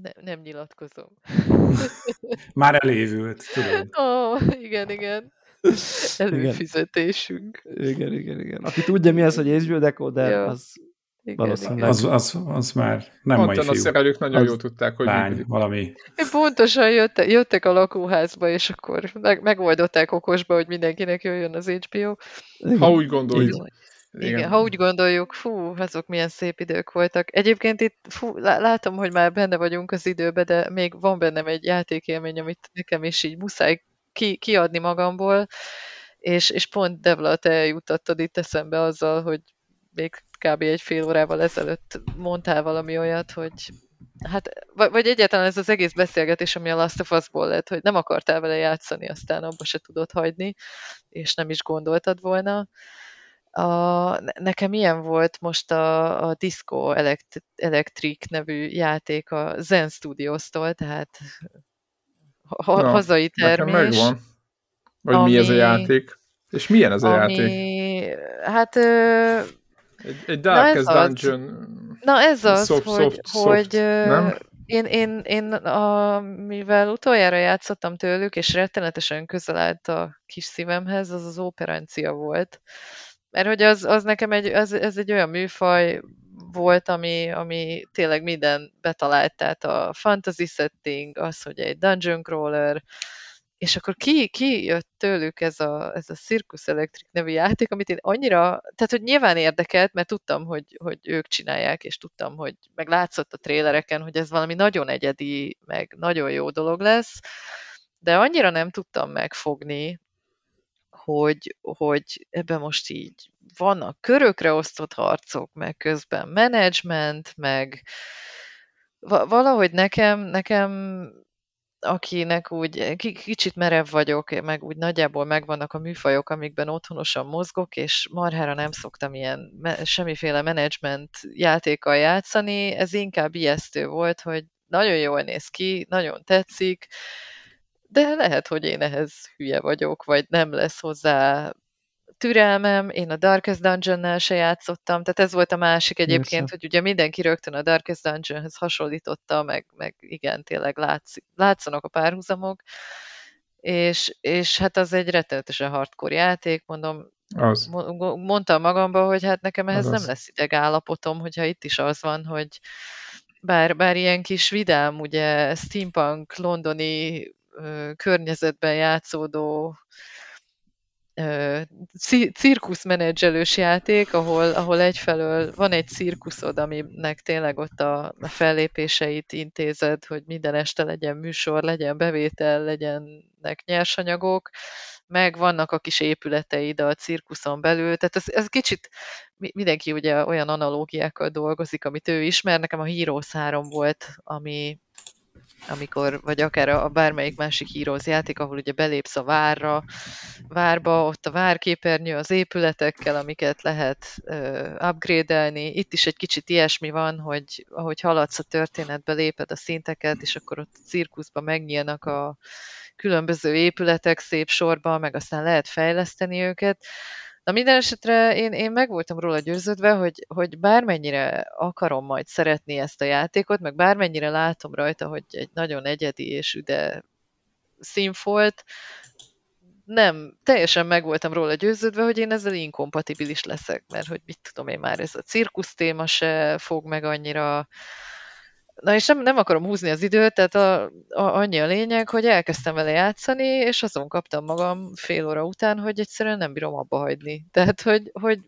Ne, nem nyilatkozom. Már elévült, tudom. Ó, oh, igen, igen. Előfizetésünk. Igen, igen, igen. Aki tudja mi az, hogy HBO decoder, ja. az igen, igen. Az, az, az már nem Pont mai a fiú. szerelők nagyon az jól tudták, hogy lány, valami. Én pontosan jöttek, jöttek a lakóházba, és akkor meg, megoldották okosba, hogy mindenkinek jöjjön az HBO. Ha úgy gondoljuk. Igen. Igen, ha úgy gondoljuk, fú, azok milyen szép idők voltak. Egyébként itt fú, látom, hogy már benne vagyunk az időbe, de még van bennem egy játékélmény, amit nekem is így muszáj ki, kiadni magamból, és, és pont Devla, te jutattad itt eszembe azzal, hogy még kb. egy fél órával ezelőtt mondtál valami olyat, hogy hát, vagy egyáltalán ez az egész beszélgetés, ami a Last of Us-ból lett, hogy nem akartál vele játszani, aztán abba se tudod hagyni, és nem is gondoltad volna. A, nekem ilyen volt most a, a Disco Elect- Electric nevű játék a Zen Studios-tól, tehát ha, ja, hazai termés. Nekem megvan, hogy ami, mi ez a játék. És milyen ez a ami, játék? Hát egy, egy Darkest Na Dungeon. Az. Na ez az, soft, hogy, soft, hogy soft, nem? én, én, én a, mivel utoljára játszottam tőlük, és rettenetesen közel állt a kis szívemhez, az az operencia volt. Mert hogy az, az nekem egy, az, ez egy olyan műfaj volt, ami, ami tényleg minden betalált, tehát a fantasy setting, az, hogy egy dungeon crawler, és akkor ki, ki jött tőlük ez a, ez a Circus Electric nevű játék, amit én annyira, tehát hogy nyilván érdekelt, mert tudtam, hogy, hogy ők csinálják, és tudtam, hogy meg látszott a trélereken, hogy ez valami nagyon egyedi, meg nagyon jó dolog lesz, de annyira nem tudtam megfogni, hogy, hogy ebben most így vannak körökre osztott harcok, meg közben menedzsment, meg valahogy nekem, nekem akinek úgy kicsit merev vagyok, meg úgy nagyjából megvannak a műfajok, amikben otthonosan mozgok, és marhára nem szoktam ilyen semmiféle menedzsment játékkal játszani, ez inkább ijesztő volt, hogy nagyon jól néz ki, nagyon tetszik, de lehet, hogy én ehhez hülye vagyok, vagy nem lesz hozzá türelmem, én a Darkest Dungeon-nel se játszottam, tehát ez volt a másik egyébként, Persze. hogy ugye mindenki rögtön a Darkest Dungeon-hez hasonlította, meg, meg igen, tényleg látszik, látszanak a párhuzamok, és, és hát az egy rettenetesen hardcore játék, mondom, az. mondtam magamba, hogy hát nekem ehhez az nem az. lesz ideg állapotom, hogyha itt is az van, hogy bár, bár ilyen kis vidám, ugye steampunk londoni környezetben játszódó cirkuszmenedzselős játék, ahol, ahol egyfelől van egy cirkuszod, aminek tényleg ott a, fellépéseit intézed, hogy minden este legyen műsor, legyen bevétel, legyenek nyersanyagok, meg vannak a kis épületeid a cirkuszon belül, tehát ez, ez kicsit mindenki ugye olyan analógiákkal dolgozik, amit ő ismer, nekem a Heroes 3 volt, ami amikor, vagy akár a, a bármelyik másik Heroes játék, ahol ugye belépsz a várra, várba, ott a várképernyő az épületekkel, amiket lehet uh, upgrade-elni. Itt is egy kicsit ilyesmi van, hogy ahogy haladsz a történetbe, léped a szinteket, és akkor ott a cirkuszban megnyílnak a különböző épületek szép sorban, meg aztán lehet fejleszteni őket. Na minden esetre én, én meg voltam róla győződve, hogy, hogy bármennyire akarom majd szeretni ezt a játékot, meg bármennyire látom rajta, hogy egy nagyon egyedi és üde színfolt, nem, teljesen meg voltam róla győződve, hogy én ezzel inkompatibilis leszek, mert hogy mit tudom én már, ez a cirkusz téma se fog meg annyira Na és nem, nem akarom húzni az időt, tehát a, a, annyi a lényeg, hogy elkezdtem vele játszani, és azon kaptam magam fél óra után, hogy egyszerűen nem bírom abba hagyni. Tehát, hogy, hogy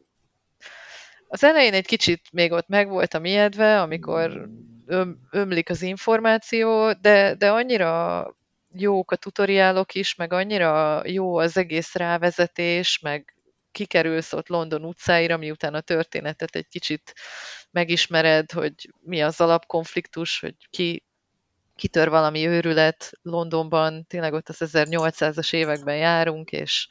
az elején egy kicsit még ott meg voltam ijedve, amikor öm, ömlik az információ, de, de annyira jók a tutoriálok is, meg annyira jó az egész rávezetés, meg kikerülsz ott London utcáira, miután a történetet egy kicsit megismered, hogy mi az alapkonfliktus, hogy ki kitör valami őrület Londonban, tényleg ott az 1800-as években járunk, és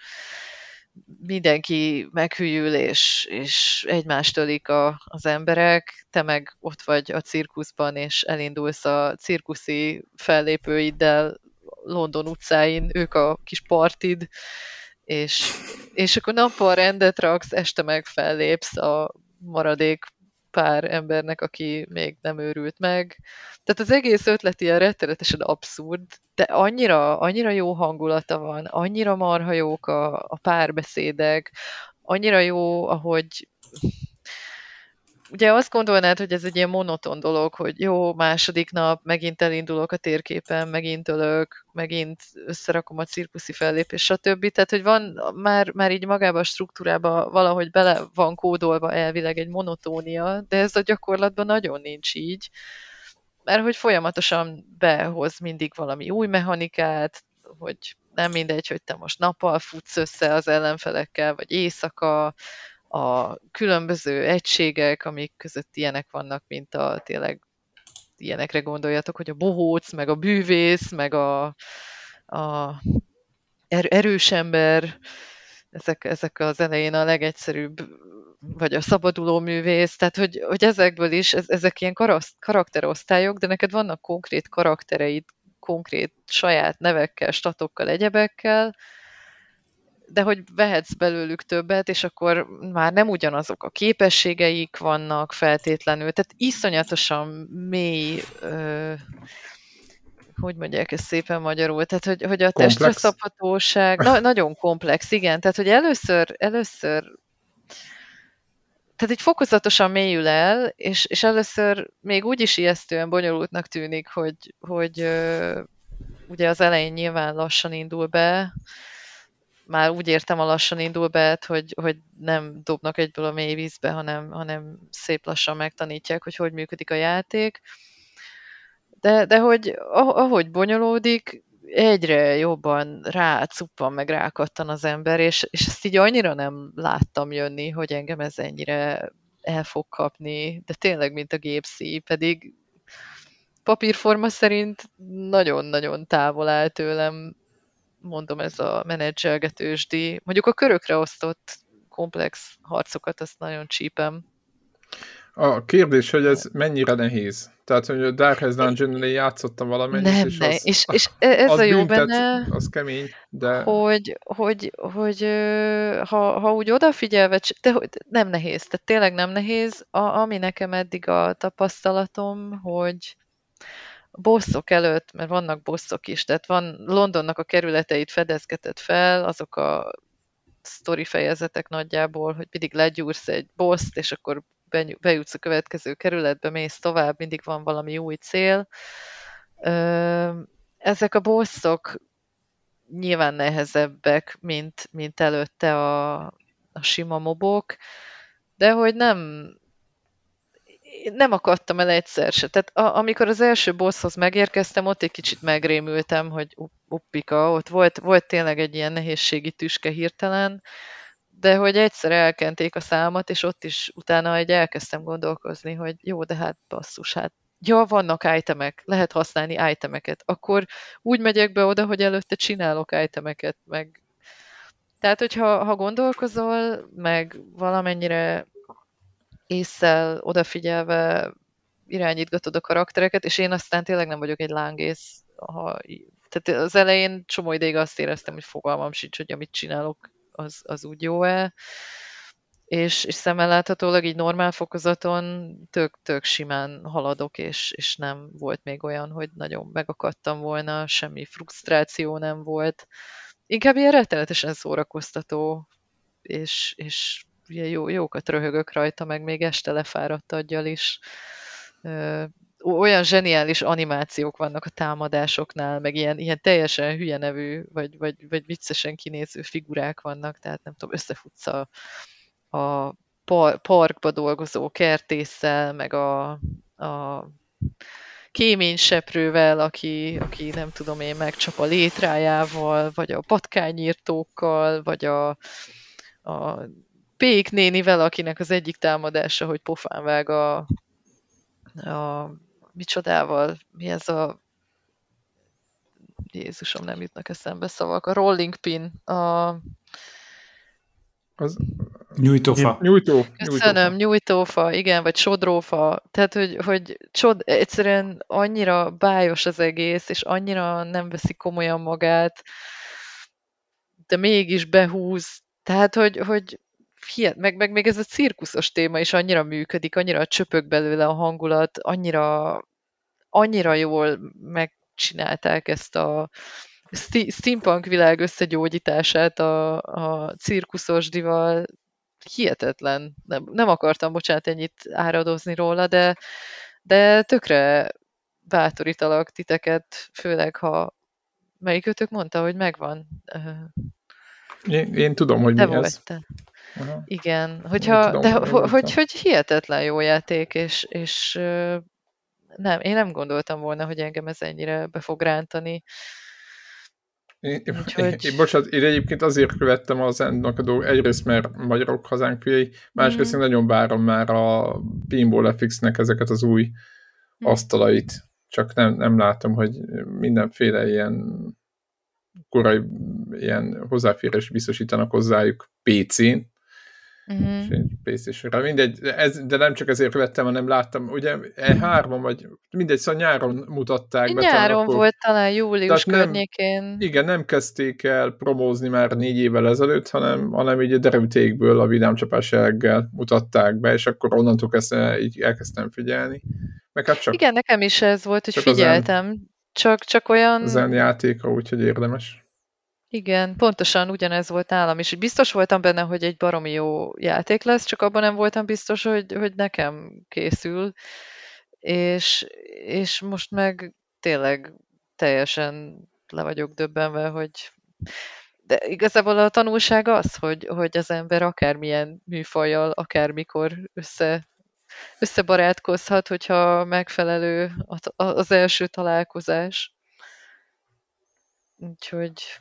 mindenki meghűl, és, és egymást ölik a, az emberek, te meg ott vagy a cirkuszban, és elindulsz a cirkuszi fellépőiddel London utcáin, ők a kis partid, és, és akkor nappal rendet raksz, este meg fellépsz a maradék pár embernek, aki még nem őrült meg. Tehát az egész ötlet ilyen rettenetesen abszurd, de annyira, annyira jó hangulata van, annyira marha jók a, a párbeszédek, annyira jó, ahogy ugye azt gondolnád, hogy ez egy ilyen monoton dolog, hogy jó, második nap, megint elindulok a térképen, megint ölök, megint összerakom a cirkuszi fellépés, stb. Tehát, hogy van már, már így magában a struktúrába valahogy bele van kódolva elvileg egy monotónia, de ez a gyakorlatban nagyon nincs így, mert hogy folyamatosan behoz mindig valami új mechanikát, hogy nem mindegy, hogy te most nappal futsz össze az ellenfelekkel, vagy éjszaka, a különböző egységek, amik között ilyenek vannak, mint a tényleg ilyenekre gondoljatok, hogy a bohóc, meg a bűvész, meg a, a er, erős ember, ezek, ezek az elején a legegyszerűbb, vagy a szabaduló művész, tehát hogy, hogy ezekből is, ez, ezek ilyen karakterosztályok, de neked vannak konkrét karaktereid, konkrét saját nevekkel, statokkal, egyebekkel, de hogy vehetsz belőlük többet, és akkor már nem ugyanazok a képességeik vannak feltétlenül, tehát iszonyatosan mély, ö, hogy mondják ezt szépen magyarul, tehát hogy, hogy a komplex. testre szabhatóság, na, nagyon komplex, igen, tehát hogy először, először tehát így fokozatosan mélyül el, és, és először még úgy is ijesztően bonyolultnak tűnik, hogy, hogy ö, ugye az elején nyilván lassan indul be, már úgy értem a lassan indul be, hogy, hogy nem dobnak egyből a mély vízbe, hanem, hanem szép lassan megtanítják, hogy hogy működik a játék. De, de hogy ahogy bonyolódik, egyre jobban rácuppan, meg rákattan az ember, és, és ezt így annyira nem láttam jönni, hogy engem ez ennyire el fog kapni, de tényleg, mint a gépszí, pedig papírforma szerint nagyon-nagyon távol áll tőlem mondom, ez a menedzselgetős díj. Mondjuk a körökre osztott komplex harcokat, azt nagyon csípem. A kérdés, hogy ez mennyire nehéz. Tehát, hogy a Darkest dungeon játszottam valamennyit, nem, és, az, és, és ez az a jó büntet, benne, az kemény, de... Hogy, hogy, hogy ha, ha úgy odafigyelve, de nem nehéz, tehát tényleg nem nehéz. A, ami nekem eddig a tapasztalatom, hogy bosszok előtt, mert vannak bosszok is, tehát van Londonnak a kerületeit fedezgetett fel, azok a sztori fejezetek nagyjából, hogy mindig legyúrsz egy boszt, és akkor bejutsz a következő kerületbe, mész tovább, mindig van valami új cél. Ezek a bosszok nyilván nehezebbek, mint, mint előtte a, a sima mobok, de hogy nem, nem akadtam el egyszer se. Tehát a, amikor az első bosshoz megérkeztem, ott egy kicsit megrémültem, hogy uppika, ott volt, volt tényleg egy ilyen nehézségi tüske hirtelen, de hogy egyszer elkenték a számat, és ott is utána egy elkezdtem gondolkozni, hogy jó, de hát basszus, hát ja, vannak itemek, lehet használni itemeket, akkor úgy megyek be oda, hogy előtte csinálok itemeket, meg tehát, hogyha ha gondolkozol, meg valamennyire észszel, odafigyelve irányítgatod a karaktereket, és én aztán tényleg nem vagyok egy lángész. Ha, tehát az elején csomó ideig azt éreztem, hogy fogalmam sincs, hogy amit csinálok, az, az úgy jó-e. És, és szemmel láthatólag így normál fokozaton tök, tök simán haladok, és, és nem volt még olyan, hogy nagyon megakadtam volna, semmi frusztráció nem volt. Inkább ilyen rettenetesen szórakoztató, és, és jó, jókat röhögök rajta, meg még este lefáradt aggyal is. Olyan zseniális animációk vannak a támadásoknál, meg ilyen, ilyen teljesen hülye nevű, vagy, vagy, vagy viccesen kinéző figurák vannak, tehát nem tudom, összefutsz a, a par, parkba dolgozó kertésszel, meg a, a kéményseprővel, aki, aki nem tudom én, megcsap a létrájával, vagy a patkányírtókkal, vagy a, a Pék nénivel, akinek az egyik támadása, hogy pofán vág a, a micsodával, mi ez a Jézusom, nem jutnak eszembe szavak, a rolling pin, a az... Nyújtófa. Nyújtó. Köszönöm, nyújtófa, igen, vagy sodrófa. Tehát, hogy, hogy csod, egyszerűen annyira bájos az egész, és annyira nem veszi komolyan magát, de mégis behúz. Tehát, hogy, hogy hihet, meg, meg még ez a cirkuszos téma is annyira működik, annyira csöpög belőle a hangulat, annyira, annyira jól megcsinálták ezt a steampunk világ összegyógyítását a, a cirkuszosdival, hihetetlen. Nem, nem akartam, bocsánat, ennyit áradozni róla, de, de tökre bátorítalak titeket, főleg ha melyikötök mondta, hogy megvan. Én, én tudom, hogy mi ez. Te. Aha. Igen, hogyha, tudom, de hogy, hogy, hogy hihetetlen jó játék, és, és nem, én nem gondoltam volna, hogy engem ez ennyire be fog rántani. Én, Úgyhogy... én, bocsánat, én egyébként azért követtem az ennek a dolgok, egyrészt mert magyarok hazánk fiai, másrészt mm. nagyon várom már a Pinball FX-nek ezeket az új mm. asztalait, csak nem, nem látom, hogy mindenféle ilyen korai ilyen hozzáférés biztosítanak hozzájuk PC-n, Uh-huh. És playstation Mindegy, ez, de nem csak ezért vettem, hanem láttam, ugye E3 vagy mindegy, szóval nyáron mutatták be. Nyáron akkor, volt talán július nem, környékén. Igen, nem kezdték el promózni már négy évvel ezelőtt, hanem, hanem így a derültékből a vidámcsapás jelleggel mutatták be, és akkor onnantól kezdve így elkezdtem figyelni. Meg hát csak, igen, nekem is ez volt, hogy figyeltem. Zen, csak, csak olyan... Zen játéka, úgyhogy érdemes. Igen, pontosan ugyanez volt nálam is. Biztos voltam benne, hogy egy baromi jó játék lesz, csak abban nem voltam biztos, hogy, hogy nekem készül. És, és most meg tényleg teljesen le vagyok döbbenve, hogy de igazából a tanulság az, hogy, hogy az ember akármilyen műfajjal, akármikor össze, összebarátkozhat, hogyha megfelelő az első találkozás. Úgyhogy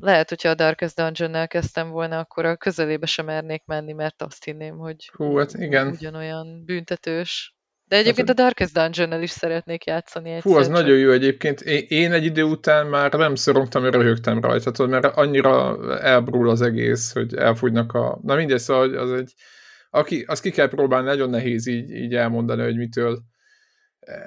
lehet, hogyha a Darkest Dungeon-nel kezdtem volna, akkor a közelébe sem mernék menni, mert azt hinném, hogy Hú, hát igen. ugyanolyan büntetős. De egyébként hát, a Darkest Dungeon-nel is szeretnék játszani egyszer. Hú, az csak. nagyon jó egyébként. Én egy idő után már nem szorongtam, röhögtem rajta, tudod, mert annyira elbrul az egész, hogy elfújnak a... Na mindegy, szóval az egy... Aki, azt ki kell próbálni, nagyon nehéz így, így elmondani, hogy mitől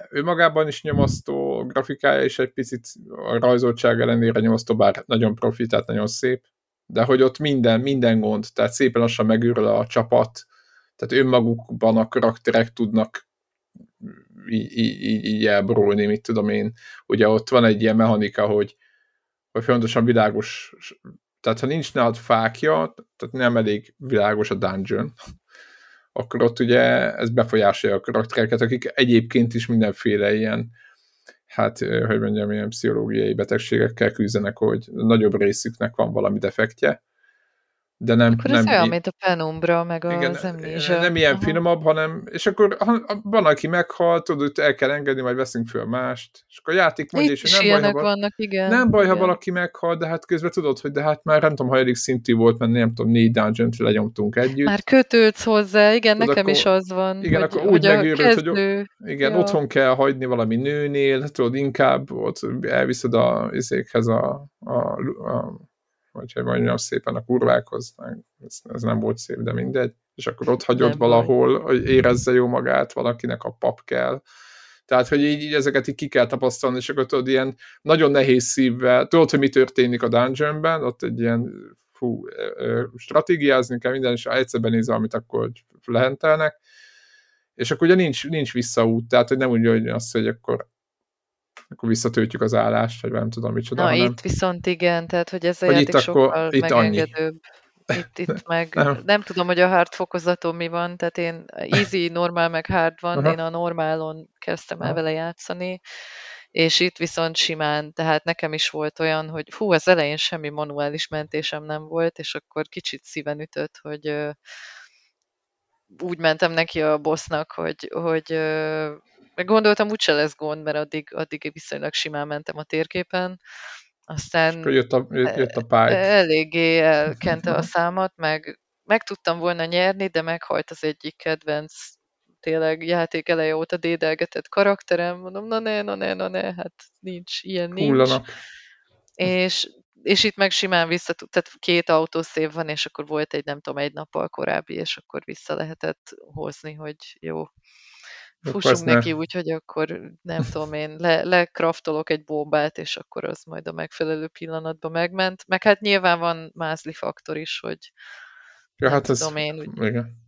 ő magában is nyomasztó, grafikája is egy picit a rajzoltság ellenére nyomasztó, bár nagyon profi, tehát nagyon szép, de hogy ott minden, minden gond, tehát szépen lassan megőrül a csapat, tehát önmagukban a karakterek tudnak így, így, így elborulni, mit tudom én. Ugye ott van egy ilyen mechanika, hogy, hogy fontosan világos, tehát ha nincs nálad fákja, tehát nem elég világos a dungeon, akkor ott ugye ez befolyásolja a karaktereket, akik egyébként is mindenféle ilyen, hát, hogy mondjam, ilyen pszichológiai betegségekkel küzdenek, hogy nagyobb részüknek van valami defektje, de nem... Akkor nem ez olyan, mint a Penumbra, meg igen, az Amnesia. Nem ilyen Aha. finomabb, hanem, és akkor ha van, aki meghal, tudod, el kell engedni, majd veszünk föl mást. És akkor a játék mondja, és nem baj, ha, vannak, igen. Nem baj, igen. ha valaki meghal, de hát közben tudod, hogy de hát már nem tudom, ha elég szintű volt, mert nem tudom, négy dungeon lenyomtunk együtt. Már kötődsz hozzá, igen, tudod, nekem akkor, is az van. Igen, hogy, akkor úgy megőrült, hogy igen, ja. otthon kell hagyni valami nőnél, tudod, inkább ott elviszed a izékhez a, a, a vagy hogy mondjam szépen a kurvákhoz, ez, ez nem volt szép, de mindegy, és akkor ott hagyod nem valahol, hogy érezze jó magát, valakinek a pap kell. Tehát, hogy így, így ezeket így ki kell tapasztalni, és akkor tudod, ilyen nagyon nehéz szívvel, tudod, hogy mi történik a dungeonben, ott egy ilyen fú, stratégiázni kell minden, és ha egyszer benézel, amit akkor lehentelnek, és akkor ugye nincs, nincs visszaút, tehát hogy nem úgy, hogy azt, hogy akkor akkor visszatöltjük az állást, vagy nem tudom micsoda. Na, hanem... itt viszont igen, tehát hogy ez a hogy játék itt sokkal akkor, itt megengedőbb. Annyi. Itt, itt meg nem. nem tudom, hogy a hard fokozaton mi van, tehát én easy, normál, meg hard van, Aha. én a normálon kezdtem el vele játszani, és itt viszont simán, tehát nekem is volt olyan, hogy fú, az elején semmi manuális mentésem nem volt, és akkor kicsit szíven ütött, hogy úgy mentem neki a bossnak, hogy, hogy meg gondoltam, úgyse lesz gond, mert addig, addig viszonylag simán mentem a térképen. Aztán és jött a, jött, jött a pály. Eléggé elkente a számat, meg meg tudtam volna nyerni, de meghalt az egyik kedvenc tényleg játék eleje óta dédelgetett karakterem, mondom, na ne, na ne, na ne, hát nincs, ilyen nincs. Hullanak. És, és itt meg simán vissza, tehát két autószév van, és akkor volt egy, nem tudom, egy nappal korábbi, és akkor vissza lehetett hozni, hogy jó, fussunk neki úgy, hogy akkor nem tudom én, le, lekraftolok egy bombát, és akkor az majd a megfelelő pillanatban megment. Meg hát nyilván van mázli faktor is, hogy ja, hát ez, tudom én, úgy, igen.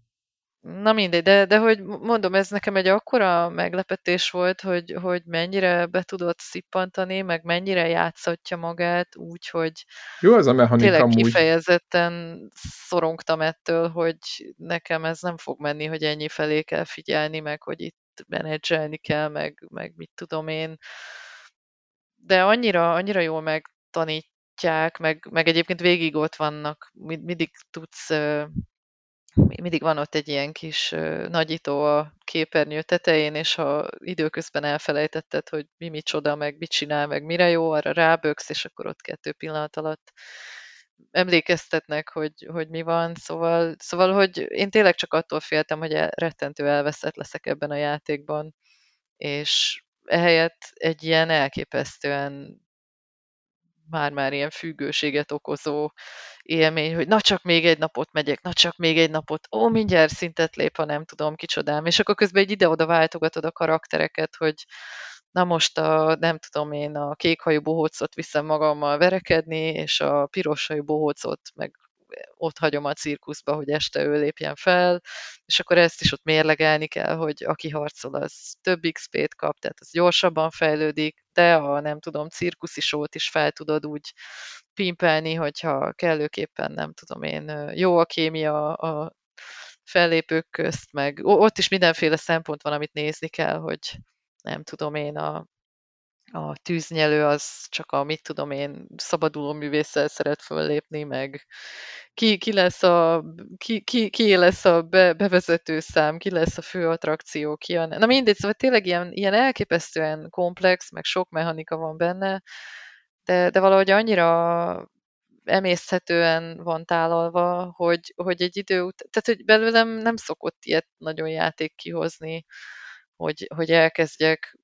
Na mindegy, de, de hogy mondom, ez nekem egy akkora meglepetés volt, hogy, hogy mennyire be tudott szippantani, meg mennyire játszatja magát úgy, hogy Jó ez a mechanika tényleg amúgy. kifejezetten szorongtam ettől, hogy nekem ez nem fog menni, hogy ennyi felé kell figyelni, meg hogy itt menedzselni kell, meg, meg mit tudom én. De annyira, annyira jól megtanítják, meg, meg egyébként végig ott vannak, mindig tudsz mindig van ott egy ilyen kis nagyító a képernyő tetején, és ha időközben elfelejtetted, hogy mi micsoda, meg mit csinál, meg mire jó, arra ráböksz, és akkor ott kettő pillanat alatt emlékeztetnek, hogy, hogy mi van, szóval, szóval, hogy én tényleg csak attól féltem, hogy rettentő elveszett leszek ebben a játékban, és ehelyett egy ilyen elképesztően már-már ilyen függőséget okozó élmény, hogy na csak még egy napot megyek, na csak még egy napot, ó, mindjárt szintet lép, ha nem tudom, kicsodám. És akkor közben egy ide-oda váltogatod a karaktereket, hogy na most a, nem tudom én, a kékhajú bohócot viszem magammal verekedni, és a piroshajú bohócot meg ott hagyom a cirkuszba, hogy este ő lépjen fel, és akkor ezt is ott mérlegelni kell, hogy aki harcol, az több XP-t kap, tehát az gyorsabban fejlődik, de a nem tudom, cirkuszi sót is fel tudod úgy pimpelni, hogyha kellőképpen nem tudom én, jó a kémia a fellépők közt, meg ott is mindenféle szempont van, amit nézni kell, hogy nem tudom én, a, a tűznyelő az csak a, mit tudom én, szabaduló művésszel szeret föllépni, meg ki, ki lesz a, ki, ki, ki lesz a be, bevezető szám, ki lesz a fő attrakció, ki a... Na mindegy, szóval tényleg ilyen, ilyen elképesztően komplex, meg sok mechanika van benne, de, de valahogy annyira emészhetően van tálalva, hogy, hogy egy idő után, tehát hogy belőlem nem szokott ilyet nagyon játék kihozni, hogy, hogy elkezdjek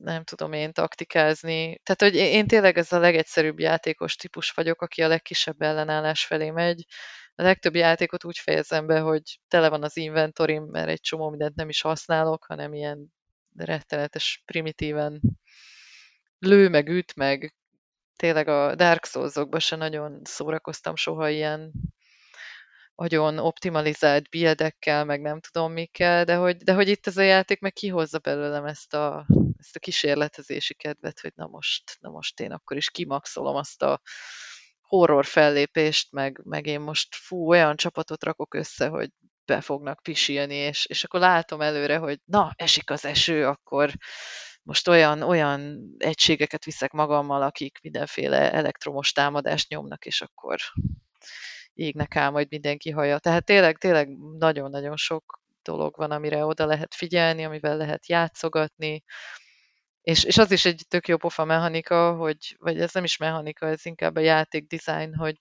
nem tudom én taktikázni. Tehát, hogy én tényleg ez a legegyszerűbb játékos típus vagyok, aki a legkisebb ellenállás felé megy. A legtöbb játékot úgy fejezem be, hogy tele van az inventorim, mert egy csomó mindent nem is használok, hanem ilyen rettenetes, primitíven lő, meg üt, meg tényleg a Dark Souls-okban se nagyon szórakoztam soha ilyen nagyon optimalizált buildekkel, meg nem tudom mikkel, de hogy, de hogy itt ez a játék meg kihozza belőlem ezt a, ezt a kísérletezési kedvet, hogy na most, na most én akkor is kimaxolom azt a horror fellépést, meg, meg én most fú, olyan csapatot rakok össze, hogy be fognak pisilni, és, és akkor látom előre, hogy na, esik az eső, akkor most olyan, olyan egységeket viszek magammal, akik mindenféle elektromos támadást nyomnak, és akkor égnek áll majd mindenki haja. Tehát tényleg, tényleg nagyon-nagyon sok dolog van, amire oda lehet figyelni, amivel lehet játszogatni, és, és az is egy tök jó pofa mechanika, hogy, vagy ez nem is mechanika, ez inkább a játék design, hogy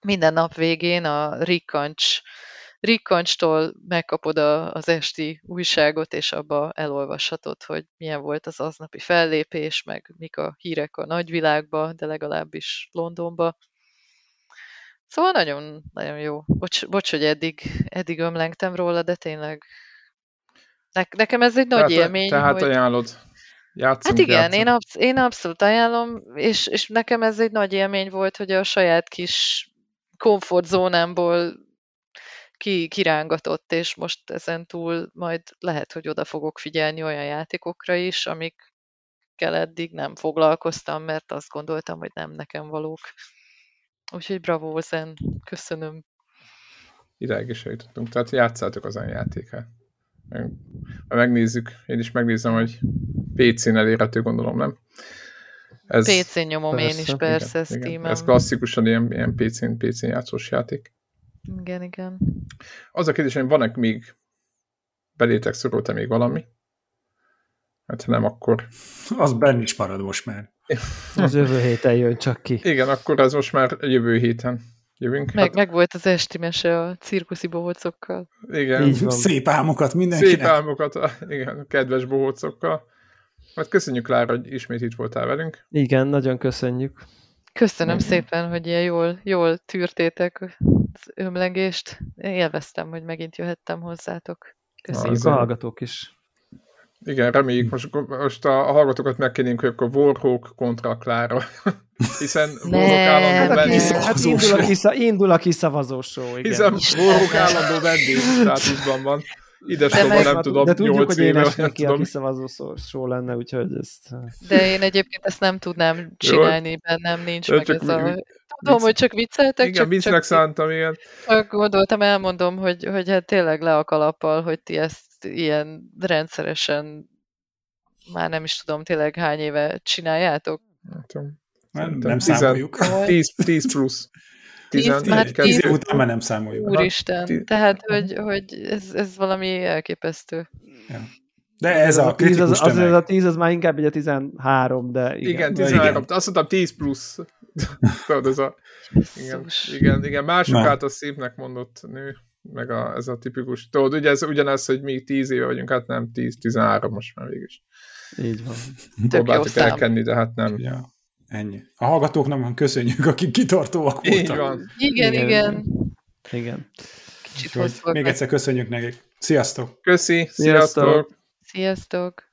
minden nap végén a rikkancs, rikkancstól megkapod a, az esti újságot, és abba elolvashatod, hogy milyen volt az aznapi fellépés, meg mik a hírek a nagyvilágba, de legalábbis Londonba. Szóval nagyon, nagyon jó. Bocs, bocs hogy eddig, eddig ömlengtem róla, de tényleg ne, nekem ez egy nagy tehát, élmény. Tehát hogy... ajánlod. Játszunk, hát igen, játszunk. Én, absz- én abszolút ajánlom, és, és nekem ez egy nagy élmény volt, hogy a saját kis komfortzónámból ki, kirángatott, és most ezen túl majd lehet, hogy oda fogok figyelni olyan játékokra is, amikkel eddig nem foglalkoztam, mert azt gondoltam, hogy nem nekem valók. Úgyhogy bravo, Zen, köszönöm. Idáig is eljutottunk, tehát játszátok az játékát. Megnézzük, én is megnézem, hogy PC-n elérhető, gondolom, nem? Ez, PC-n nyomom persze, én is, persze, igen, igen. Ez klasszikusan ilyen, ilyen PC-n, PC-n játszós játék. Igen, igen. Az a kérdés, hogy van-e még belétek szorult-e még valami? Hát ha nem, akkor... Az benne is marad most már. Az jövő héten jön csak ki. Igen, akkor ez most már jövő héten jövünk. Meg, hát... meg volt az esti mese a cirkuszi bohócokkal. Igen. Így van. Szép álmokat mindenkinek. Szép álmokat, igen, kedves bohócokkal. Hát köszönjük, Lára, hogy ismét itt voltál velünk. Igen, nagyon köszönjük. Köszönöm Igen. szépen, hogy ilyen jól, jól tűrtétek az ömlegést. Élveztem, hogy megint jöhettem hozzátok. Köszönjük a hallgatók is. Igen, reméljük, most, most a, a hallgatókat megkérnénk, hogy akkor Warhawk kontra Klára. Hiszen Warhawk állandó hát vendég. Hát indul a, kisza, indul a kiszavazós show, igen. Hiszen Warhawk állandó vendég státuszban van. Ides meg, nem tudom, De tudjuk, hogy én ki, tudom. a kiszavazó show lenne, úgyhogy ezt... De én egyébként ezt nem tudnám csinálni, Jó. bennem nincs Jó, meg ez a... Tudom, hogy csak vicceltek. Igen, viccnek csak, szántam, igen. Csak gondoltam, elmondom, hogy, hogy hát tényleg le a kalappal, hogy ti ezt ilyen rendszeresen már nem is tudom tényleg hány éve csináljátok? Nem, nem, nem számoljuk. 10, 10 plusz. 10, már 10 után már nem számoljuk. Úristen, tehát, hogy, hogy ez, ez valami elképesztő. Ja. De ez a, a 10 az, az, az, a 10 az már inkább egy a 13, de igen. Igen, 13, igen. azt mondtam 10 plusz. Tudod, ez a, igen, igen, igen, mások által szépnek mondott nő meg a, ez a tipikus, tudod, ugye ez ugyanaz, hogy mi tíz éve vagyunk, hát nem tíz, tizenhárom most már végig is. Így van. Próbáltuk elkenni, de hát nem. Ja, ennyi. A hallgatóknak van köszönjük, akik kitartóak voltak. Így van. Igen, igen. Igen. igen. Kicsit Még egyszer köszönjük nekik. Sziasztok! Köszi, sziasztok! Sziasztok! sziasztok.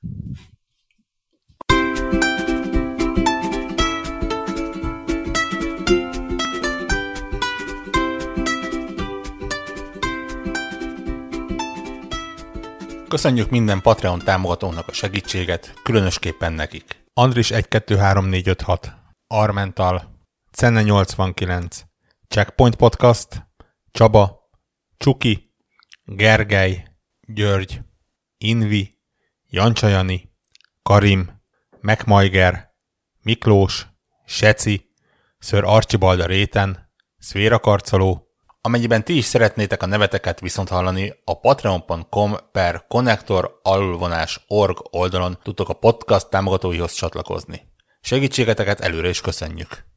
Köszönjük minden Patreon támogatónak a segítséget, különösképpen nekik. Andris 123456, Armental, Cenne 89, Checkpoint Podcast, Csaba, Csuki, Gergely, György, Invi, Jancsajani, Karim, Megmajger, Miklós, Seci, Ször Archibald réten, Szvéra Karcoló, Amennyiben ti is szeretnétek a neveteket viszont hallani, a patreon.com per connector org oldalon tudtok a podcast támogatóihoz csatlakozni. Segítségeteket előre is köszönjük!